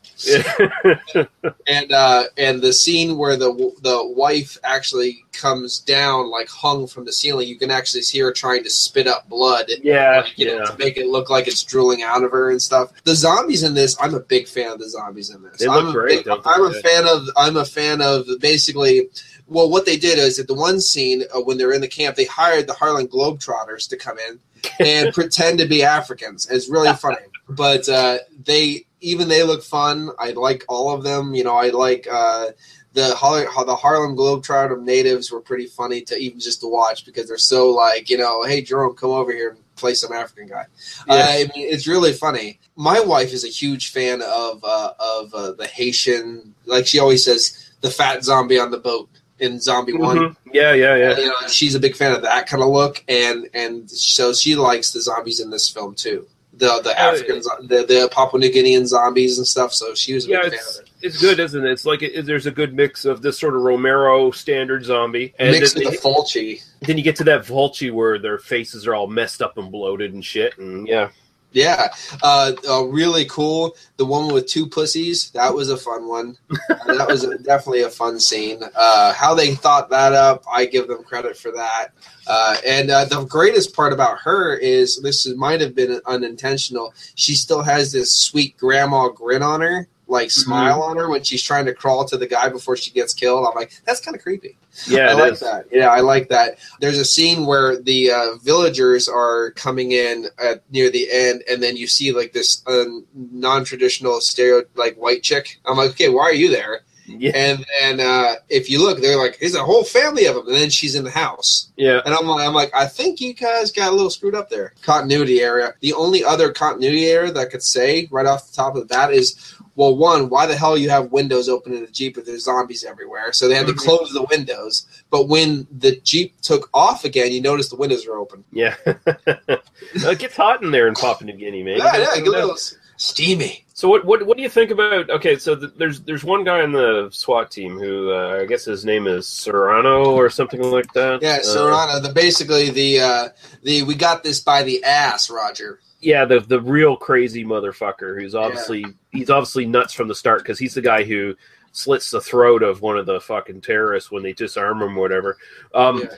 and uh, and the scene where the the wife actually comes down like hung from the ceiling, you can actually see her trying to spit up blood. Yeah, like, you know, yeah. to make it look like it's drooling out of her and stuff. The zombies in this, I'm a big fan of the zombies in this. They I'm look a great, big- they? I'm a fan of. I'm a fan of basically. Well, what they did is at the one scene uh, when they're in the camp, they hired the Harlem Globetrotters to come in and pretend to be Africans. It's really funny, but uh, they even they look fun. I like all of them. You know, I like uh, the Har- the Harlem Globetrotter natives were pretty funny to even just to watch because they're so like you know, hey Jerome, come over here and play some African guy. Yeah. Uh, I mean, it's really funny. My wife is a huge fan of uh, of uh, the Haitian. Like she always says, the fat zombie on the boat in Zombie One. Mhm. Yeah, yeah, yeah. You know, she's a big fan of that kind of look, and and so she likes the zombies in this film too. The the African, zo- the the Papua New Guinean zombies and stuff. So she was a Yeah, big fan of it. it's good, isn't it? It's like it, there's a good mix of this sort of Romero standard zombie, and Mixed then, with the Fulci. then you get to that Fulci where their faces are all messed up and bloated and shit, and yeah, Yeah, uh, uh, really cool. The woman with two pussies, that was a fun one. That was a, definitely a fun scene. Uh, how they thought that up, I give them credit for that. Uh, and uh, the greatest part about her is this might have been unintentional. She still has this sweet grandma grin on her, like smile on her when she's trying to crawl to the guy before she gets killed. I'm like, that's kind of creepy. Yeah, I it like is. that. Yeah, I like that. There's a scene where the uh, villagers are coming in at near the end, and then you see like this uh, non-traditional stereo like white chick. I'm like, okay, why are you there? Yeah. And then uh, if you look, they're like, there's a whole family of them, and then she's in the house. Yeah. And I'm like, I'm like, I think you guys got a little screwed up there. Continuity area. The only other continuity area that I could say right off the top of the bat is, well, one, why the hell you have windows open in the Jeep if there's zombies everywhere? So they had to Mhm. close the windows. But when the Jeep took off again, you notice the windows are open. Yeah. it gets hot in there in Papua New Guinea, man. Yeah, yeah, get a little steamy. So what, what what do you think about? Okay, so th- there's there's one guy on the SWAT team who uh, I guess his name is Serrano or something like that. Yeah, Uh, Serrano, the basically the uh, the we got this by the ass, Roger. yeah, the the real crazy motherfucker who's obviously he's obviously nuts from the start because he's the guy who slits the throat of one of the fucking terrorists when they disarm him or whatever. Um, Yeah.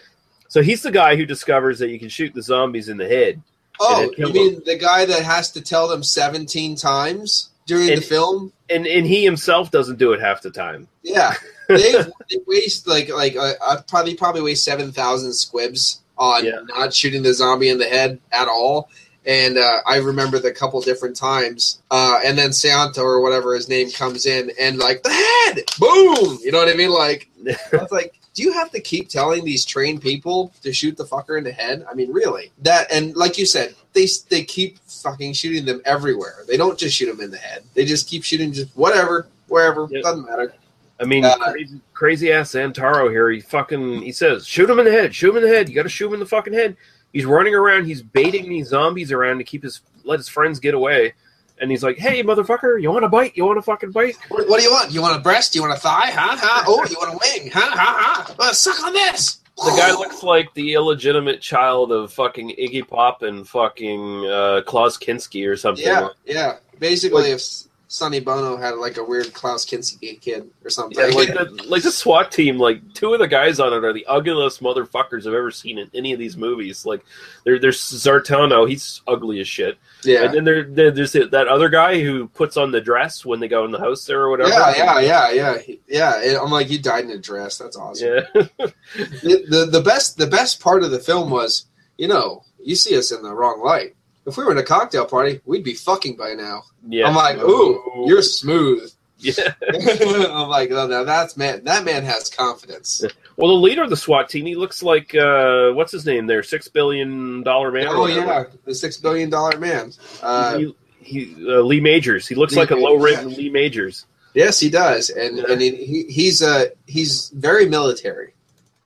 So he's the guy who discovers that you can shoot the zombies in the head. Oh, you mean the guy that has to tell them 17 times during And- the film? and and he himself doesn't do it half the time. Yeah, they, they waste like like uh, uh, probably probably waste seven thousand squibs on Yeah. not shooting the zombie in the head at all. And uh, I remember the couple different times, uh, and then Santo or whatever his name comes in, and like the head, boom. You know what I mean? Like I was like, do you have to keep telling these trained people to shoot the fucker in the head? I mean, really? That and like you said, they they keep fucking shooting them everywhere. They don't just shoot them in the head. They just keep shooting just whatever, wherever. Yep. Doesn't matter. I mean, Uh, crazy, crazy ass Santaro here. He fucking he says, shoot him in the head, shoot him in the head. You got to shoot him in the fucking head. He's running around. He's baiting these zombies around to keep his let his friends get away. And he's like, "Hey, motherfucker, you want a bite? You want a fucking bite?" What, what do you want? You want a breast? You want a thigh? Huh? Huh? Oh, you want a wing? Huh? Huh? Huh? Uh, suck on this. The guy looks like the illegitimate child of fucking Iggy Pop and fucking uh, Klaus Kinski or something. Yeah, yeah. Basically, if Sonny Bono had like a weird Klaus Kinski kid or something. Yeah, like the like the SWAT team, like two of the guys on it are the ugliest motherfuckers I've ever seen in any of these movies. Like, there, there's Zartano, he's ugly as shit. Yeah. and then there, there- there's that other guy who puts on the dress when they go in the house there or whatever. yeah, yeah, yeah, yeah, yeah. And I'm like, you died in a dress. That's awesome. yeah. the, the the best the best part of the film was, you know, you see us in the wrong light. If we were in a cocktail party, we'd be fucking by now. Yeah. I'm like, ooh, you're smooth. Yeah. I'm like, oh, now that's man. That man has confidence. Well, the leader of the SWAT team, he looks like uh, what's his name there, six billion dollar man. Oh yeah, the six billion dollar man. Uh, he, he uh, Lee Majors. He looks Lee like a low rent Lee Majors. yes, he does, and and he, he, he's uh he's very military.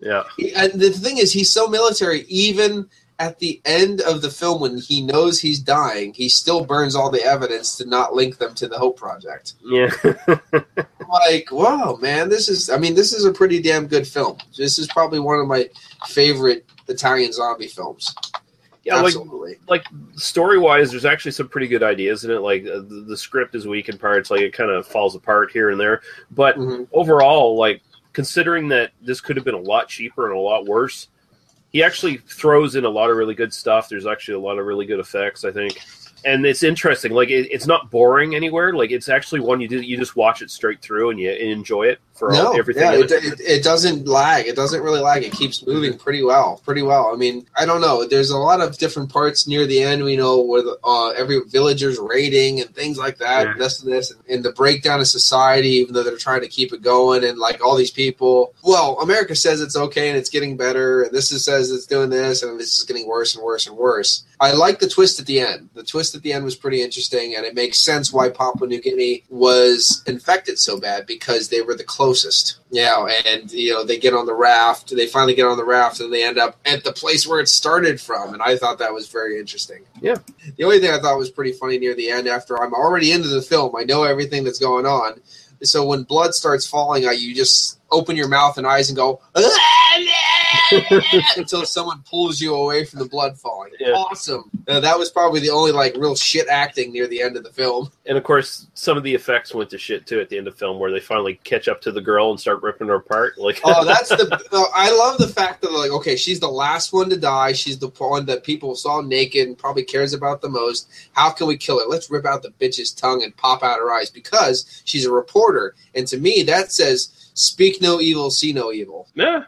Yeah. He, and the thing is, he's so military. Even at the end of the film, when he knows he's dying, he still burns all the evidence to not link them to the Hope Project. Yeah. Like, wow, man, this is. I mean, this is a pretty damn good film. This is probably one of my favorite Italian zombie films. Yeah, like Absolutely. like story wise, there's actually some pretty good ideas in it. Like uh, the, the script is weak in parts, like it kind of falls apart here and there. But Mhm. overall, like considering that this could have been a lot cheaper and a lot worse, he actually throws in a lot of really good stuff. There's actually a lot of really good effects, I think. And it's interesting. Like it, it's not boring anywhere. Like it's actually one you do you just watch it straight through and you enjoy it for all, No, everything. yeah, it, it. it, it doesn't lag. It doesn't really lag. It keeps moving pretty well, pretty well. I mean, I don't know. There's a lot of different parts near the end. We know where the, uh, every villager's raiding and things like that. Yeah. And this and this, and, and the breakdown of society. Even though they're trying to keep it going, and like all these people. Well, America says it's okay and it's getting better, and this is, says it's doing this, and this is getting worse and worse and worse. I like the twist at the end. The twist at the end was pretty interesting, and it makes sense why Papua New Guinea was infected so bad because they were the closest. Yeah, and you know they get on the raft. They finally get on the raft, and they end up at the place where it started from. And I thought that was very interesting. Yeah. The only thing I thought was pretty funny near the end, after I'm already into the film, I know everything that's going on. So when blood starts falling, I you just open your mouth and eyes and go. until someone pulls you away from the blood falling. Yeah. Awesome. Uh, that was probably the only like real shit acting near the end of the film. And of course, some of the effects went to shit too at the end of the film, where they finally catch up to the girl and start ripping her apart. Like, Oh, that's the. oh, I love the fact that like, okay, she's the last one to die. She's the one that people saw naked and probably cares about the most. How can we kill her? Let's rip out the bitch's tongue and pop out her eyes because she's a reporter. And to me, that says "Speak no evil, see no evil." yeah.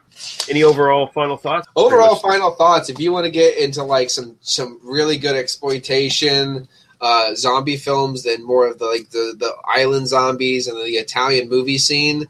Any overall final thoughts? Overall, final thoughts. If you want to get into like some some really good exploitation uh, zombie films, then more of the like the the island zombies and the Italian movie scene.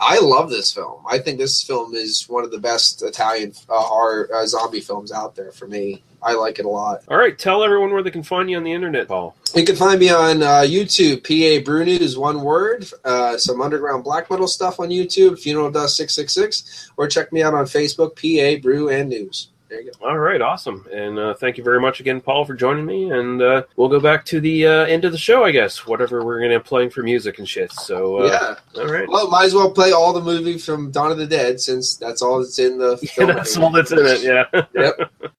I love this film. I think this film is one of the best Italian uh, horror uh, zombie films out there for me. I like it a lot. All right, tell everyone where they can find you on the internet, Paul. You can find me on uh, YouTube, PA Brew News, one word. Uh, some underground black metal stuff on YouTube, Funeral Dust six six six, or check me out on Facebook, PA Brew and News. There you go. All right, awesome. And uh, thank you very much again, Paul, for joining me. And uh, we'll go back to the uh, end of the show, I guess, whatever we're going to be playing for music and shit. So, uh, all right. Well, might as well play all the movie from Dawn of the Dead since that's all that's in the Yeah, film. that's all that's in it, yeah. Yep.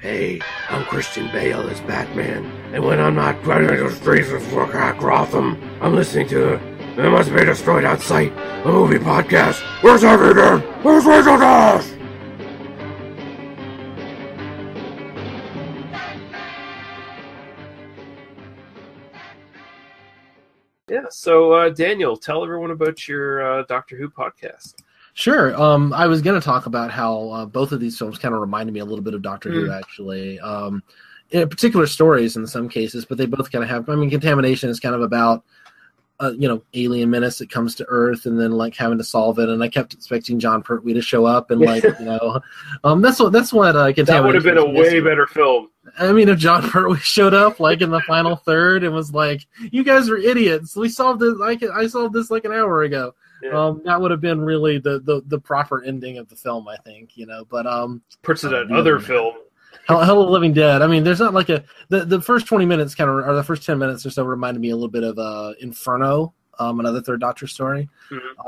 Hey, I'm Christian Bale as Batman, and when I'm not running the streets of Gotham, I'm listening to It Must Be Destroyed Outside, a movie podcast. Where's everything? Where's Rachel Dash? Yeah. So, uh, Daniel, tell everyone about your uh, Doctor Who podcast. Sure. Um, I was going to talk about how uh, both of these films kind of reminded me a little bit of Doctor Who, Mm. actually. Um, in particular stories in some cases, but they both kind of have. I mean, Contamination is kind of about, uh, you know, alien menace that comes to Earth and then like having to solve it. And I kept expecting Jon Pertwee to show up and like, you know, um, that's what that's what uh, Contamination. That would have been a way better film. I mean, if Jon Pertwee showed up like in the final third and was like, "You guys are idiots. We solved this. I can, I solved this like an hour ago." Um, that would have been really the, the the proper ending of the film, I think. You know, but um, Puts it at another film. Hell, Hell of Living Dead. I mean, there's not like a the, the first twenty minutes kind of or the first ten minutes or so reminded me a little bit of uh Inferno, um, another Third Doctor story.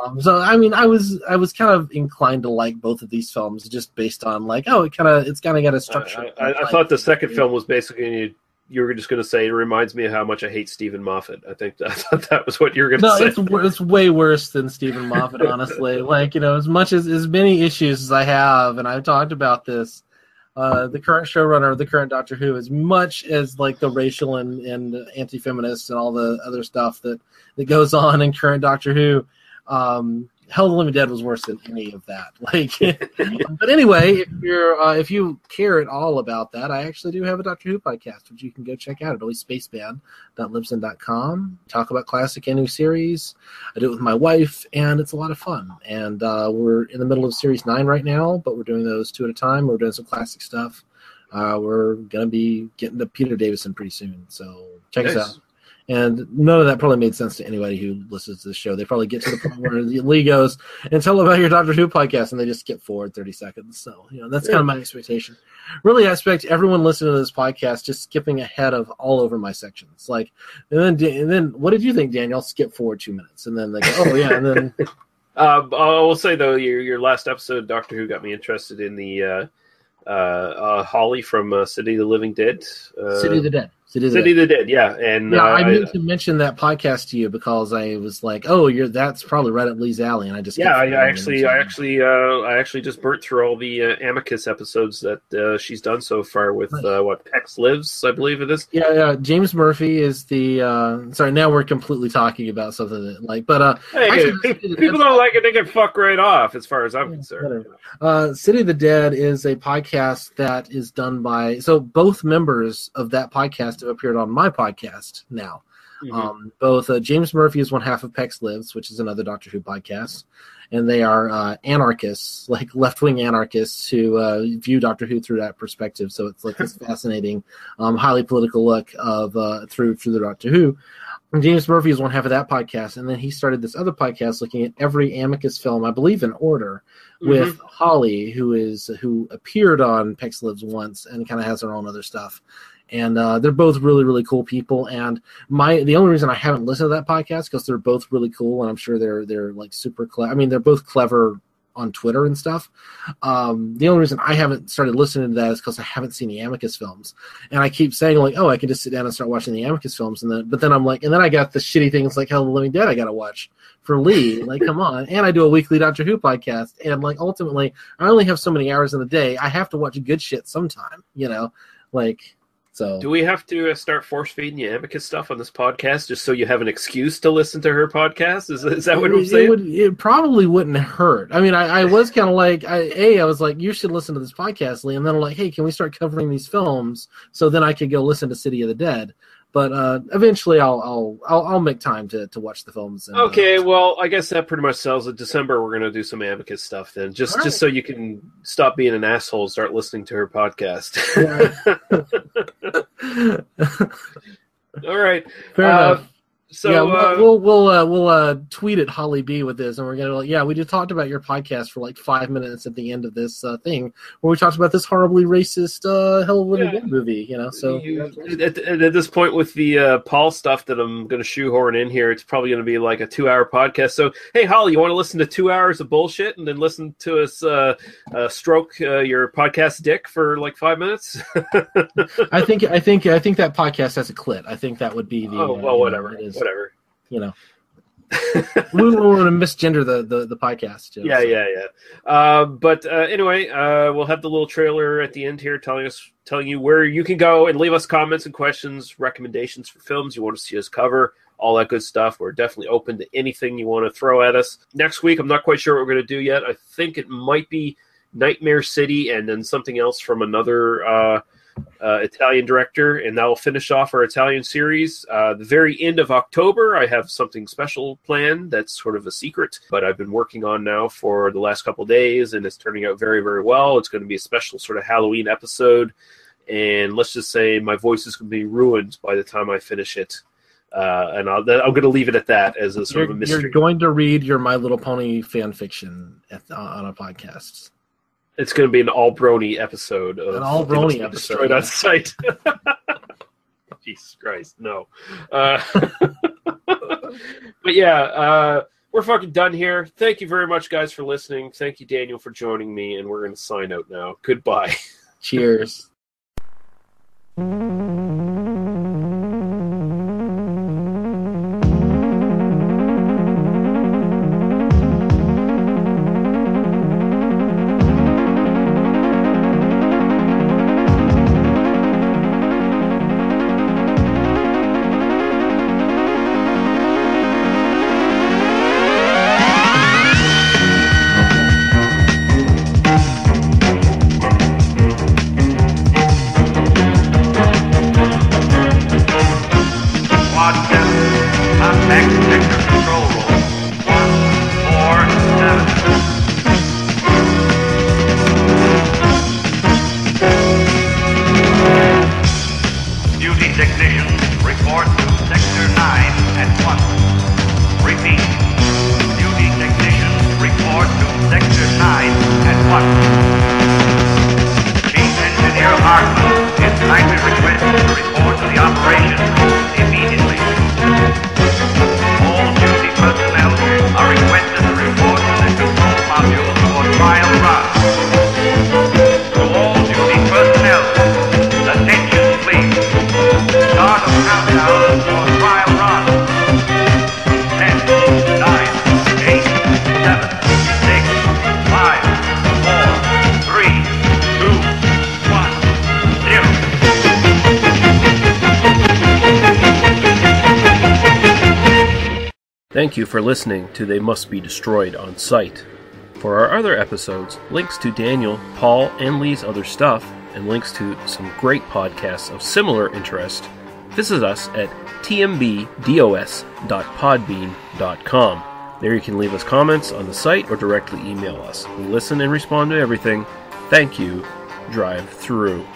Um, so I mean, I was I was kind of inclined to like both of these films just based on like, oh, it kind of it's kind of got a structure. I, I, I thought the second film was basically you, were just going to say it reminds me of how much I hate Steven Moffat. I think I thought that was what you were going to No, say. it's it's way worse than Steven Moffat, honestly. like you know, as much as as many issues as I have, and I've talked about this, uh, the current showrunner of the current Doctor Who, as much as like the racial and and anti-feminist and all the other stuff that that goes on in current Doctor Who, um, Hell of the Living Dead was worse than any of that. Like, but anyway, if you're uh, if you care at all about that, I actually do have a Doctor Who podcast, which you can go check out at alwaysspaceband.libsyn.com. Talk about classic and new series. I do it with my wife, and it's a lot of fun. And uh, we're in the middle of series nine right now, but we're doing those two at a time. We're doing some classic stuff. Uh, we're gonna be getting to Peter Davison pretty soon, so check us out. And none of that probably made sense to anybody who listens to the show. They probably get to the point where the Lee goes and tell about your Doctor Who podcast, and they just skip forward thirty seconds. So you know that's kind of my expectation. Really, I expect everyone listening to this podcast just skipping ahead of all over my sections. Like, and then and then what did you think, Daniel? Skip forward two minutes, and then they go, oh yeah, and then Um, I will say though, your your last episode of Doctor Who got me interested in the uh, uh, uh, Holly from uh, City of the Living Dead. Uh, City of the Dead. City of the City Dead. of the Dead. Yeah, and yeah, uh, I I- meant to mention that podcast to you because I was like, oh, you're that's probably right up Lee's alley, and I just yeah, I, I actually, I actually, uh, I actually just burnt through all the uh, Amicus episodes that uh, she's done so far with uh, what Pex Lives, I believe it is. Yeah, yeah. James Murphy is the. uh Sorry, now we're completely talking about something that, like, but uh, Hey, actually, if people don't like it, they can fuck right off. As far as I'm concerned. uh, City of the Dead is a podcast that is done by. So both members of that podcast have appeared on my podcast now. Mhm. Um, both uh, James Murphy is one half of Pex Lives, which is another Doctor Who podcast, and they are uh, anarchists, like left wing anarchists who uh, view Doctor Who through that perspective. So it's like this fascinating, um, highly political look of uh, through through the Doctor Who. And James Murphy is one half of that podcast, and then he started this other podcast looking at every Amicus film, I believe in order, with Holly, who is who appeared on Pex Lives once and kind of has her own other stuff. And uh, they're both really really cool people. And my the only reason I haven't listened to that podcast because they're both really cool, and I'm sure they're they're like super clever. I mean, they're both clever on Twitter and stuff. Um, the only reason I haven't started listening to that is because I haven't seen the Amicus films, and I keep saying like, oh, I can just sit down and start watching the Amicus films, and then but then I'm like, and then I got the shitty things like Hell of the Living Dead I got to watch for Lee. Like, come on, and I do a weekly Doctor Who podcast, and like ultimately, I only have so many hours in the day. I have to watch good shit sometime, you know, like. So Do we have to uh, start force feeding you Amicus stuff on this podcast just so you have an excuse to listen to her podcast? Is, is that what I'm saying? It, would, it probably wouldn't hurt. I mean, I, I was kind of like, I, a, I was like, you should listen to this podcast, Lee, and then I'm like, hey, can we start covering these films so then I could go listen to City of the Dead. But uh, eventually, I'll, I'll I'll I'll make time to, to watch the films. And, uh, Okay, well, I guess that pretty much sells it. December, we're gonna do some Amicus stuff then, just All just so you can stop being an asshole and start listening to her podcast. All right, Fair Uh, enough. So yeah, uh, we'll we'll uh, we'll uh, tweet at Holly B with this, and we're gonna like, yeah, we just talked about your podcast for like five minutes at the end of this uh, thing, where we talked about this horribly racist uh, Hell of a Living movie. You know, so at, at, at this point with the uh, Paul stuff that I'm going to shoehorn in here, it's probably going to be like a two hour podcast. So, hey, Holly, you want to listen to two hours of bullshit and then listen to us uh, uh, stroke uh, your podcast dick for like five minutes? I think I think I think that podcast has a clit. I think that would be the. oh, well, you whatever. it is, Whatever. You know, we don't want to misgender the the, the podcast. Yeah, so. yeah, yeah. Uh, but uh, anyway, uh, we'll have the little trailer at the end here telling us, telling you where you can go and leave us comments and questions, recommendations for films you want to see us cover, all that good stuff. We're definitely open to anything you want to throw at us. Next week, I'm not quite sure what we're going to do yet. I think it might be Nightmare City and then something else from another uh, Italian director, and that will finish off our Italian series. Uh, the very end of October, I have something special planned that's sort of a secret, but I've been working on now for the last couple days, and it's turning out very, very well. It's going to be a special sort of Halloween episode, and let's just say my voice is going to be ruined by the time I finish it. Uh, and I'll, I'm going to leave it at that as a sort You're, of a mystery. you're going to read your My Little Pony fan fiction at, on a podcast. It's going to be an all brony episode of An all brony episode, destroyed yeah. on sight. Jesus Christ, no. Uh, but yeah, uh, we're fucking done here. Thank you very much, guys, for listening. Thank you, Daniel, for joining me, and we're going to sign out now. Goodbye. Cheers. listening to They Must Be Destroyed on Sight. For our other episodes, links to Daniel, Paul, and Lee's other stuff, and links to some great podcasts of similar interest, visit us at tmbdos.podbean.com. There you can leave us comments on the site or directly email us. We listen and respond to everything. Thank you. Drive through.